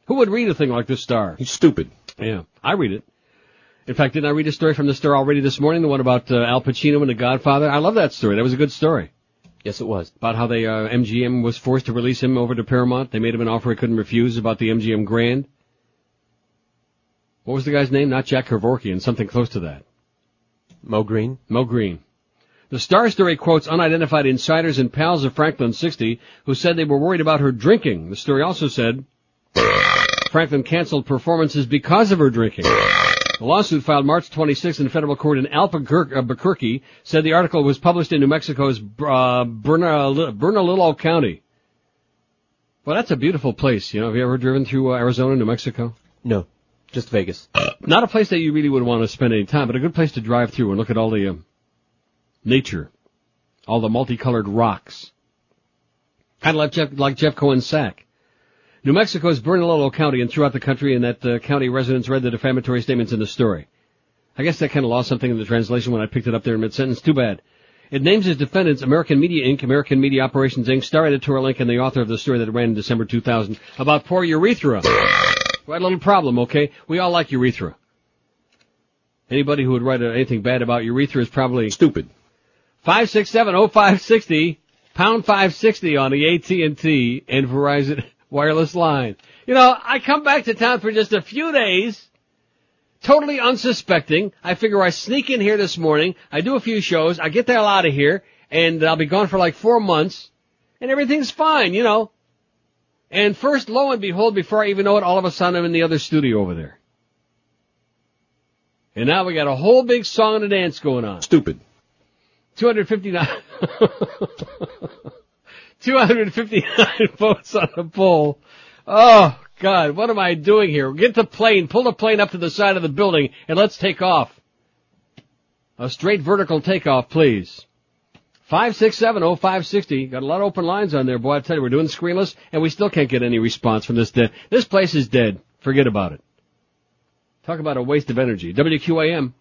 Who would read a thing like this Star? He's stupid. Yeah, I read it. In fact, didn't I read a story from the Star already this morning? The one about uh, Al Pacino and The Godfather. I love that story. That was a good story. Yes, it was. About how they uh, MGM was forced to release him over to Paramount. They made him an offer he couldn't refuse about the MGM Grand. What was the guy's name? Not Jack Kevorkian, something close to that. Mo Green. Mo Green. The Star story quotes unidentified insiders and pals of Franklin 60 who said they were worried about her drinking. The story also said Franklin canceled performances because of her drinking. The lawsuit filed March 26 in federal court in Albuquerque, Albuquerque said the article was published in New Mexico's uh, Bernal- Bernalillo County. Well, that's a beautiful place. You know, have you ever driven through uh, Arizona, New Mexico? No, just Vegas. Not a place that you really would want to spend any time, but a good place to drive through and look at all the um, nature, all the multicolored rocks. Kind of like Jeff, like Jeff Cohen's sack. New Mexico's Bernalillo County and throughout the country, and that uh, county residents read the defamatory statements in the story. I guess that kind of lost something in the translation when I picked it up there in mid-sentence. Too bad. It names as defendants American Media Inc., American Media Operations Inc., Star Editorial Inc., and the author of the story that ran in December 2000 about poor urethra. Right, a little problem, okay? We all like urethra. Anybody who would write anything bad about urethra is probably stupid. Five six seven oh five sixty pound five sixty on the AT and T and Verizon wireless line. You know, I come back to town for just a few days, totally unsuspecting. I figure I sneak in here this morning. I do a few shows. I get the hell out of here, and I'll be gone for like four months, and everything's fine. You know. And first, lo and behold, before I even know it, all of a sudden I'm in the other studio over there. And now we got a whole big song and a dance going on. Stupid. 259, 259 votes on the poll. Oh, God, what am I doing here? Get the plane, pull the plane up to the side of the building, and let's take off. A straight vertical takeoff, please. 5670560. Got a lot of open lines on there, boy. I tell you, we're doing screenless, and we still can't get any response from this dead. This place is dead. Forget about it. Talk about a waste of energy. WQAM.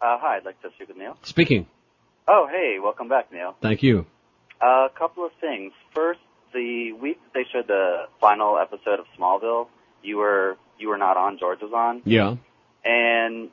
Uh, hi, I'd like to speak with Neil. Speaking. Oh, hey, welcome back, Neil. Thank you. Uh, a couple of things. First, the week that they showed the final episode of Smallville, you were you were not on. George was on, Yeah. and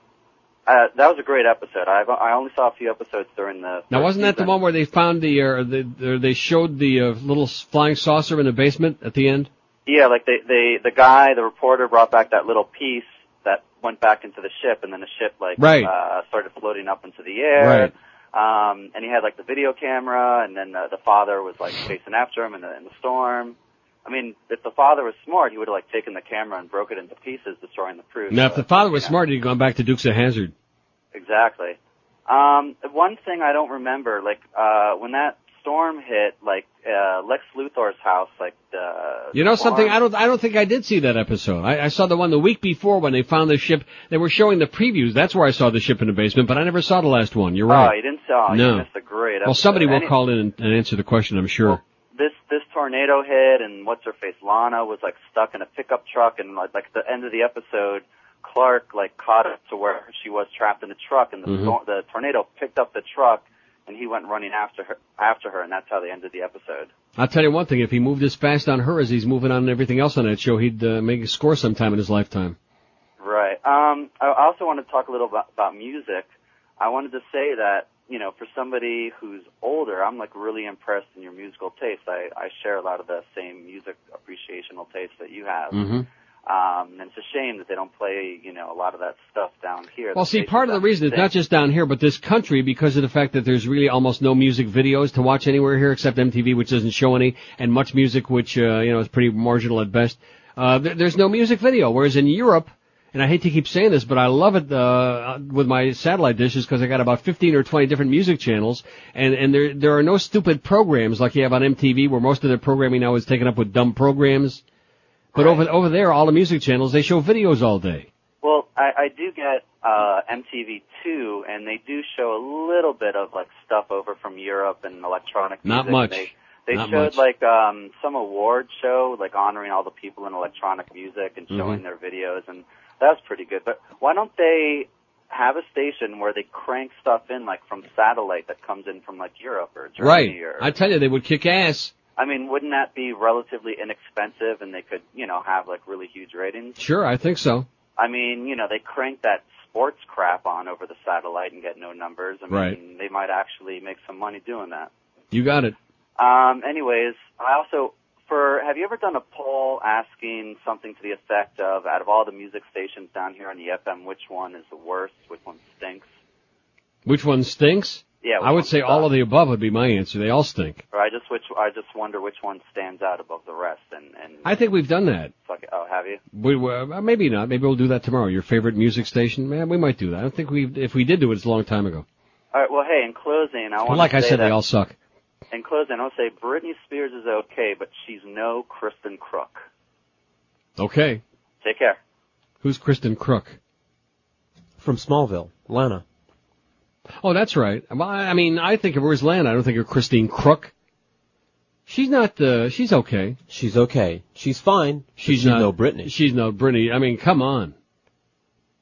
uh, that was a great episode. I I only saw a few episodes during the. Now, wasn't that the one where they found the, uh, the, or they showed the uh, little flying saucer in the basement at the end? Yeah, like they they the guy, the reporter, brought back that little piece that went back into the ship, and then the ship like Right. uh, started floating up into the air. Right. Um, and he had like the video camera, and then uh, the father was like chasing after him in the in the storm. I mean, if the father was smart, he would have like taken the camera and broke it into pieces, destroying the proof. Now, if the father was smart, he'd gone back to Dukes of Hazzard. Exactly. Um, one thing I don't remember, like uh, when that storm hit, like uh, Lex Luthor's house, like the You know something? I don't. I don't think I did see that episode. I, I saw the one the week before when they found the ship. They were showing the previews. That's where I saw the ship in the basement. But I never saw the last one. You're Oh, right. you didn't saw. no. You missed a great. well, somebody will Any- call in and, and answer the question. I'm sure. This this tornado hit, and what's her face? Lana was like stuck in a pickup truck, and like, like at the end of the episode, Clark like caught up to where she was trapped in the truck, and the Mhm. storm, the tornado picked up the truck, and he went running after her after her, and that's how they ended the episode. I'll tell you one thing. If he moved as fast on her as he's moving on everything else on that show, he'd uh, make a score sometime in his lifetime. Right. Um, I also want to talk a little about, about music. I wanted to say that, you know, for somebody who's older, I'm like really impressed in your musical taste. I, I share a lot of the same music appreciational taste that you have. Mm-hmm. Um, and it's a shame that they don't play, you know, a lot of that stuff down here. Well, see, part of the reason it's here not just down here, but this country, because of the fact that there's really almost no music videos to watch anywhere here except MTV, which doesn't show any, and MuchMusic, which uh, you know is pretty marginal at best. Uh, there, there's no music video. Whereas in Europe, and I hate to keep saying this, but I love it uh, with my satellite dishes because I got about 15 or 20 different music channels, and and there there are no stupid programs like you have on MTV, where most of their programming now is taken up with dumb programs. But over over there, all the music channels they show videos all day. Well, I, I do get uh, MTV2, and they do show a little bit of like stuff over from Europe and electronic music. Not much. They, they Not showed much. like um, some award show, like honoring all the people in electronic music and showing Mhm. their videos, and that was pretty good. But why don't they have a station where they crank stuff in, like from satellite that comes in from like Europe or Germany Right. or I tell you, they would kick ass. I mean, wouldn't that be relatively inexpensive and they could, you know, have like really huge ratings? Sure, I think so. I mean, you know, they crank that sports crap on over the satellite and get no numbers. I mean, Right. they might actually make some money doing that. You got it. Um, anyways, I also, for, have you ever done a poll asking something to the effect of, out of all the music stations down here on the FM, which one is the worst? Which one stinks? Which one stinks? Yeah, I would say all of the above would be my answer. They all stink. Or I just, which, I just wonder which one stands out above the rest and, and, I think we've done that. fuck it. oh, have you? We, uh, maybe not. Maybe we'll do that tomorrow. Your favorite music station? Man, we might do that. I don't think we, if we did do it, it's a long time ago. Alright, well hey, in closing, I But want like to I say said, that they all suck. In closing, I'll say Britney Spears is okay, but she's no Kristin Kreuk. Okay. Take care. Who's Kristin Kreuk? From Smallville, Lana. Oh, that's right. Well, I mean, I think of her as Lana. I don't think of Christine Kreuk. She's not, uh, she's okay. She's okay. She's fine. She's, she's not, no Britney. She's no Britney. I mean, come on.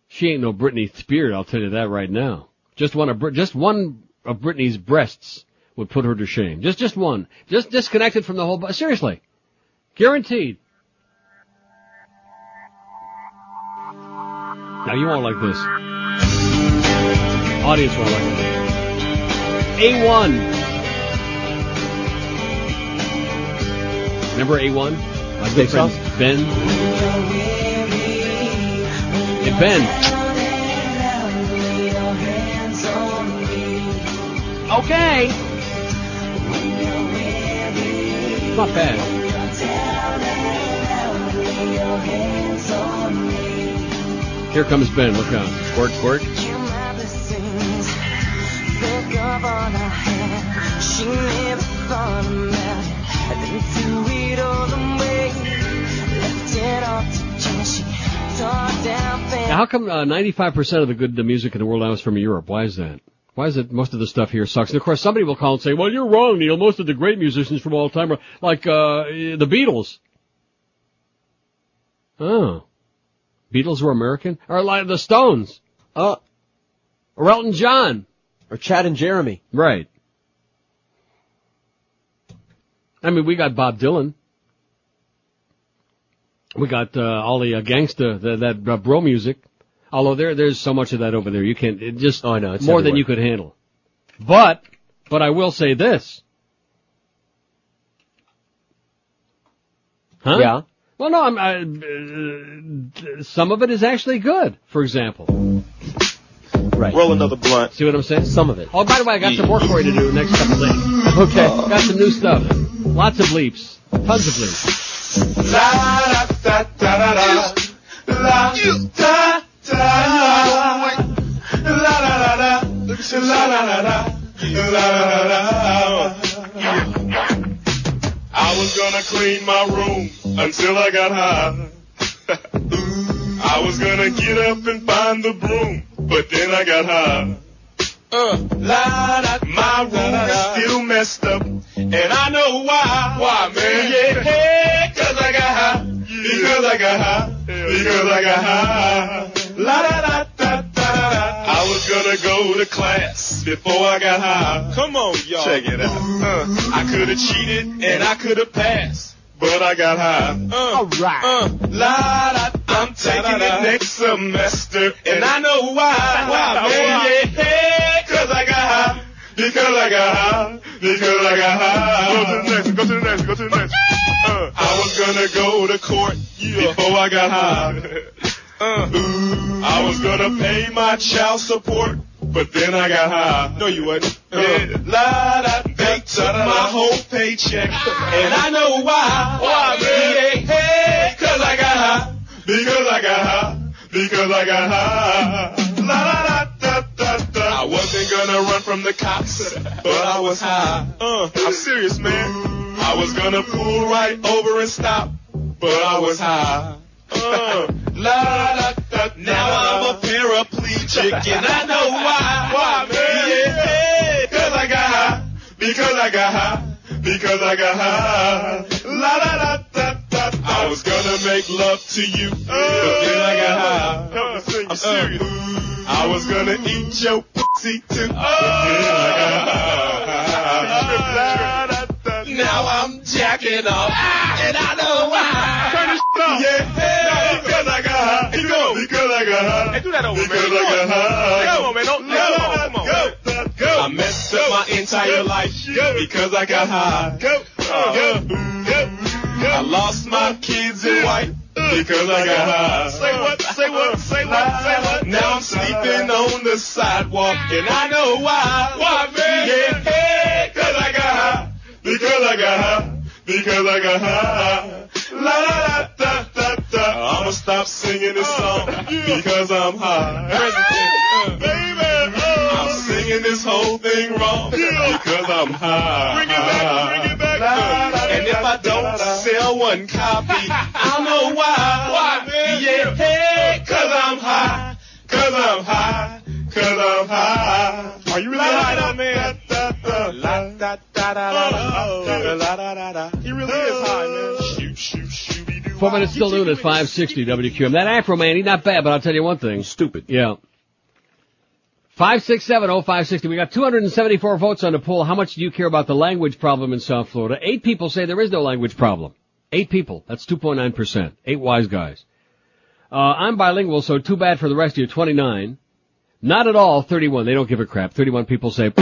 She ain't no Britney Spears, I'll tell you that right now. Just one, of just one of Britney's breasts would put her to shame. Just, just one. Just disconnected from the whole, bu- seriously. Guaranteed. Now you won't like this. Audience won't like it. A1. Remember A1? My think so. friend Ben. Hey Ben. Okay. Not bad. Here comes Ben. Look out. Squirt, squirt. She never thought about it. I didn't do it all the way. Left it all to chance. She tore down Now, how come uh, 95% of the good music in the world now is from Europe? Why is that? Why is it most of the stuff here sucks? And of course, somebody will call and say, "Well, you're wrong, Neil. Most of the great musicians from all time are like uh, the Beatles." Oh, Beatles were American, or like the Stones, Uh, or Elton John, or Chad and Jeremy. right? I mean, we got Bob Dylan. We got uh, all the uh, gangsta, the, that uh, bro music. Although there, there's so much of that over there, you can't. It just Oh, I know. It's more than you could handle. But, but I will say this. Huh? Yeah. Well, no, I'm, I, uh, some of it is actually good. For example, Right. Roll another blunt. see what I'm saying? Some of it. Oh, by the way, I got some more for you to do next couple days. Okay, got some new stuff. Lots of leaps. tons of leaps. I was gonna clean my room until I got high. I was gonna get up and find the broom, but then I got high. Uh, la, da, my room is still messed up, and I know why. Why, man? Yeah, cause I got high. Because I got high. Because I got high. La da da da da da. I was gonna go to class before I got high. Come on, y'all. Check it out. Uh, I could have cheated and I could have passed, but I got high. Uh, All right. Uh, la da. I'm taking it next semester, and I know why. Why, man? Yeah, Because I got high. Because I got high. Go to the next. Go to the next. Go to the next. Uh, I was gonna go to court before I got high. Uh, I was gonna pay my child support, but then I got high. No, you wasn't. Uh, yeah. La da. Took my whole paycheck, and I know why. Why, man? Yeah, hey, cause I got high. Because I got high. Because I got high. Gonna run from the cops, but I was high. Uh, I'm serious, man. I was gonna pull right over and stop, but I was high. Uh, la da da. Now I'm a paraplegic, and I know why. Why, man? Yeah, cause I got high. Because I got high. Because I got high. La da da da I was gonna make love to you, but then I got high. I'm serious. I was gonna eat your pussy too, but then I got high. Now I'm jacking off, and I know why. Turn this off. Yeah, because I got high. Because I got high. Hey, do that over, because I got high. Come on, man. Don't, go, come on. Go, go. I messed up my entire life because I got high. Go, go, uh-huh. go. I lost my kids and wife because I got high. Say what? Say what? Say what? Say what? Now I'm sleeping on the sidewalk and I know why. Why, man? Yeah, hey, cause I got high. Because I got high. Because I got high. La la da da da. I'ma stop singing this oh, song because I'm high. Baby, oh. I'm singing this whole thing wrong because I'm high. Bring it back, bring it back. And if I don't sell one copy, I'll know why. Why, man? Yeah, hey, cause I'm high. Cause I'm high. Cause I'm high. Are you really high, man? La da da da oh, oh. da da la da da da. He really is high, man. Shoot, shoot, shoot. Four minutes still noon at 560 WQAM. That Afroman, he's not bad, but I'll tell you one thing. Stupid. Yeah. 5670560. We got 274 votes on the poll. How much do you care about the language problem in South Florida? Eight people say there is no language problem. Eight people. That's 2.9%. Eight wise guys. Uh, I'm bilingual, so too bad for the rest of you. 29. Not at all. 31. They don't give a crap. 31 people say.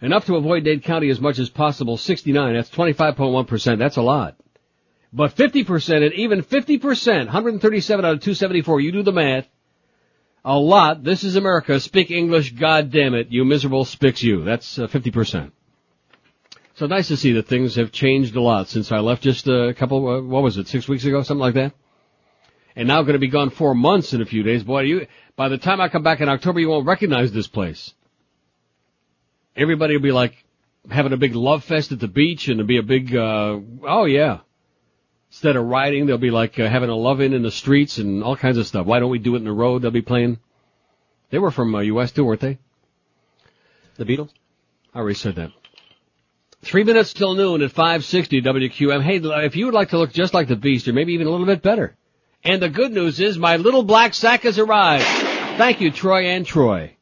Enough to avoid Dade County as much as possible. 69. That's 25.1%. That's a lot. But 50% and even 50%, 137 out of 274, you do the math. A lot. This is America. Speak English, God damn it. You miserable spicks you. That's uh, 50%. So nice to see that things have changed a lot since I left just a couple, uh, what was it, six weeks ago, something like that? And now going to be gone four months in a few days. Boy, you, by the time I come back in October, you won't recognize this place. Everybody will be like having a big love fest at the beach and it'll be a big, uh, oh yeah. Instead of riding, they'll be like uh, having a love-in in the streets and all kinds of stuff. Why don't we do it in the road? They'll be playing. They were from uh, U.S. too, weren't they? The Beatles? I already said that. Three minutes till noon at 560 WQM. Hey, if you would like to look just like the Beast, or maybe even a little bit better. And the good news is my little black sack has arrived. Thank you, Troy and Troy.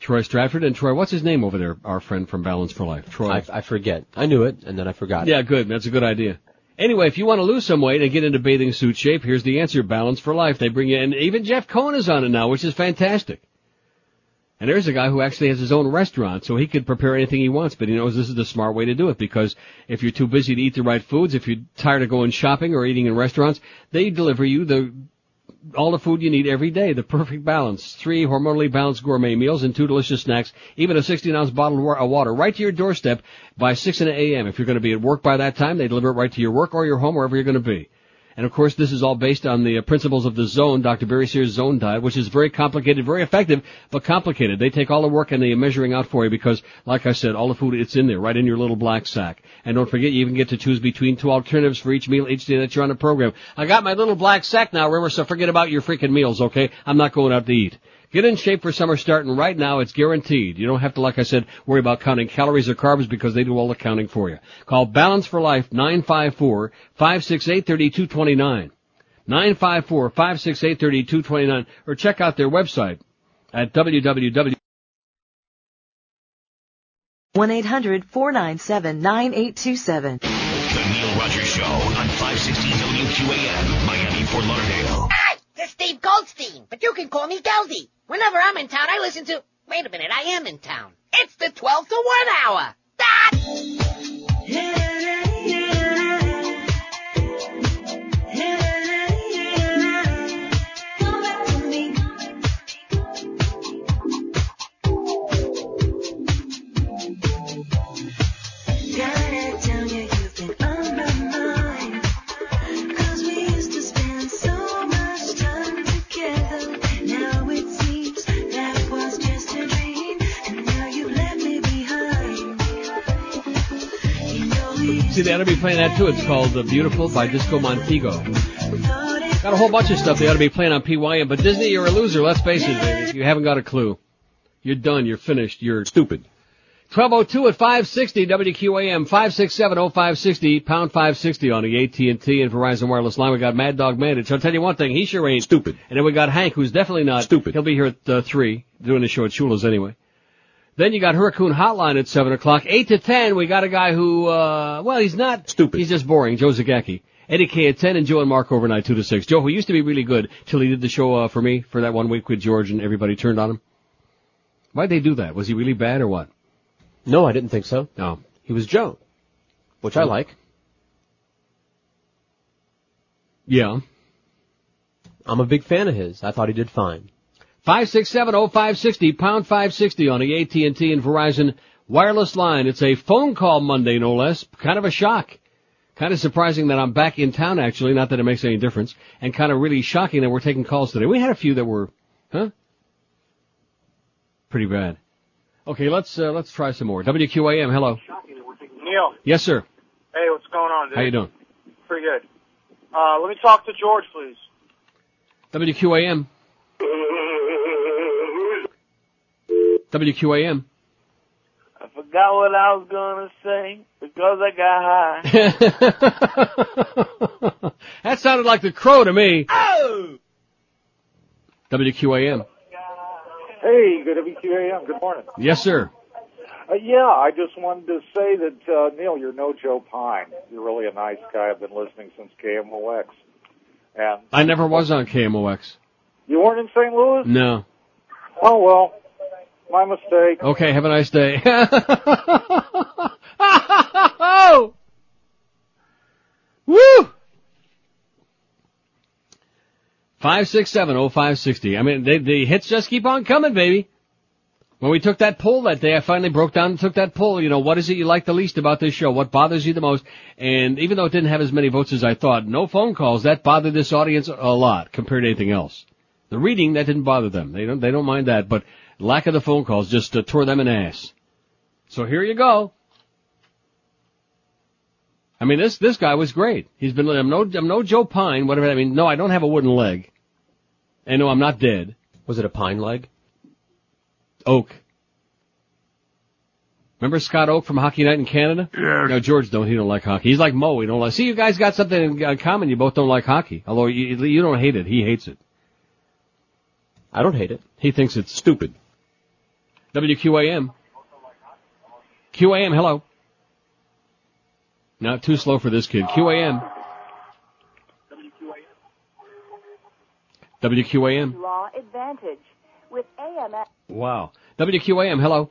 Troy Stratford and Troy, what's his name over there? Our friend from Balance for Life. Troy. I, I forget. I knew it, and then I forgot. Yeah, good. That's a good idea. Anyway, if you want to lose some weight and get into bathing suit shape, here's the answer. Balance for Life. They bring you in. Even Jeff Cohen is on it now, which is fantastic. And there's a guy who actually has his own restaurant, so he could prepare anything he wants, but he knows this is the smart way to do it because if you're too busy to eat the right foods, if you're tired of going shopping or eating in restaurants, they deliver you the all the food you need every day, the perfect balance. Three hormonally balanced gourmet meals and two delicious snacks, even a 16 ounce bottle of water right to your doorstep by 6 a.m. If you're going to be at work by that time, they deliver it right to your work or your home, wherever you're going to be. And of course, this is all based on the uh, principles of the zone, Dr. Barry Sears zone diet, which is very complicated, very effective, but complicated. They take all the work and they are measuring out for you because, like I said, all the food, it's in there, right in your little black sack. And don't forget, you even get to choose between two alternatives for each meal each day that you're on the program. I got my little black sack now, remember, so forget about your freaking meals, okay? I'm not going out to eat. Get in shape for summer starting right now. It's guaranteed. You don't have to, like I said, worry about counting calories or carbs because they do all the counting for you. Call Balance for Life 954-568-3229. 954-568-3229 or check out their website at www. 1-800-497-9827. The Neil Rogers Show on 560 WQAM, Miami, Fort Lauderdale. This Steve Goldstein, but you can call me Geldy. Whenever I'm in town, I listen to. Wait a minute, I am in town. It's the 12 to 1 hour. See, they ought to be playing that too. It's called The Beautiful by Disco Montego. Got a whole bunch of stuff they ought to be playing on PYM, but Disney, you're a loser. Let's face it, baby. You haven't got a clue. You're done. You're finished. You're stupid. 1202 at 560 WQAM 5670560 pound 560 on the AT&T and Verizon wireless line. We got Mad Dog Mandich. I'll tell you one thing, he sure ain't stupid. And then we got Hank, who's definitely not stupid. He'll be here at uh, three doing the show at Shula's anyway. Then you got Hurricane Hotline at seven o'clock. Eight to ten, we got a guy who, uh, well, he's not stupid. He's just boring. Joe Zagacki. Eddie K at ten and Joe and Mark overnight two to six. Joe, who used to be really good till he did the show uh, for me for that one week with George and everybody turned on him. Why'd they do that? Was he really bad or what? No, I didn't think so. No. He was Joe, which I like. Yeah. I'm a big fan of his. I thought he did fine. 5670560, pound 560 on the AT&T and Verizon wireless line. It's a phone call Monday, no less. Kind of a shock. Kind of surprising that I'm back in town, actually. Not that it makes any difference. And kind of really shocking that we're taking calls today. We had a few that were, huh? Pretty bad. Okay, let's, uh, let's try some more. WQAM, hello. Neil. Yes, sir. Hey, what's going on, dude? How you doing? Pretty good. Uh, let me talk to George, please. WQAM. WQAM. I forgot what I was gonna say because I got high. that sounded like the crow to me. Oh! WQAM. Hey, good WQAM. Good morning. Yes, sir. Uh, yeah, I just wanted to say that uh, Neil, you're no Joe Pine. You're really a nice guy. I've been listening since KMOX, and I never was on KMOX. you weren't in St. Louis. No. Oh well, my mistake. Okay, have a nice day. Woo! Five six seven oh five sixty. I mean, they, the hits just keep on coming, baby. When we took that poll that day, I finally broke down and took that poll. You know, what is it you like the least about this show? What bothers you the most? And even though it didn't have as many votes as I thought, no phone calls. That bothered this audience a lot compared to anything else. The reading that didn't bother them. They don't they don't mind that, but lack of the phone calls just uh, tore them an ass. So here you go. I mean, this this guy was great. He's been. I'm no I'm no Joe Pine. Whatever. I mean, no, I don't have a wooden leg. And no, I'm not dead. Was it a pine leg? Oak. Remember Scott Oake from Hockey Night in Canada? Yeah. No, George don't. He don't like hockey. He's like Mo. He don't like. See, you guys got something in uh, common. You both don't like hockey. Although you, you don't hate it. He hates it. I don't hate it. He thinks it's stupid. WQAM. QAM, hello. Not too slow for this kid. QAM. WQAM. Law Advantage with AMS. Wow. WQAM, hello.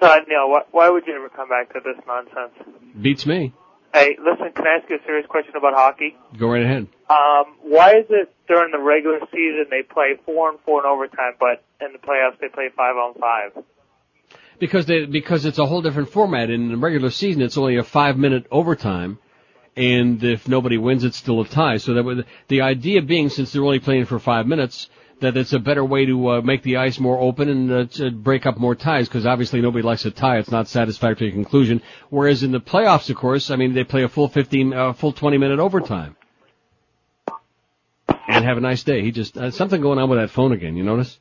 Uh, Neil, why, why would you ever come back to this nonsense? Beats me. Hey, listen, can I ask you a serious question about hockey? Go right ahead. Um, why is it during the regular season they play four and four in overtime, but in the playoffs they play five on five? Because they, because it's a whole different format. In the regular season, it's only a five minute overtime. And if nobody wins, it's still a tie. So that the idea being, since they're only playing for five minutes, that it's a better way to uh, make the ice more open and uh, to break up more ties because obviously nobody likes a tie. It's not satisfactory conclusion. Whereas in the playoffs, of course, I mean they play a full 15, uh, full 20 minute overtime. And have a nice day. He just uh, something going on with that phone again. You notice?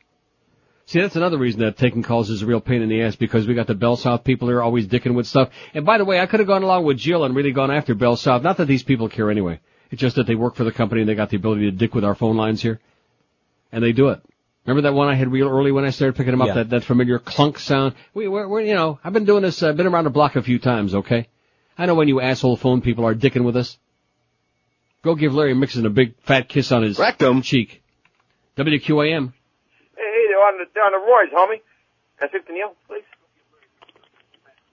See, that's another reason that taking calls is a real pain in the ass because we got the Bell South people are always dicking with stuff. And by the way, I could have gone along with Jill and really gone after Bell South. Not that these people care anyway. It's just that they work for the company and they got the ability to dick with our phone lines here. And they do it. Remember that one I had real early when I started picking them up? Yeah. That, that familiar clunk sound? We, we're, we're, you know, I've been doing this, uh, been around the block a few times, okay? I know when you asshole phone people are dicking with us. Go give Larry Mixon a big fat kiss on his Rectum. cheek. WQAM. On the on the roids, homie. Can I speak to Neil, please?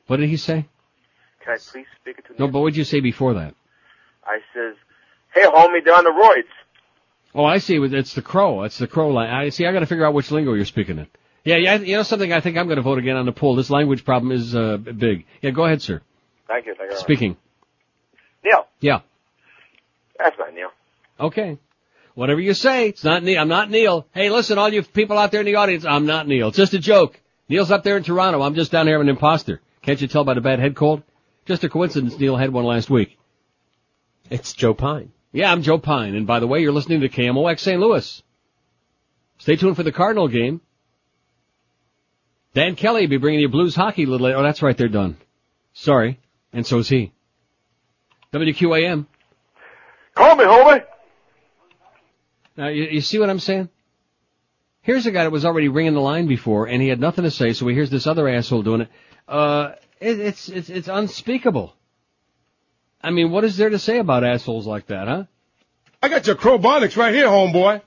What did he say? Can I please speak to Neil? No, but what did you say before that? I says, hey, homie, they're on the roids. Oh, I see. It's the crow. It's the crow line. I see. I got to figure out which lingo you're speaking in. Yeah, yeah. You know something? I think I'm going to vote again on the poll. This language problem is uh, big. Yeah, go ahead, sir. Thank you. Thank you. Speaking. Neil, Yeah. that's not Neil. Okay. Whatever you say. It's not Neil. I'm not Neil. Hey, listen, all you people out there in the audience, I'm not Neil. It's just a joke. Neil's up there in Toronto. I'm just down here. I'm an imposter. Can't you tell by the bad head cold? Just a coincidence. Neil had one last week. It's Joe Pine. Yeah, I'm Joe Pine. And by the way, you're listening to KMOX St. Louis. Stay tuned for the Cardinal game. Dan Kelly will be bringing you blues hockey a little later. Oh, that's right. They're done. Sorry. And so's he. WQAM. Call me, homie. Now, you, you see what I'm saying? Here's a guy that was already ringing the line before, and he had nothing to say, so he hears this other asshole doing it. Uh, it, it's, it's, it's unspeakable. I mean, what is there to say about assholes like that, huh? I got your crowbonics right here, homeboy.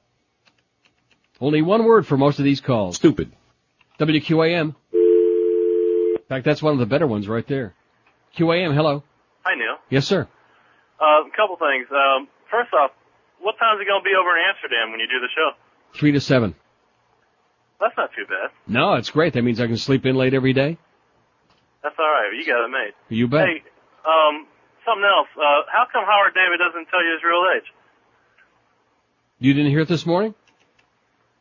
Only one word for most of these calls. Stupid. WQAM. In fact, that's one of the better ones right there. QAM, hello. Hi, Neil. Yes, sir. Uh, a couple things. Um, first off, what time is it going to be over in Amsterdam when you do the show? Three to seven. That's not too bad. No, it's great. That means I can sleep in late every day. That's all right. You got it made. You bet. Hey, um, something else. Uh, how come Howard David doesn't tell you his real age? You didn't hear it this morning?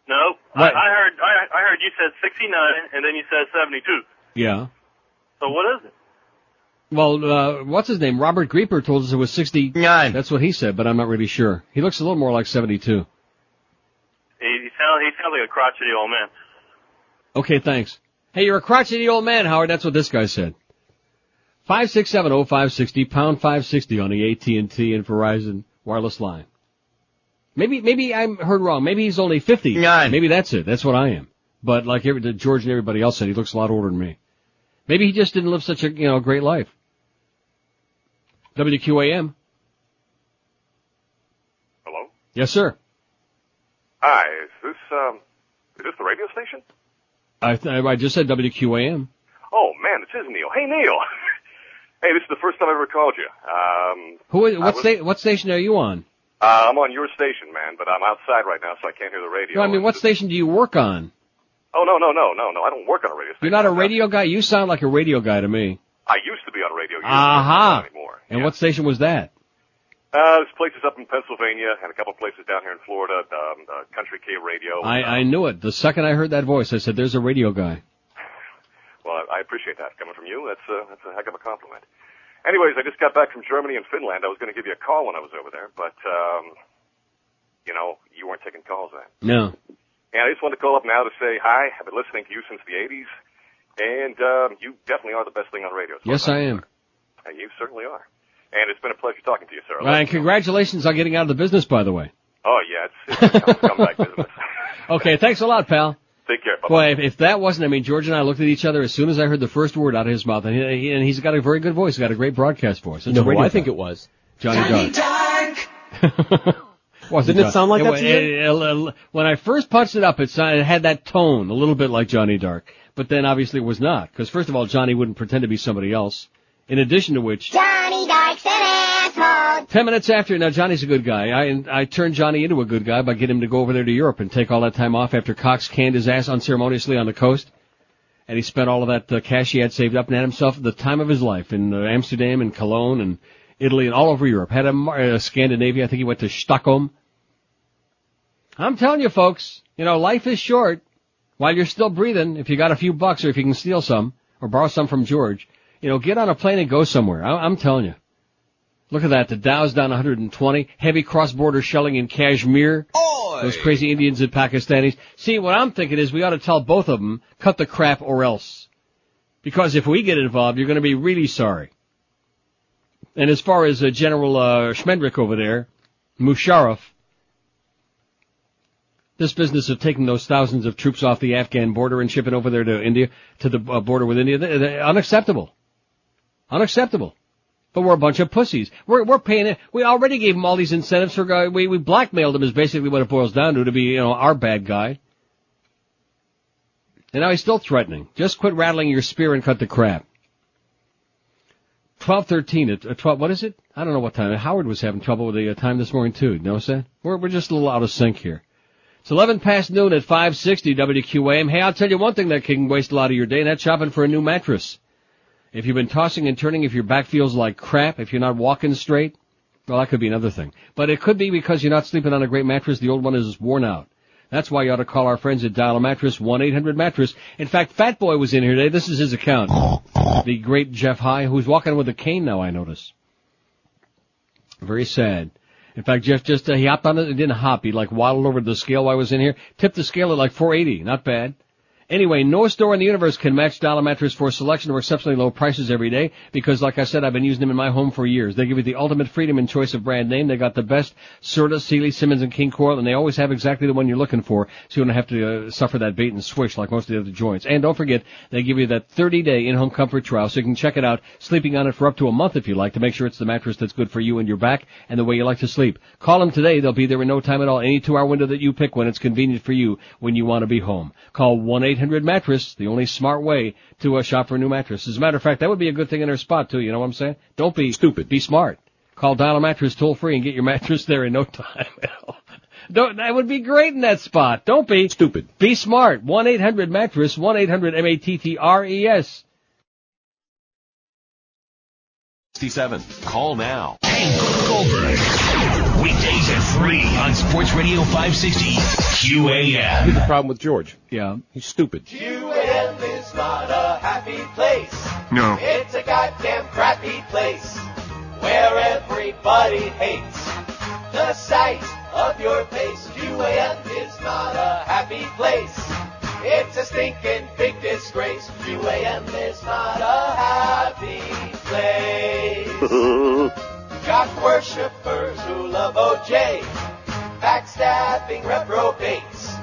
No. I, I heard. I, I heard you said 69, and then you said 72. Yeah. So what is it? Well, uh, what's his name? Robert Grieper told us it was 69. That's what he said, but I'm not really sure. He looks a little more like 72. He, he sounds. He sounds like a crotchety old man. Okay, thanks. Hey, you're a crotchety old man, Howard. That's what this guy said. Five six seven oh five sixty pound five sixty on the AT and T and Verizon wireless line. Maybe maybe I heard wrong. Maybe he's only fifty. Maybe that's it. That's what I am. But like every, George and everybody else said, he looks a lot older than me. Maybe he just didn't live such a, you know, great life. WQAM. Hello? Yes, sir. Hi, is this, um, is this the radio station? I, th- I just said WQAM. Oh man, this is Neil. Hey Neil! hey, this is the first time I ever called you. Um, Who is, what, was- sta- what station are you on? uh, I'm on your station, man, but I'm outside right now, so I can't hear the radio. No, I mean, what station do you work on? Oh no, no, no, no, no! I don't work on a radio station. You're not a radio guy? You sound like a radio guy to me. I used to be on radio. Years Aha. ago, not anymore. And what station was that? Uh, there's places up in Pennsylvania and a couple places down here in Florida. Um, uh, Country K Radio. I, I knew it. The second I heard that voice, I said, there's a radio guy. Well, I I appreciate that coming from you. That's a, that's a heck of a compliment. Anyways, I just got back from Germany and Finland. I was going to give you a call when I was over there, but um, you know, you weren't taking calls then. No. And I just wanted to call up now to say hi. I've been listening to you since the '80s, and um, you definitely are the best thing on radio. as Yes, I I'm And you certainly are. And it's been a pleasure talking to you, sir. And congratulations on getting out of the business, by the way. Oh yeah, it's, it's a comeback business. Okay, thanks a lot, pal. Take care. Bye. Boy, if, if that wasn't, I mean, George and I looked at each other as soon as I heard the first word out of his mouth, and, he, and he's got a very good voice. He's got a great broadcast voice. It's No, a radio I think it was. Johnny, Dark. Wasn't Didn't it sound like that to it- you? it- it- when I first punched it up, it, sounded, it had that tone, a little bit like Johnny Dark. But then obviously it was not, because first of all, Johnny wouldn't pretend to be somebody else. In addition to which, Johnny Dark's an asshole. ten minutes after, now Johnny's a good guy. I I turned Johnny into a good guy by getting him to go over there to Europe and take all that time off after Cox canned his ass unceremoniously on the coast. And he spent all of that uh, cash he had saved up and had himself the time of his life in uh, Amsterdam and Cologne and Italy and all over Europe. Had a, uh, Scandinavia. I think he went to Stockholm. I'm telling you, folks, you know, life is short. While you're still breathing, if you got a few bucks or if you can steal some or borrow some from George, you know, get on a plane and go somewhere. I, I'm telling you. Look at that. The Dow's down 120. Heavy cross-border shelling in Kashmir. Those crazy Indians and Pakistanis. See, what I'm thinking is we ought to tell both of them, cut the crap or else. Because if we get involved, you're going to be really sorry. And as far as uh, General uh, Schmendrick over there, Musharraf, this business of taking those thousands of troops off the Afghan border and shipping over there to India, to the uh, border with India, they- they- unacceptable. Unacceptable. But we're a bunch of pussies. We're, we're paying it. We already gave them all these incentives for, uh, we, we blackmailed them is basically what it boils down to, to be, you know, our bad guy. And now he's still threatening. Just quit rattling your spear and cut the crap. 1213 at uh, 12, what is it? I don't know what time. Howard was having trouble with the uh, time this morning too. Notice that? We're, we're just a little out of sync here. It's 11 past noon at 560 WQAM. Hey, I'll tell you one thing that can waste a lot of your day, and that's shopping for a new mattress. If you've been tossing and turning, if your back feels like crap, if you're not walking straight, well, that could be another thing. But it could be because you're not sleeping on a great mattress. The old one is worn out. That's why you ought to call our friends at Dial a Mattress, 1-800-Mattress. In fact, Fat Boy was in here today. This is his account. The great Jeff High, who's walking with a cane now, I notice. Very sad. In fact, Jeff just, uh, he hopped on it, and didn't hop, he like waddled over the scale while I was in here, tipped the scale at like 480, not bad. Anyway, no store in the universe can match Dial a Mattress for selection of exceptionally low prices every day because, like I said, I've been using them in my home for years. They give you the ultimate freedom and choice of brand name. They got the best Serta, Sealy, Simmons, and King Koil, and they always have exactly the one you're looking for, so you don't have to uh, suffer that bait and switch like most of the other joints. And don't forget, they give you that 30-day in-home comfort trial, so you can check it out, sleeping on it for up to a month if you like, to make sure it's the mattress that's good for you and your back and the way you like to sleep. Call them today. They'll be there in no time at all. Any two-hour window that you pick when it's convenient for you when you want to be home. Call 1-800-MATTRESS, the only smart way to uh, shop for a new mattress. As a matter of fact, that would be a good thing in their spot too. You know what I'm saying? Don't be stupid. Be smart. Call Dial a Mattress toll free and get your mattress there in no time at all. Don't, that would be great in that spot. Don't be stupid. Be smart. 1-800-MATTRESS, 1-800-M-A-T-T-R-E-S. 67. Call now. Hank Goldberg. Weekdays at 3 on Sports Radio 560 QAM. Here's the problem with George. Yeah. He's stupid. QAM is not a happy place. No. It's a goddamn crappy place where everybody hates the sight of your face. QAM is not a happy place. It's a stinking big disgrace. QAM is not a happy place. Jock worshippers who love OJ, backstabbing reprobates,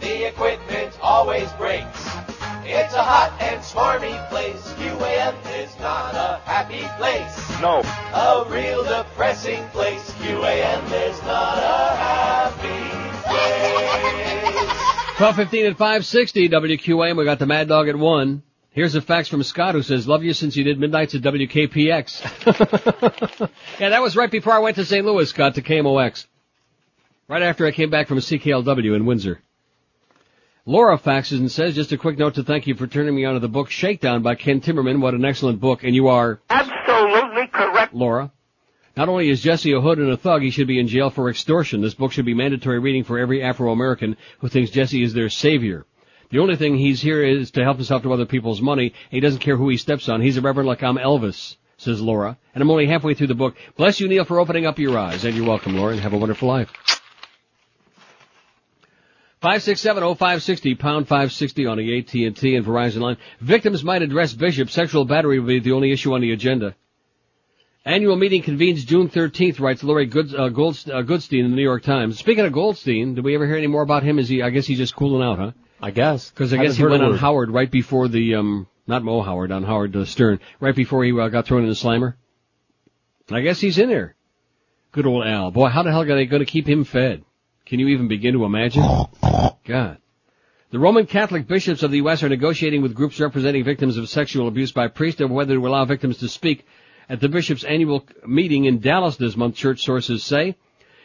the equipment always breaks. It's a hot and smarmy place. QAM is not a happy place. No. A real depressing place. QAM is not a happy place. 1215 at 560 WQAM. We got the Mad Dog at 1. Here's a fax from Scott who says, love you since you did midnights at WKPX. yeah, that was right before I went to St. Louis, Scott, to KMOX. Right after I came back from CKLW in Windsor. Laura faxes and says, just a quick note to thank you for turning me onto the book Shakedown by Ken Timmerman. What an excellent book. And you are Absolutely correct. Laura. Not only is Jesse a hood and a thug, he should be in jail for extortion. This book should be mandatory reading for every Afro-American who thinks Jesse is their savior. The only thing he's here is to help himself to other people's money. He doesn't care who he steps on. He's a reverend like I'm Elvis, says Laura. And I'm only halfway through the book. Bless you, Neil, for opening up your eyes. And you're welcome, Laura, and have a wonderful life. 5670560, pound 560 on the AT&T and Verizon line. Victims might address Bishop. Sexual battery will be the only issue on the agenda. Annual meeting convenes June 13th, writes Lori uh, Goldst, uh, in the New York Times. Speaking of Goldstein, did we ever hear any more about him? Is he, I guess he's just cooling out, huh? I guess. Because I Haven't guess he went on. Howard right before the, um, not Mo Howard, on Howard uh, Stern, right before he uh, got thrown in the slimer. And I guess he's in there. Good old Al. Boy, how the hell are they going to keep him fed? Can you even begin to imagine? God. The Roman Catholic bishops of the U.S. are negotiating with groups representing victims of sexual abuse by priests over whether to allow victims to speak at the bishops' annual meeting in Dallas this month, church sources say.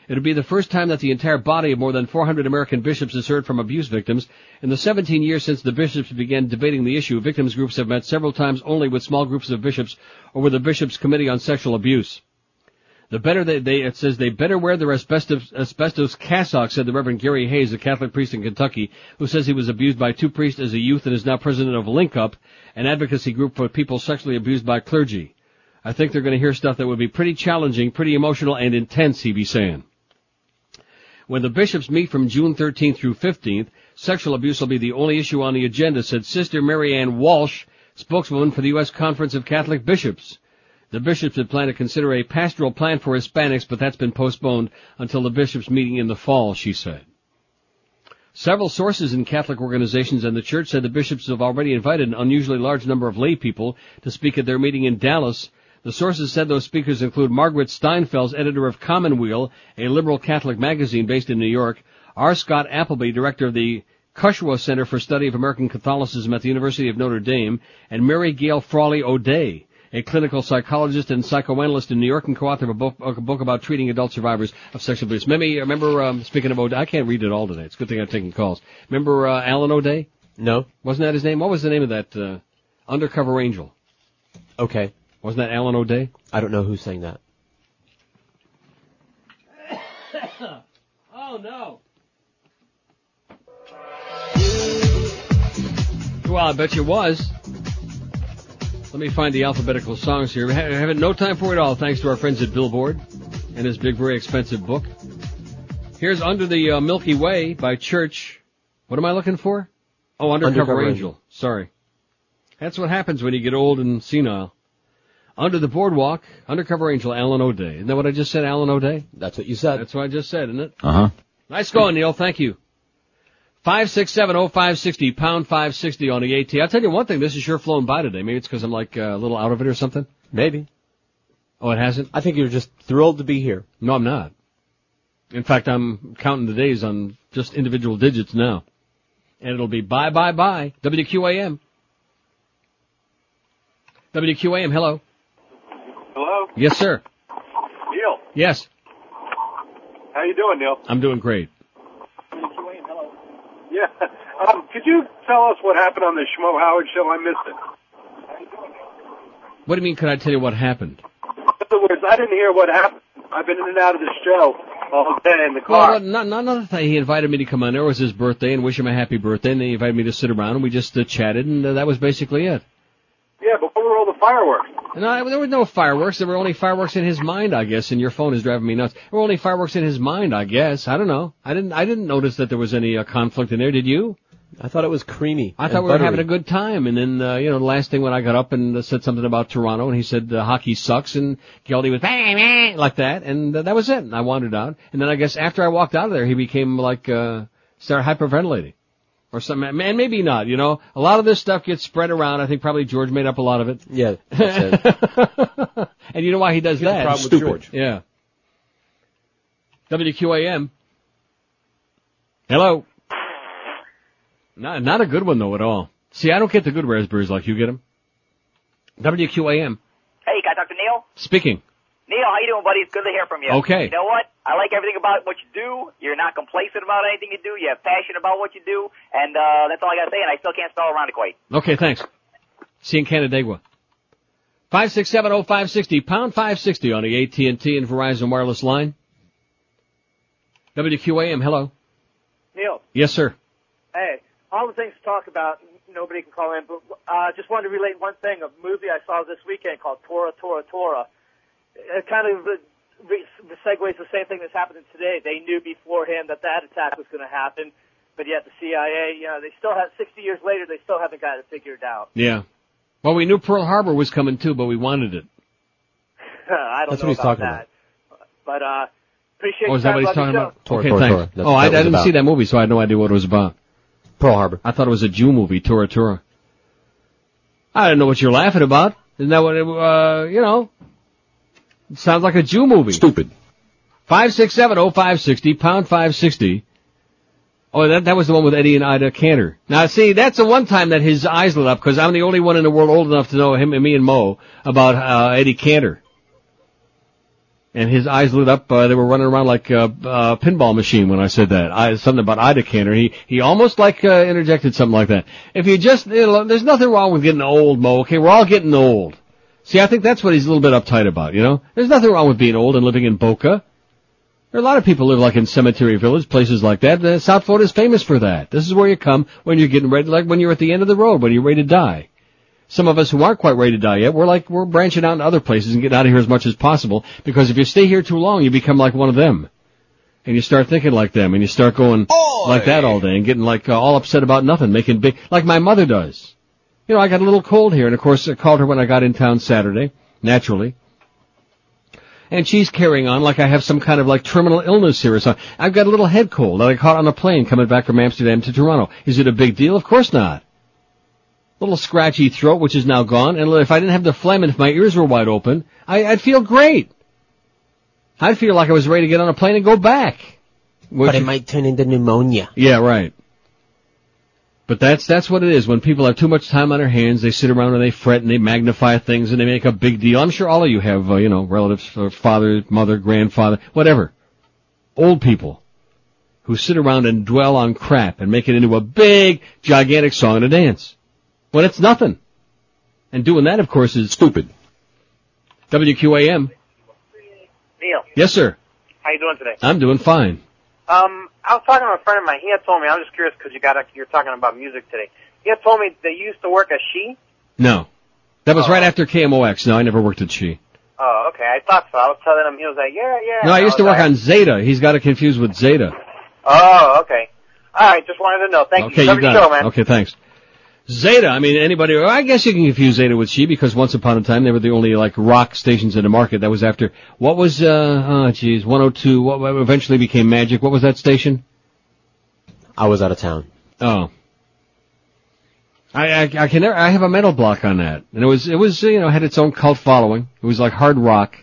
It'll be the first time that the entire body of more than 400 American bishops has heard from abuse victims. In the 17 years since the bishops began debating the issue, victims groups have met several times only with small groups of bishops or with the bishops' committee on sexual abuse. The better they, they, it says they better wear their asbestos, asbestos cassock, said the Reverend Gary Hayes, a Catholic priest in Kentucky, who says he was abused by two priests as a youth and is now president of Link Up, an advocacy group for people sexually abused by clergy. I think they're going to hear stuff that would be pretty challenging, pretty emotional, and intense, he be saying. When the bishops meet from June 13th through 15th, sexual abuse will be the only issue on the agenda, said Sister Mary Ann Walsh, spokeswoman for the U.S. Conference of Catholic Bishops. The bishops had planned to consider a pastoral plan for Hispanics, but that's been postponed until the bishops' meeting in the fall, she said. Several sources in Catholic organizations and the church said the bishops have already invited an unusually large number of lay people to speak at their meeting in Dallas. The sources said those speakers include Margaret Steinfels, editor of Commonweal, a liberal Catholic magazine based in New York, R. Scott Appleby, director of the Cushwa Center for Study of American Catholicism at the University of Notre Dame, and Mary Gail Frawley O'Dea, a clinical psychologist and psychoanalyst in New York and co-author of a book, a book about treating adult survivors of sexual abuse. Maybe, remember, um, speaking of O'Day, I can't read it all today. It's a good thing I'm taking calls. Remember, uh, Alan O'Day? No. Wasn't that his name? What was the name of that, uh, Undercover Angel? Okay. Wasn't that Alan O'Day? I don't know who's saying that. oh no. Well, I bet you was. Let me find the alphabetical songs here. We ha- have no time for it all, thanks to our friends at Billboard and his big, very expensive book. Here's Under the uh, Milky Way by Church. What am I looking for? Oh, Undercover, Undercover Angel. Angel. Sorry. That's what happens when you get old and senile. Under the Boardwalk, Undercover Angel, Alan O'Day. Isn't that what I just said, Alan O'Day? That's what you said. That's what I just said, isn't it? Uh huh. Nice going, Neil. Thank you. Five six seven oh five sixty pound five sixty on the AT. I'll tell you one thing. This has sure flown by today. Maybe it's because I'm like uh, a little out of it or something. Maybe. Oh, it hasn't. I think you're just thrilled to be here. No, I'm not. In fact, I'm counting the days on just individual digits now, and it'll be bye bye bye. WQAM. WQAM. Hello. Hello, Yes, sir. Neil. Yes, How you doing, Neil? I'm doing great. Yeah. Um, could you tell us what happened on the Schmo Howard show? I missed it. What do you mean? Could I tell you what happened? In other words, I didn't hear what happened. I've been in and out of the show all day in the car. Well, not, not another thing. He invited me to come on. There It was his birthday and wish him a happy birthday, and he invited me to sit around, and we just uh, chatted, and uh, that was basically it. Yeah, but what were all the fireworks? No, there were no fireworks. There were only fireworks in his mind, I guess. And your phone is driving me nuts. There were only fireworks in his mind, I guess. I don't know. I didn't. I didn't notice that there was any uh, conflict in there. Did you? I thought it was creamy. I thought we were buttery. having a good time. And then, uh, you know, the last thing when I got up and uh, said something about Toronto, and he said uh, hockey sucks, and Geldy was bang, bang, like that, and uh, that was it. And I wandered out. And then I guess after I walked out of there, he became like uh, started hyperventilating. Or some, and maybe not, you know. A lot of this stuff gets spread around. I think probably George made up a lot of it. Yeah, that's it. and you know why he does Here's that? problem with Stupid. George. Yeah. WQAM. Hello. Not, not a good one though at all. See, I don't get the good raspberries like you get them. WQAM. Hey, can I talk to Neil? Speaking. Neil, how you doing, buddy? It's good to hear from you. Okay. You know what? I like everything about what you do. You're not complacent about anything you do. You have passion about what you do, and uh, that's all I gotta say. And I still can't spell Irondequoit. Okay, thanks. See you in Canandaigua. 5670560, pound 560 on the AT&T and Verizon wireless line. WQAM, hello. Neil, Yes, sir. hey, all the things to talk about, nobody can call in, but uh, just wanted to relate one thing, a movie I saw this weekend called Tora, Tora, Tora. It kind of re- re- segues the same thing that's happening today. They knew beforehand that that attack was going to happen, but yet the CIA, you know, they still have, 60 years later, they still haven't got it figured out. Yeah. Well, we knew Pearl Harbor was coming too, but we wanted it. I don't That's know what he's about talking that. But, uh, appreciate Oh, is that what he's talking about? show. okay, Tora, thanks. Tora. That's oh, I, I didn't about. see that movie, so I had no idea what it was about. Pearl Harbor. I thought it was a Jew movie, Tora Tora. I don't know what you're laughing about. Isn't that what it, uh, you know? Sounds like a Jew movie. Stupid. 5670560, pound 560. Oh, that, that was the one with Eddie and Ida Cantor. Now see, that's the one time that his eyes lit up, because I'm the only one in the world old enough to know him and me and Mo about, uh, Eddie Cantor. And his eyes lit up, uh, they were running around like a, uh pinball machine when I said that. I, something about Ida Cantor. He, he almost like, uh, interjected something like that. If you just, you know, there's nothing wrong with getting old, Mo, okay? We're all getting old. See, I think that's what he's a little bit uptight about, you know? There's nothing wrong with being old and living in Boca. There are a lot of people live like in Cemetery Village, places like that. Uh, South Florida is famous for that. This is where you come when you're getting ready, like when you're at the end of the road, when you're ready to die. Some of us who aren't quite ready to die yet, we're like, we're branching out into other places and getting out of here as much as possible, because if you stay here too long, you become like one of them. And you start thinking like them, and you start going like that all day, and getting like uh, all upset about nothing, making big, like my mother does. You know, I got a little cold here, and of course I called her when I got in town Saturday, naturally. And she's carrying on like I have some kind of like terminal illness here or something. I've got a little head cold that I caught on a plane coming back from Amsterdam to Toronto. Is it a big deal? Of course not. Little scratchy throat, which is now gone, and if I didn't have the phlegm and if my ears were wide open, I, I'd feel great. I'd feel like I was ready to get on a plane and go back. But it might turn into pneumonia. Yeah, right. But that's that's what it is. When people have too much time on their hands, they sit around and they fret and they magnify things and they make a big deal. I'm sure all of you have, uh, you know, relatives, or father, mother, grandfather, whatever. Old people who sit around and dwell on crap and make it into a big, gigantic song and a dance. When it's nothing. And doing that, of course, is stupid. WQAM. Neil, Yes, sir. how you doing today? I'm doing fine. Um, I was talking to a friend of mine. He had told me. I'm just curious because you got you're talking about music today. He had told me that you used to work at She. No. That was right oh. after KMOX. No, I never worked at She. Oh, okay. I thought so. I was telling him. He was like, yeah, yeah. No, I used to work like, on Zeta. He's got it confused with Zeta. Oh, okay. All right. Just wanted to know. Thank Okay, you. you got show, it. man. Okay, thanks. Zeta, I mean, anybody, I guess you can confuse Zeta with She because once upon a time they were the only like rock stations in the market. That was after, what was, uh, oh geez, 102, what what eventually became Magic. What was that station? I was out of town. Oh. I, I, I can never, I have a mental block on that. And it was, it was, you know, had its own cult following. It was like hard rock.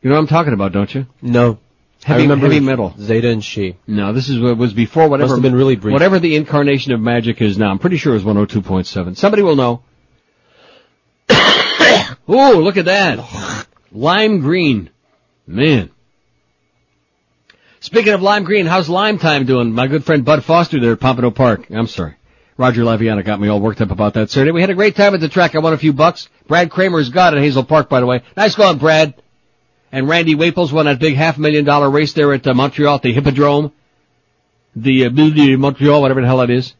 You know what I'm talking about, don't you? No. Heavy, I remember heavy metal. Zeta and She. No, this is what was before whatever. Must have been really brief. Whatever the incarnation of magic is now. I'm pretty sure it was 102.7. Somebody will know. Ooh, look at that. Lime green. Man. Speaking of lime green, how's lime time doing? My good friend Bud Foster there at Pompano Park. I'm sorry. Roger Laviana got me all worked up about that Saturday. We had a great time at the track. I won a few bucks. Brad Kramer's got at Hazel Park, by the way. Nice going, Brad. And Randy Waples won that big half million dollar race there at uh, Montreal at the Hippodrome. The uh, Montreal, whatever the hell it is.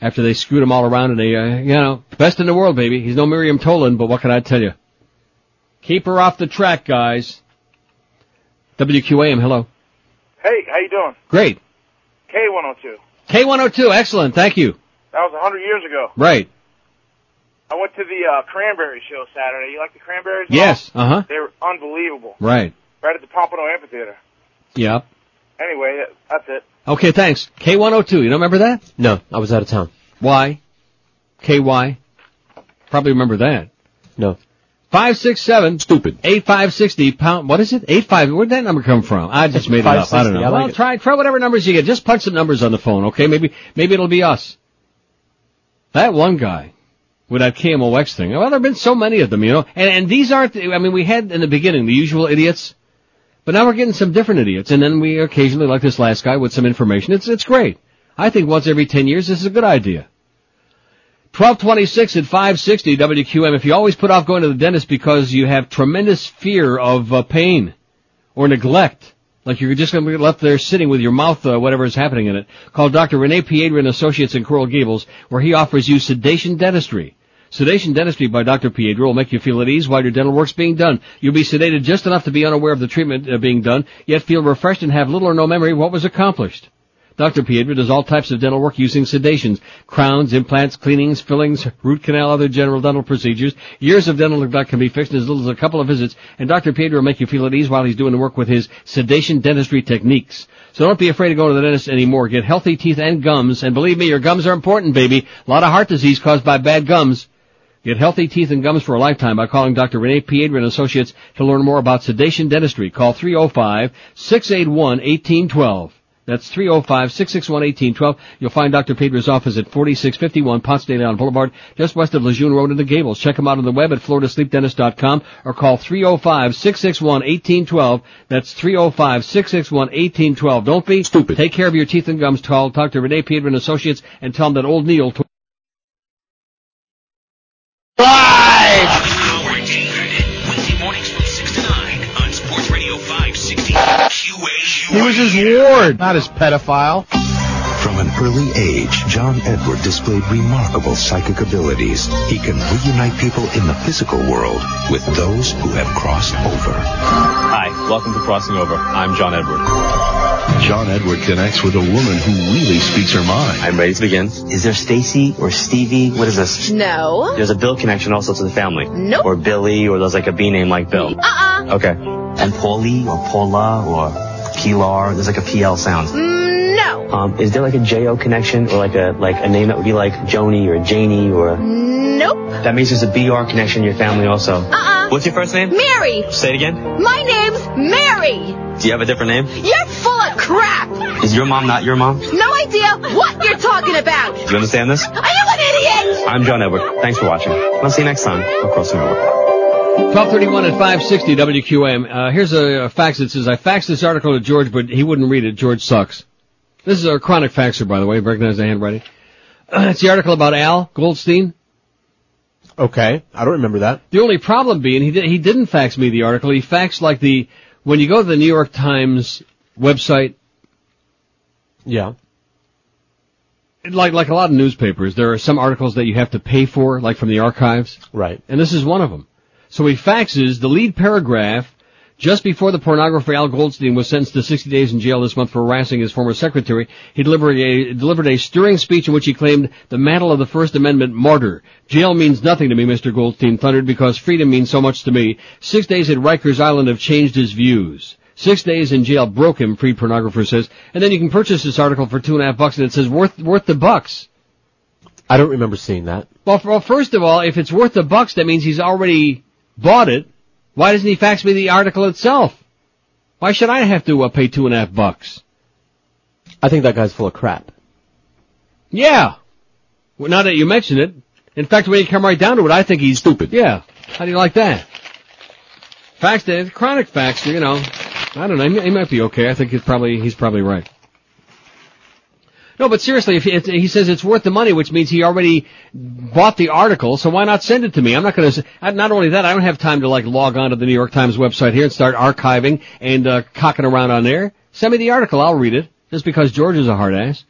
After they screwed him all around and they, uh, you know, best in the world, baby. He's no Miriam Tolan, but what can I tell you? Keep her off the track, guys. WQAM, hello. Hey, how you doing? Great. K102. K102, excellent, thank you. That was a hundred years ago. Right. I went to the uh, Cranberry show Saturday. You like the Cranberries? Yes, uh-huh. They were unbelievable. Right. Right at the Pompano Amphitheater. Yep. Anyway, that's it. Okay, thanks. K102, you don't remember that? No, I was out of town. Why? KY? Probably remember that. No. 567. Stupid. 8560 pound, what is it? 85, where'd that number come from? I just made it up. I don't know. I like well, try, try whatever numbers you get. Just punch the numbers on the phone, okay? Maybe, maybe it'll be us. That one guy with that KMOX thing. Well, there have been so many of them, you know, and, and these aren't, I mean, we had in the beginning the usual idiots, but now we're getting some different idiots, and then we occasionally, like this last guy, with some information. It's, it's great. I think once every 10 years, this is a good idea. 1226 at 560 WQM. If you always put off going to the dentist because you have tremendous fear of uh, pain or neglect, like you're just going to be left there sitting with your mouth, uh, whatever is happening in it, call Dr. Rene Piedra and Associates in Coral Gables, where he offers you sedation dentistry. Sedation dentistry by Dr. Piedra will make you feel at ease while your dental work's being done. You'll be sedated just enough to be unaware of the treatment uh, being done, yet feel refreshed and have little or no memory of what was accomplished. Dr. Piedra does all types of dental work using sedations, crowns, implants, cleanings, fillings, root canal, other general dental procedures. Years of dental neglect can be fixed in as little as a couple of visits, and Dr. Piedra will make you feel at ease while he's doing the work with his sedation dentistry techniques. So don't be afraid to go to the dentist anymore. Get healthy teeth and gums, and believe me, your gums are important, baby. A lot of heart disease caused by bad gums. Get healthy teeth and gums for a lifetime by calling Dr. Rene Piedra and Associates to learn more about sedation dentistry. Call 305-681-1812. That's 305-661-1812. You'll find Dr. Piedra's office at 4651 Ponce de Leon Boulevard, just west of Lejeune Road in the Gables. Check him out on the web at floridasleepdentist.com or call 305-661-1812. That's 305-661-1812. Don't be stupid. Take care of your teeth and gums. Call Dr. Rene Piedra and Associates and tell them that old Neil QA. He was his ward, not his pedophile. From an early age, John Edward displayed remarkable psychic abilities. He can reunite people in the physical world with those who have crossed over. Hi, welcome to Crossing Over. I'm John Edward. John Edward connects with a woman who really speaks her mind. I'm ready to begin. Is there Stacy or Stevie? What is this? No. There's a Bill connection also to the family. Nope. Or Billy, or there's like a B name like Bill. Uh-uh. Okay. And Paulie or Paula or Pilar. There's like a PL sound. Mm, no. Um, is there like a JO connection or like a like a name that would be like Joni or Janie or Nope. that means there's a BR connection in your family also. Uh-uh. What's your first name? Mary. Say it again. My name's Mary. Do you have a different name? You're full of crap. Is your mom not your mom? No idea what you're talking about. Do you understand this? Are you an idiot? I'm John Edward. Thanks for watching. I'll see you next time on Crossing Over. 1231 at 560 WQM. Uh, here's a, a fax that says, I faxed this article to George, but he wouldn't read it. George sucks. This is our chronic faxer, by the way. Recognize the handwriting. it's the article about Al Goldstein. Okay, I don't remember that. The only problem being, he, did, he didn't fax me the article. He faxed like the, when you go to the New York Times website, Yeah. like, like a lot of newspapers, there are some articles that you have to pay for, like from the archives. Right. And this is one of them. So he faxes the lead paragraph just before the pornographer Al Goldstein was sentenced to 60 days in jail this month for harassing his former secretary. He delivered a, delivered a stirring speech in which he claimed the mantle of the First Amendment martyr. Jail means nothing to me, Mr. Goldstein thundered, because freedom means so much to me. Six days at Rikers Island have changed his views. Six days in jail broke him, freed pornographer says. And then you can purchase this article for two and a half bucks and it says worth, worth the bucks. I don't remember seeing that. Well, well, first of all, if it's worth the bucks, that means he's already bought it. Why doesn't he fax me the article itself? Why should I have to uh, pay two and a half bucks? I think that guy's full of crap. Yeah. Well, now that you mention it, in fact, when you come right down to it, I think he's stupid. Yeah. How do you like that? Fax, the chronic fax, you know, I don't know. He, he might be okay. I think he's probably he's probably right. No, but seriously, if if he says it's worth the money, which means he already bought the article, so why not send it to me? I'm not going to. Not only that, I don't have time to like log on to the New York Times website here and start archiving and uh, cocking around on there. Send me the article, I'll read it. Just because George is a hard ass.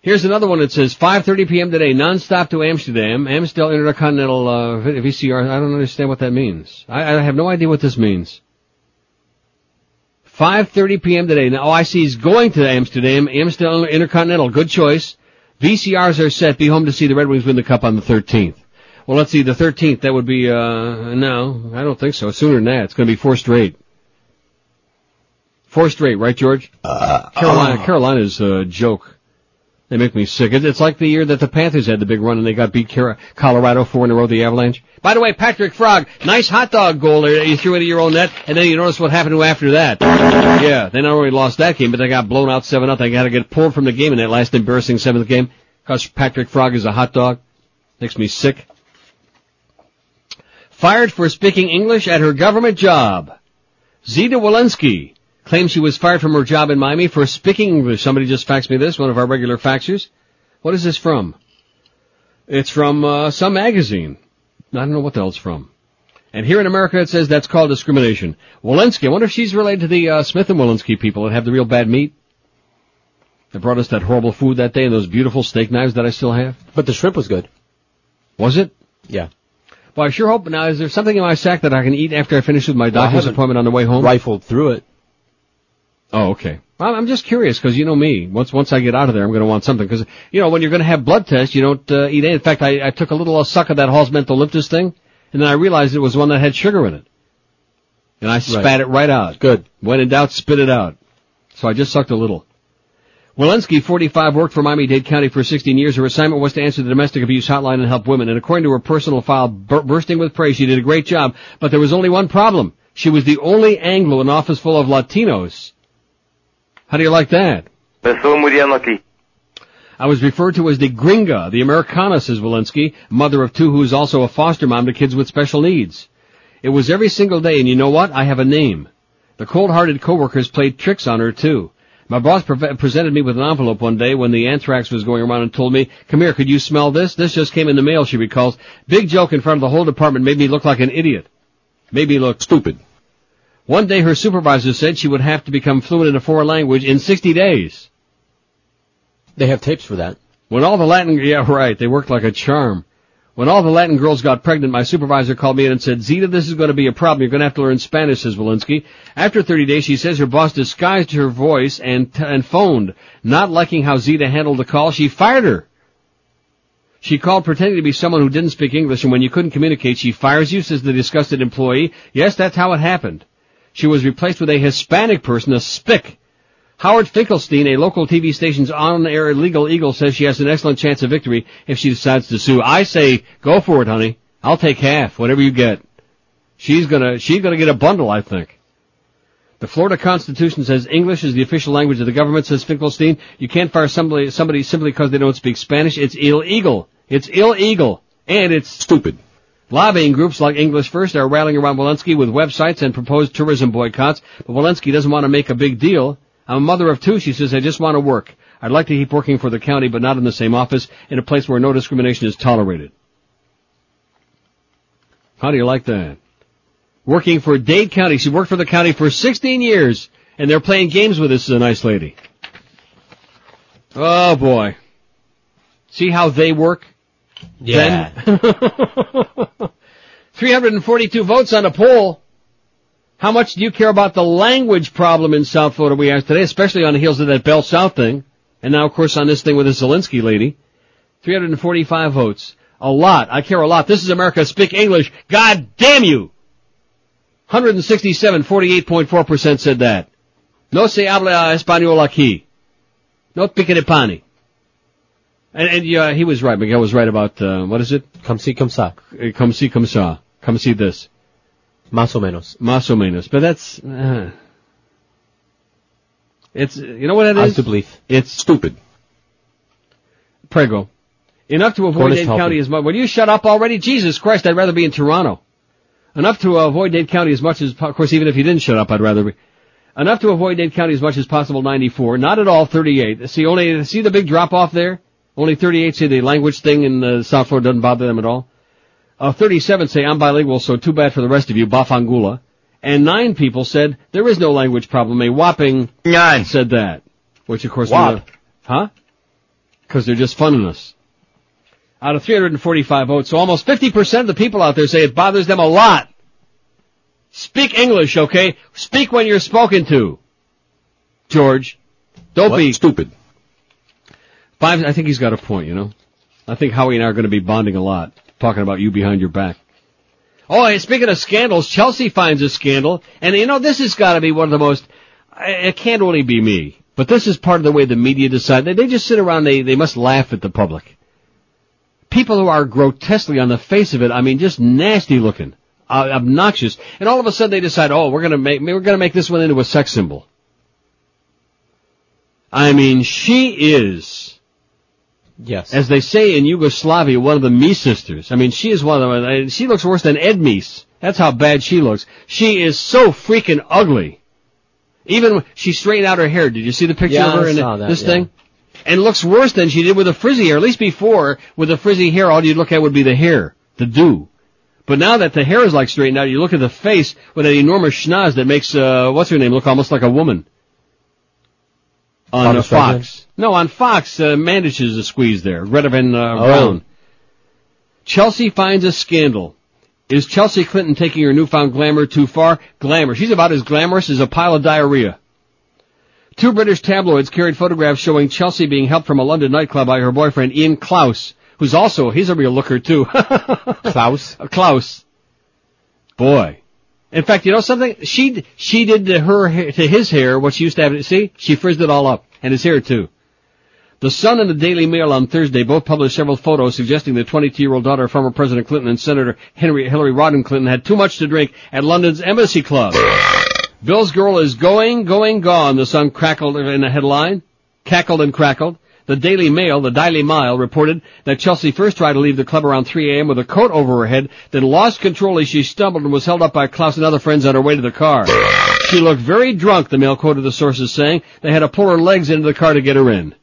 Here's another one that says 5:30 p.m. today, nonstop to Amsterdam, Amstel Intercontinental uh, VCR. I don't understand what that means. I, I have no idea what this means. 5:30 p.m. today. Now, I see he's going to Amsterdam, Amsterdam Intercontinental. Good choice. VCRs are set. Be home to see the Red Wings win the cup on the 13th. Well, let's see. The 13th. That would be uh no, I don't think so. Sooner than that. It's going to be four straight. Four straight, right, George? Uh, Carolina, Carolina's a joke. They make me sick. It's like the year that the Panthers had the big run and they got beat Colorado four in a row, the Avalanche. By the way, Patrick Frog, nice hot dog goal there. You threw into your own net, and then you notice what happened after that. Yeah, they not only lost that game, but they got blown out seven up. They got to get pulled from the game in that last embarrassing seventh game because Patrick Frog is a hot dog. Makes me sick. Fired for speaking English at her government job. Zita Walensky claims she was fired from her job in Miami for speaking English. Somebody just faxed me this, one of our regular faxers. What is this from? It's from uh, some magazine. I don't know what the hell it's from. And here in America it says that's called discrimination. Walensky, I wonder if she's related to the uh, Smith and Wollensky people that have the real bad meat. They brought us that horrible food that day and those beautiful steak knives that I still have. But the shrimp was good. Was it? Yeah. Well, I sure hope. Now, is there something in my sack that I can eat after I finish with my doctor's haven't appointment on the way home? Rifled through it. Oh, okay. Well, I'm just curious because you know me. Once once I get out of there, I'm going to want something because you know when you're going to have blood tests, you don't uh, eat any. In fact, I, I took a little uh, suck of that Hall's Mentholyptus thing, and then I realized it was one that had sugar in it, and I spat it right out. Good. When in doubt, spit it out. So I just sucked a little. Walensky, 45, worked for Miami-Dade County for 16 years. Her assignment was to answer the domestic abuse hotline and help women. And according to her personal file, bur- bursting with praise, she did a great job. But there was only one problem. She was the only Anglo in an office full of Latinos. How do you like that? That's so muy unlucky. I was referred to as the gringa, the Americana, says Walensky, mother of two who's also a foster mom to kids with special needs. It was every single day, and you know what? I have a name. The cold-hearted coworkers played tricks on her too. My boss pre- presented me with an envelope one day when the anthrax was going around and told me, come here, could you smell this? This just came in the mail, she recalls. Big joke in front of the whole department made me look like an idiot. Made me look stupid. One day her supervisor said she would have to become fluent in a foreign language in 60 days. They have tapes for that. When all the Latin, yeah, right, they worked like a charm. When all the Latin girls got pregnant, my supervisor called me in and said, Zita, this is going to be a problem. You're going to have to learn Spanish, says Walensky. After 30 days, she says her boss disguised her voice and, and phoned. Not liking how Zita handled the call, she fired her. She called pretending to be someone who didn't speak English, and when you couldn't communicate, she fires you, says the disgusted employee. Yes, that's how it happened. She was replaced with a Hispanic person, a spick. Howard Finkelstein, a local TV station's on-air legal eagle, says she has an excellent chance of victory if she decides to sue. I say, go for it, honey. I'll take half, whatever you get. She's gonna, she's gonna get a bundle, I think. The Florida Constitution says English is the official language of the government, says Finkelstein. You can't fire somebody, somebody simply because they don't speak Spanish. It's illegal. It's illegal. And it's stupid. Lobbying groups like English First are rallying around Walensky with websites and proposed tourism boycotts, but Walensky doesn't want to make a big deal. I'm a mother of two, she says, I just want to work. I'd like to keep working for the county, but not in the same office, in a place where no discrimination is tolerated. How do you like that? Working for Dade County. She worked for the county for 16 years, and they're playing games with this is a nice lady. Oh boy. See how they work? Yeah. Then? 342 votes on a poll. How much do you care about the language problem in South Florida we asked today, especially on the heels of that Bell South thing? And now, of course, on this thing with the Zelensky lady. 345 votes. A lot. I care a lot. This is America. Speak English. God damn you! 167, 48.4% said that. No se habla español aquí. No pique de pani. And, and yeah, he was right. Miguel was right about, uh, what is it? Come see, come sa. Uh, Come see, come. Come see this. Más o menos. Más o menos. But that's, uh, it's, you know what it I believe. It's stupid. Prego. Enough to avoid Dade. County as much. Will you shut up already? Jesus Christ, I'd rather be in Toronto. Enough to avoid Dade County as much as, po- of course, even if you didn't shut up, I'd rather be. Enough to avoid Dade County as much as possible, 94. Not at all, 38. See, only, see the big drop off there? Only 38 say the language thing in uh, South Florida doesn't bother them at all. Uh, 37 say I'm bilingual, so too bad for the rest of you, Bafangula. And nine people said there is no language problem. A whopping nine said that. Which of course, Whop. we- huh? Cause they're just funning us. Out of 345 votes, so almost 50% of the people out there say it bothers them a lot. Speak English, okay? Speak when you're spoken to. George. Don't What? be stupid. Five, I think he's got a point, you know? I think Howie and I are going to be bonding a lot, talking about you behind your back. Oh, and speaking of scandals, Chelsea finds a scandal, and you know, this has got to be one of the most, it can't only be me, but this is part of the way the media decide. They, they just sit around, they, they must laugh at the public. People who are grotesquely on the face of it, I mean, just nasty looking, uh, obnoxious, and all of a sudden they decide, oh, we're gonna make, we're gonna make this one into a sex symbol. I mean, she is, Yes. as they say in Yugoslavia, one of the Meese sisters. I mean, she is one of them. She looks worse than Ed Meese. That's how bad she looks. She is so freaking ugly. Even when she straightened out her hair. Did you see the picture Yeah, of her I in saw that, this yeah. thing? And looks worse than she did with the frizzy hair. At least before, with the frizzy hair, all you'd look at would be the hair, the do. But now that the hair is like straightened out, you look at the face with that enormous schnoz that makes, uh, what's her name, look almost like a woman. On uh, Fox. No, on Fox, uh, manages a squeeze there. Greta Van uh, Oh. Brown. Chelsea finds a scandal. Is Chelsea Clinton taking her newfound glamour too far? Glamour. She's about as glamorous as a pile of diarrhea. Two British tabloids carried photographs showing Chelsea being helped from a London nightclub by her boyfriend Ian Klaus, who's also, he's a real looker too. Klaus? Klaus. Boy. In fact, you know something? She, she did to her, to his hair what she used to have, see? She frizzed it all up. And his hair too. The Sun and the Daily Mail on Thursday both published several photos suggesting the 22-year-old daughter of former President Clinton and Senator Henry, Hillary Rodham Clinton had too much to drink at London's Embassy Club. Bill's girl is going, going, gone, the Sun crackled in a headline. Cackled and crackled. The Daily Mail, the Daily Mile, reported that Chelsea first tried to leave the club around 3 a.m. with a coat over her head, then lost control as she stumbled and was held up by Klaus and other friends on her way to the car. She looked very drunk, the Mail quoted the sources saying. They had to pull her legs into the car to get her in.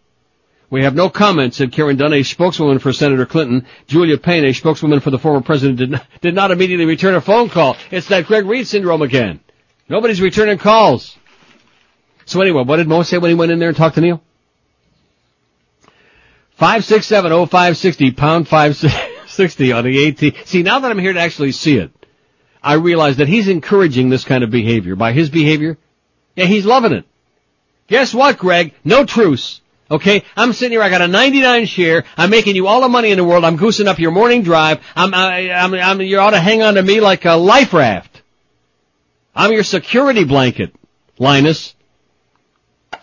We have no comment, said Karen Dunn, a spokeswoman for Senator Clinton. Julia Payne, a spokeswoman for the former president, did not, did not immediately return a phone call. It's that Greg Reed syndrome again. Nobody's returning calls. So anyway, what did Mo say when he went in there and talked to Neil? Five six seven oh five sixty pound five sixty on the AT. See, now that I'm here to actually see it, I realize that he's encouraging this kind of behavior. By his behavior, yeah, he's loving it. Guess what, Greg? No truce. Okay, I'm sitting here. I got a 99 share. I'm making you all the money in the world. I'm goosing up your morning drive. I'm, I, I'm, I'm, you ought to hang on to me like a life raft. I'm your security blanket, Linus.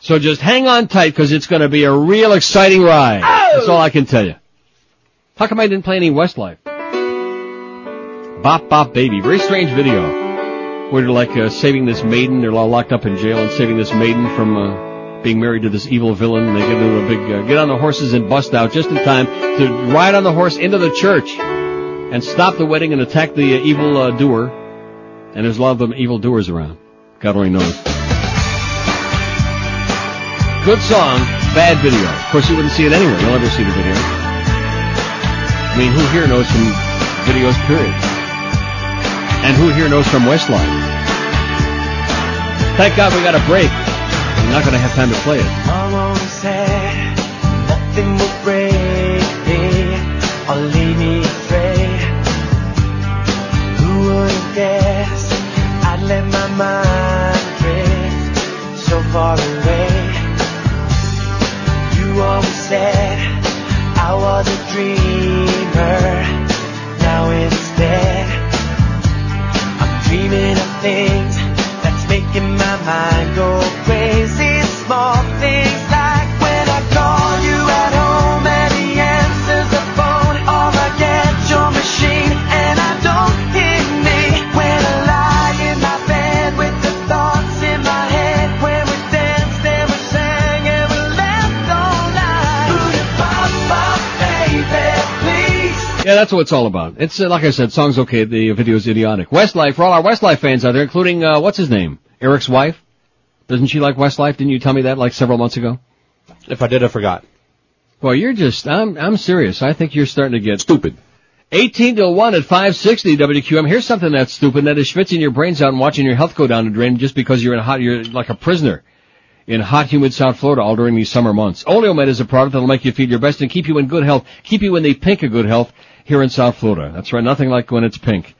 So just hang on tight because it's going to be a real exciting ride. That's all I can tell you. How come I didn't play any Westlife? Bop Bop Baby. Very strange video. Where they're like uh, saving this maiden. They're all locked up in jail and saving this maiden from uh, being married to this evil villain. They get into a big, uh, get on the horses and bust out just in time to ride on the horse into the church and stop the wedding and attack the uh, evil uh, doer. And there's a lot of them evil doers around. God only knows. Good song, bad video. Of course, you wouldn't see it anywhere. You'll never see the video. I mean, who here knows from videos, period? And who here knows from Westlife? Thank God we got a break. I'm not going to have time to play it. Said nothing will break me or lead me. Who would have guessed I'd let my mind drift so far away? Said I was a dreamer. Now instead, I'm dreaming of things that's making my mind go crazy. Yeah, that's what it's all about. It's uh, like I said, song's okay. The video's idiotic. Westlife, for all our Westlife fans out there, including uh, what's his name, Eric's wife. Doesn't she like Westlife? Didn't you tell me that like several months ago? If I did, I forgot. Well, you're just, I'm, I'm serious. I think you're starting to get stupid. 18 to 1 at 560 WQM. Here's something that's stupid. That is schwitzing your brains out and watching your health go down the drain just because you're in hot, you're like a prisoner in hot, humid South Florida all during these summer months. Oleomed is a product that'll make you feel your best and keep you in good health, keep you in the pink of good health here in South Florida. That's right. Nothing like when it's pink.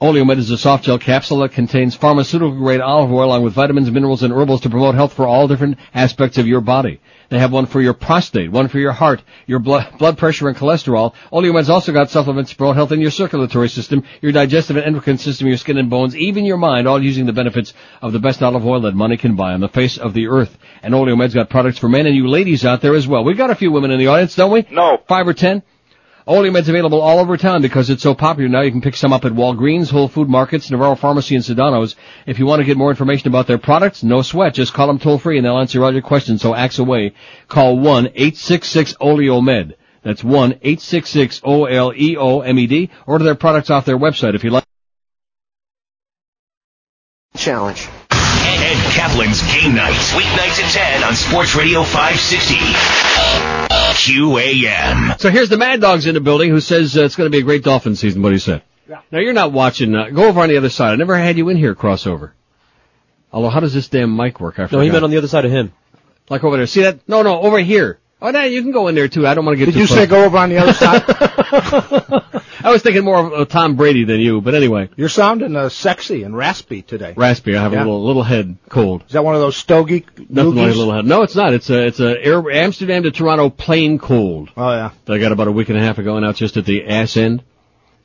Oleomed is a soft gel capsule that contains pharmaceutical grade olive oil along with vitamins, minerals, and herbals to promote health for all different aspects of your body. They have one for your prostate, one for your heart, your blood, blood pressure and cholesterol. Oleomed's also got supplements to promote health in your circulatory system, your digestive and endocrine system, your skin and bones, even your mind, all using the benefits of the best olive oil that money can buy on the face of the earth. And Oleomed's got products for men and you ladies out there as well. We got a few women in the audience, don't we? No. Five or ten? Oleomed's available all over town because it's so popular now. You can pick some up at Walgreens, Whole Food Markets, Navarro Pharmacy, and Sedano's. If you want to get more information about their products, no sweat. Just call them toll free and they'll answer all your questions. So axe away. Call 1-866-OLEOMED. That's 1-866-O-L-E-O-M-E-D. Order their products off their website if you like. Challenge. Ed Kaplan's Game night. Sweet Nights. Weeknights at 10 on Sports Radio 560. QAM. So here's the Mad Dogs in the building who says uh, it's going to be a great Dolphin season. What do you say? Yeah. Now you're not watching. Uh, go over on the other side. I never had you in here crossover. Although, how does this damn mic work? I No, he meant on the other side of him. Like over there. See that? No, no, over here. Oh, no, you can go in there too. I don't want to get Did you close. say go over on the other side? I was thinking more of uh, Tom Brady than you, but anyway. You're sounding uh, sexy and raspy today. Raspy. I have Yeah. a little little head cold. Is that one of those stogie Nothing like a little head. No, it's not. It's a it's a Air, Amsterdam to Toronto plane cold. Oh yeah. That I got about a week and a half ago, and now it's just at the ass end.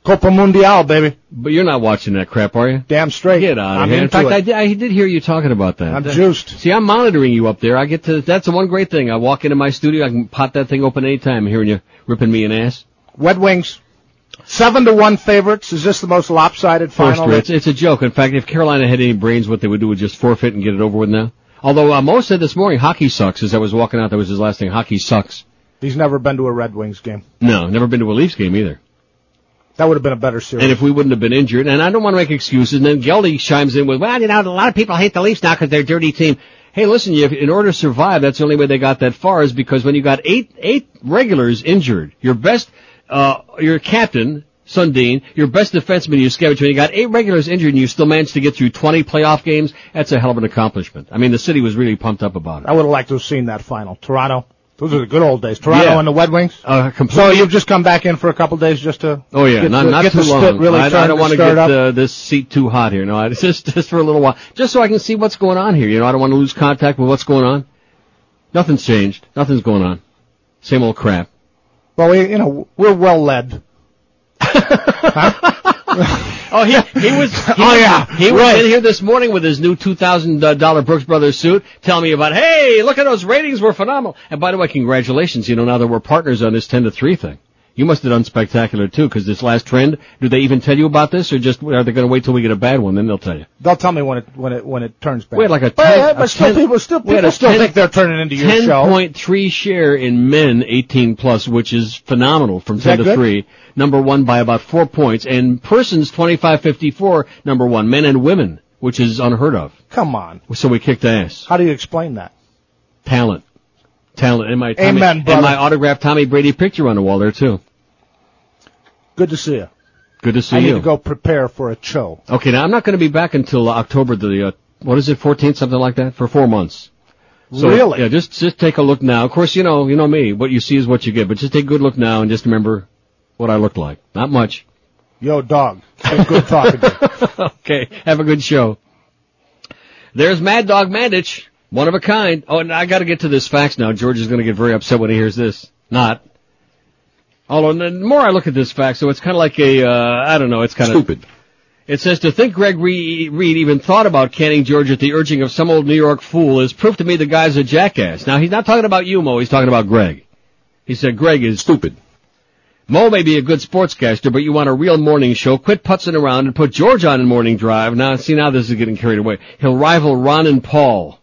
Copa Mundial, baby. But you're not watching that crap, are you? Damn straight. Get out of I'm here. In fact. I did, I did hear you talking about that. I'm That- juiced. See, I'm monitoring you up there. I get to. That's the one great thing. I walk into my studio, I can pop that thing open anytime. Hearing you ripping me an ass. Red Wings. Seven to one favorites. Is this the most lopsided First, final? it's, it's a joke. In fact, if Carolina had any brains, what they would do would just forfeit and get it over with now. Although uh, Mo said this morning, hockey sucks. As I was walking out, that was his last thing. Hockey sucks. He's never been to a Red Wings game. No, never been to a Leafs game either. That would have been a better series. And if we wouldn't have been injured, and I don't want to make excuses, and then Geldy chimes in with, well, you know, a lot of people hate the Leafs now because they're a dirty team. Hey, listen, you, in order to survive, that's the only way they got that far is because when you got eight, eight regulars injured, your best, uh, your captain, Sundin, your best defenseman, you Yushkevich, when you got eight regulars injured and you still managed to get through 20 playoff games, that's a hell of an accomplishment. I mean, the city was really pumped up about it. I would have liked to have seen that final. Toronto. Those are the good old days. Toronto Yeah. and the Red Wings. Uh, So you've just come back in for a couple days just to. Oh yeah, get not the, not get too the long. spit really I, I don't want to get uh, this seat too hot here. No, it's just just for a little while, just so I can see what's going on here. You know, I don't want to lose contact with what's going on. Nothing's changed. Nothing's going on. Same old crap. Well, we, you know, we're well led. Oh, he he was. He Oh, was- yeah, he was right. in here this morning with his new two thousand dollar Brooks Brothers suit, telling me about. Hey, look at those ratings, were phenomenal. And by the way, congratulations. You know, now that we're partners on this ten to three thing. You must have done spectacular too, because this last trend. Do they even tell you about this, or just are they going to wait till we get a bad one, then they'll tell you? They'll tell me when it when it when it turns bad. We had like a but, 10 yeah, a but still 10 people still people still 10 think they're turning into your show. 10.3 share in men 18 plus, which is phenomenal from 10 to good? 3. Number one by about four points. And persons 25-54, number one. Men and women, which is unheard of. Come on. So we kicked ass. How do you explain that? Talent. Talent. And my, Tommy, Amen, and my autographed Tommy Brady picture on the wall there too. Good to see you. Good to see you. I need to go prepare for a show. Okay, now I'm not going to be back until October the, uh, what is it, 14th, something like that, for four months. So, Really? Yeah, just just take a look now. Of course, you know, you know me. What you see is what you get. But just take a good look now and just remember what I look like. Not much. Yo, dog. Good talking to you. okay, have a good show. There's Mad Dog Mandich, one of a kind. Oh, and I got to get to this fax now. George is going to get very upset when he hears this. Not. Although the more I look at this fact, so it's kind of like a, uh, I don't know, it's kind of Stupid. it says to think Greg Re- Reed even thought about canning George at the urging of some old New York fool is proof to me the guy's a jackass. Now he's not talking about you, Mo. He's talking about Greg. He said Greg is Stupid. Mo may be a good sportscaster, but you want a real morning show. Quit putzing around and put George on in morning drive. Now, see, now this is getting carried away. He'll rival Ron and Paul.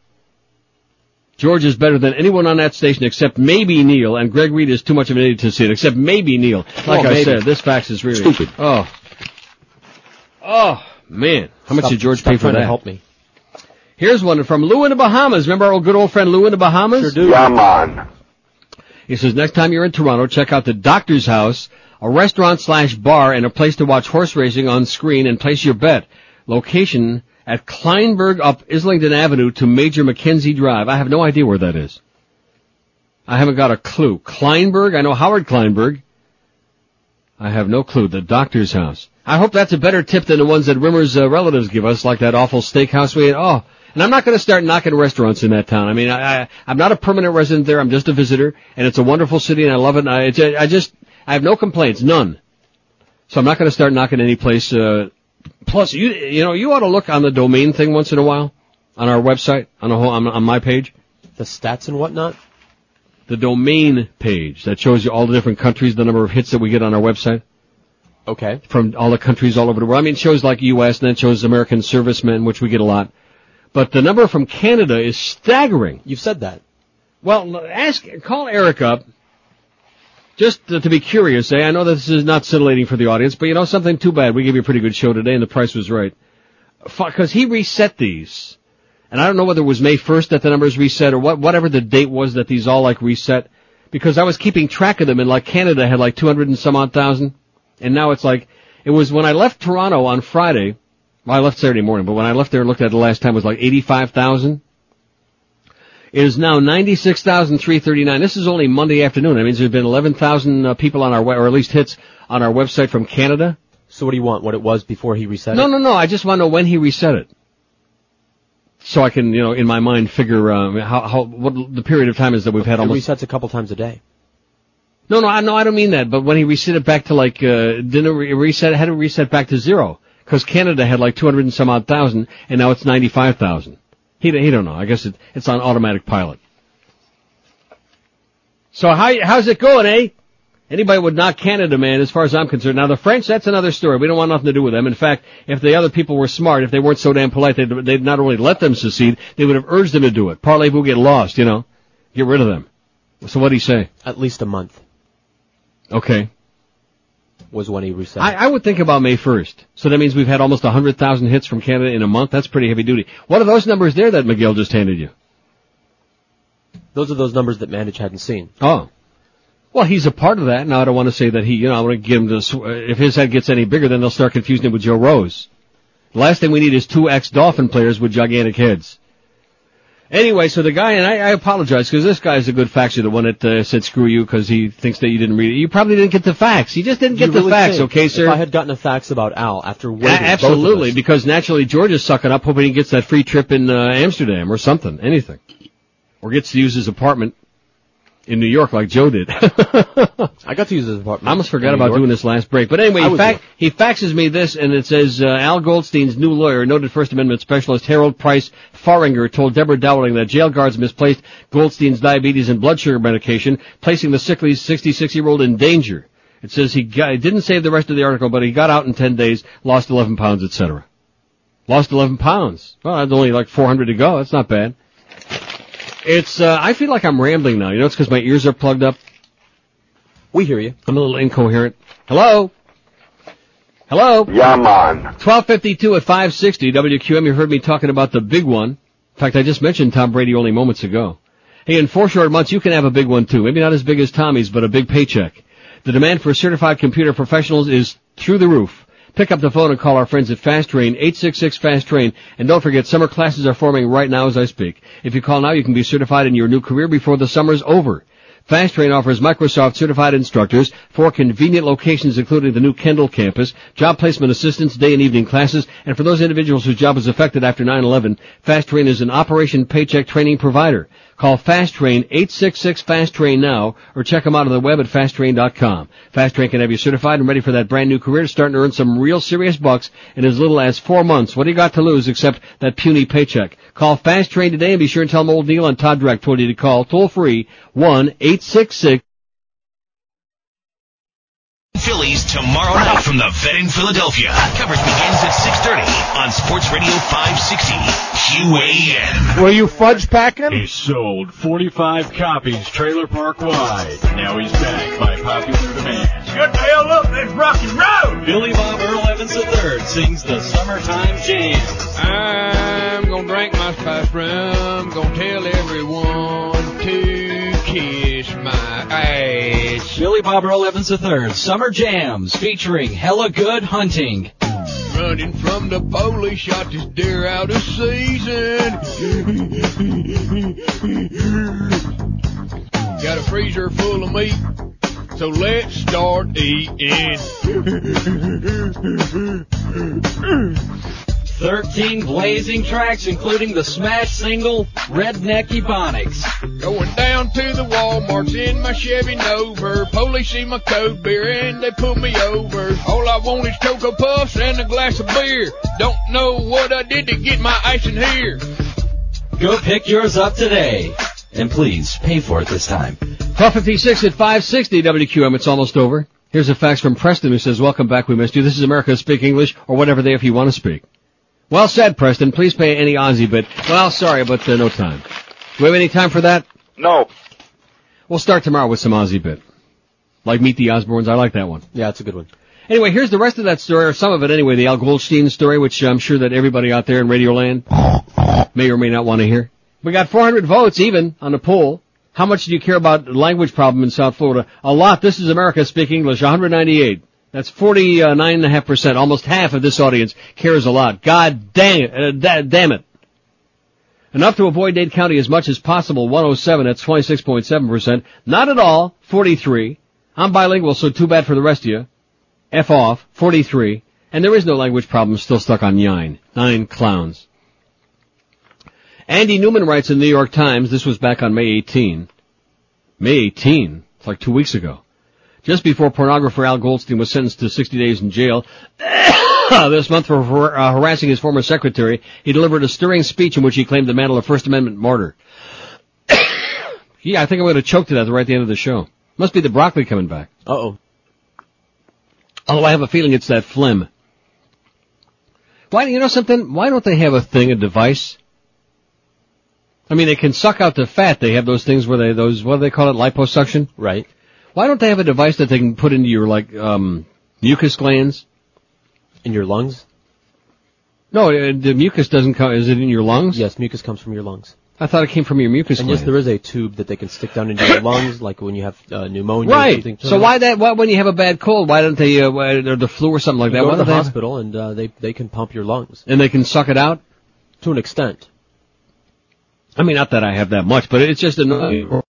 George is better than anyone on that station except maybe Neil, and Greg Reed is too much of an idiot to see it, except maybe Neil. Like Oh, I maybe. said, this fax is really Stupid. Oh, oh man, how much Stop- did George pay for that? to help me. Here's one from Lou in the Bahamas. Remember our old good old friend Lou in the Bahamas? Sure do. Come on. He says next time you're in Toronto, check out the Doctor's House, a restaurant slash bar and a place to watch horse racing on screen and place your bet. Location at Kleinburg up Islington Avenue to Major Mackenzie Drive. I have no idea where that is. I haven't got a clue. Kleinburg? I know Howard Kleinberg. I have no clue. The Doctor's House. I hope that's a better tip than the ones that Rimmer's uh, relatives give us, like that awful steakhouse we had. Oh, and I'm not going to start knocking restaurants in that town. I mean, I, I I'm not a permanent resident there. I'm just a visitor, and it's a wonderful city, and I love it. And I, I just I have no complaints, none. So I'm not going to start knocking any place. Uh, plus, you you know you ought to look on the domain thing once in a while on our website on the whole on, on my page. The stats and whatnot. The domain page that shows you all the different countries, the number of hits that we get on our website Okay. from all the countries all over the world. I mean, it shows like U.S. and then it shows American servicemen, which we get a lot. But the number from Canada is staggering. You've said that. Well, ask, call Eric up. Just to, be curious, eh? I know this is not scintillating for the audience, but you know something? Too bad. We gave you a pretty good show today, and the price was right. Because he reset these, and I don't know whether it was May 1st that the numbers reset or what, whatever the date was that these all like reset. Because I was keeping track of them, and like Canada had like 200 and some odd thousand, and now it's like it was when I left Toronto on Friday. Well, I left Saturday morning, but when I left there and looked at it the last time, it was like 85,000. It is now 96,339. This is only Monday afternoon. That means there's been 11,000 uh, people on our, we- or at least hits on our website from Canada. So what do you want? What it was before he reset No, it? no, no. No. I just want to know when he reset it. So I can, you know, in my mind figure, um, how, how, what the period of time is that we've had It almost. resets a couple times a day. No, no, I, no, I don't mean that. But when he reset it back to like, uh, didn't it re- reset, had it reset back to zero. Cause Canada had like 200 and some odd thousand, and now it's 95,000. He, he don't know. I guess it, it's on automatic pilot. So how, how's it going, eh? Anybody would knock Canada, man, as far as I'm concerned. Now the French, that's another story. We don't want nothing to do with them. In fact, if the other people were smart, if they weren't so damn polite, they'd, they'd not only let them secede, they would have urged them to do it. Parlez-vous get lost, you know? Get rid of them. So what'd he say? At least a month Okay. Was when he reset. I, I would think about May 1st. So that means we've had almost 100,000 hits from Canada in a month. That's pretty heavy duty. What are those numbers there that Miguel just handed you? Those are those numbers that Mandich hadn't seen. Oh. Well, he's a part of that. Now, I don't want to say that he, you know, I want to give him this, uh, if his head gets any bigger, then they'll start confusing him with Joe Rose. The last thing we need is two ex-Dolphin players with gigantic heads. Anyway, so the guy, and I, I apologize because this guy's a good faxer, the one that uh, said screw you because he thinks that you didn't read it. You probably didn't get the fax. You just didn't get You the really fax, think okay, sir? If I had gotten a fax about Al after waiting, A- absolutely, us- because naturally George is sucking up, hoping he gets that free trip in uh, Amsterdam or something, anything, or gets to use his apartment in New York like Joe did. I got to use his apartment. I almost forgot about York. doing this last break, but anyway, he, fa- he faxes me this, and it says uh, Al Goldstein's new lawyer, noted First Amendment specialist Harold Price Fahringer, told Deborah Dowling that jail guards misplaced Goldstein's diabetes and blood sugar medication, placing the sickly 66-year-old in danger. It says he got, didn't save the rest of the article, but he got out in 10 days, lost 11 pounds, etc. Lost 11 pounds. Well, that's only like 400 to go. That's not bad. It's, uh, I feel like I'm rambling now. You know, it's because my ears are plugged up. We hear you. I'm a little incoherent. Hello? Hello? Yeah, man. 1252 at 560 WQM. You heard me talking about the big one. In fact, I just mentioned Tom Brady only moments ago. Hey, in four short months, you can have a big one too. Maybe not as big as Tommy's, but a big paycheck. The demand for certified computer professionals is through the roof. Pick up the phone and call our friends at Fast Train, 866 Fast Train. And don't forget, summer classes are forming right now as I speak. If you call now, you can be certified in your new career before the summer's over. Fast Train offers Microsoft certified instructors for convenient locations including the new Kendall campus, job placement assistance, day and evening classes, and for those individuals whose job was affected after 9-11, Fast Train is an Operation Paycheck training provider. Call Fast Train 866 Fast Train now or check them out on the web at fasttrain.com. Fast Train can have you certified and ready for that brand new career to start and earn some real serious bucks in as little as four months. What do you got to lose except that puny paycheck? Call Fast Train today and be sure and tell them old Neil and Todd Direct told you to call toll free 1-866 Phillies tomorrow night from the Vet in Philadelphia. Coverage begins at 6.30 on Sports Radio 560 QAM. Were you fudge packing? He sold 45 copies trailer park wide. Now he's back by popular demand. Shut the hell up, let's rock and roll! Billy Bob Earl Evans III sings the Summertime Jam. I'm gonna drink my spice rum, gonna tell everyone to kiss my ass. Billy Bob Earl Evans III Summer Jams featuring Hella Good Hunting. Running from the police, shot this deer out of season. Got a freezer full of meat, So let's start eating. 13 blazing tracks, including the smash single Redneck Ebonics. Going down to the Walmarts in my Chevy Nova. Police see my code beer and they pull me over. All I want is Cocoa Puffs and a glass of beer. Don't know what I did to get my ice in here. Go pick yours up today. And please, pay for it this time. 1256 at 560 WQM. It's almost over. Here's a fax from Preston who says, welcome back. We missed you. This is America. Speak English or whatever they if you want to speak. Well said, Preston. Please pay any Aussie bit. Well, sorry, but uh, no time. Do we have any time for that? No. We'll start tomorrow with some Aussie bit. Like Meet the Osbournes. I like that one. Yeah, it's a good one. Anyway, here's the rest of that story, or some of it anyway, the Al Goldstein story, which I'm sure that everybody out there in Radioland may or may not want to hear. We got 400 votes even on the poll. How much do you care about the language problem in South Florida? A lot. This is America Speak English, 198. That's 49.5%. Almost half of this audience cares a lot. God dang it. Uh, da- damn it. Enough to avoid Dade County as much as possible. 107, that's 26.7%. Not at all, 43. I'm bilingual, so too bad for the rest of you. F off, 43. And there is no language problem still stuck on nine. Nine clowns. Andy Newman writes in the New York Times, this was back on May 18. May 18? It's like two weeks ago. Just before pornographer Al Goldstein was sentenced to 60 days in jail, this month for har- uh, harassing his former secretary, he delivered a stirring speech in which he claimed the mantle of First Amendment martyr. yeah, I think I'm going to choke to that right at the end of the show. Must be the broccoli coming back. Uh-oh. Although I have a feeling it's that phlegm. Why, you know something? Why don't they have a thing, a device? I mean, they can suck out the fat. They have those things where they, those, what do they call it, liposuction? Right. Why don't they have a device that they can put into your, like, um, mucus glands? In your lungs? No, uh, the mucus doesn't come, is it in your lungs? Yes, mucus comes from your lungs. I thought it came from your mucus And yes, there is a tube that they can stick down into your lungs, like when you have uh, pneumonia or Right. So why that, why, when you have a bad cold, why don't they, uh, why- or the flu or something like You that, go why to the have- hospital and uh, they they can pump your lungs and they can suck it out? to an extent. I mean, not that I have that much, but it's just annoying.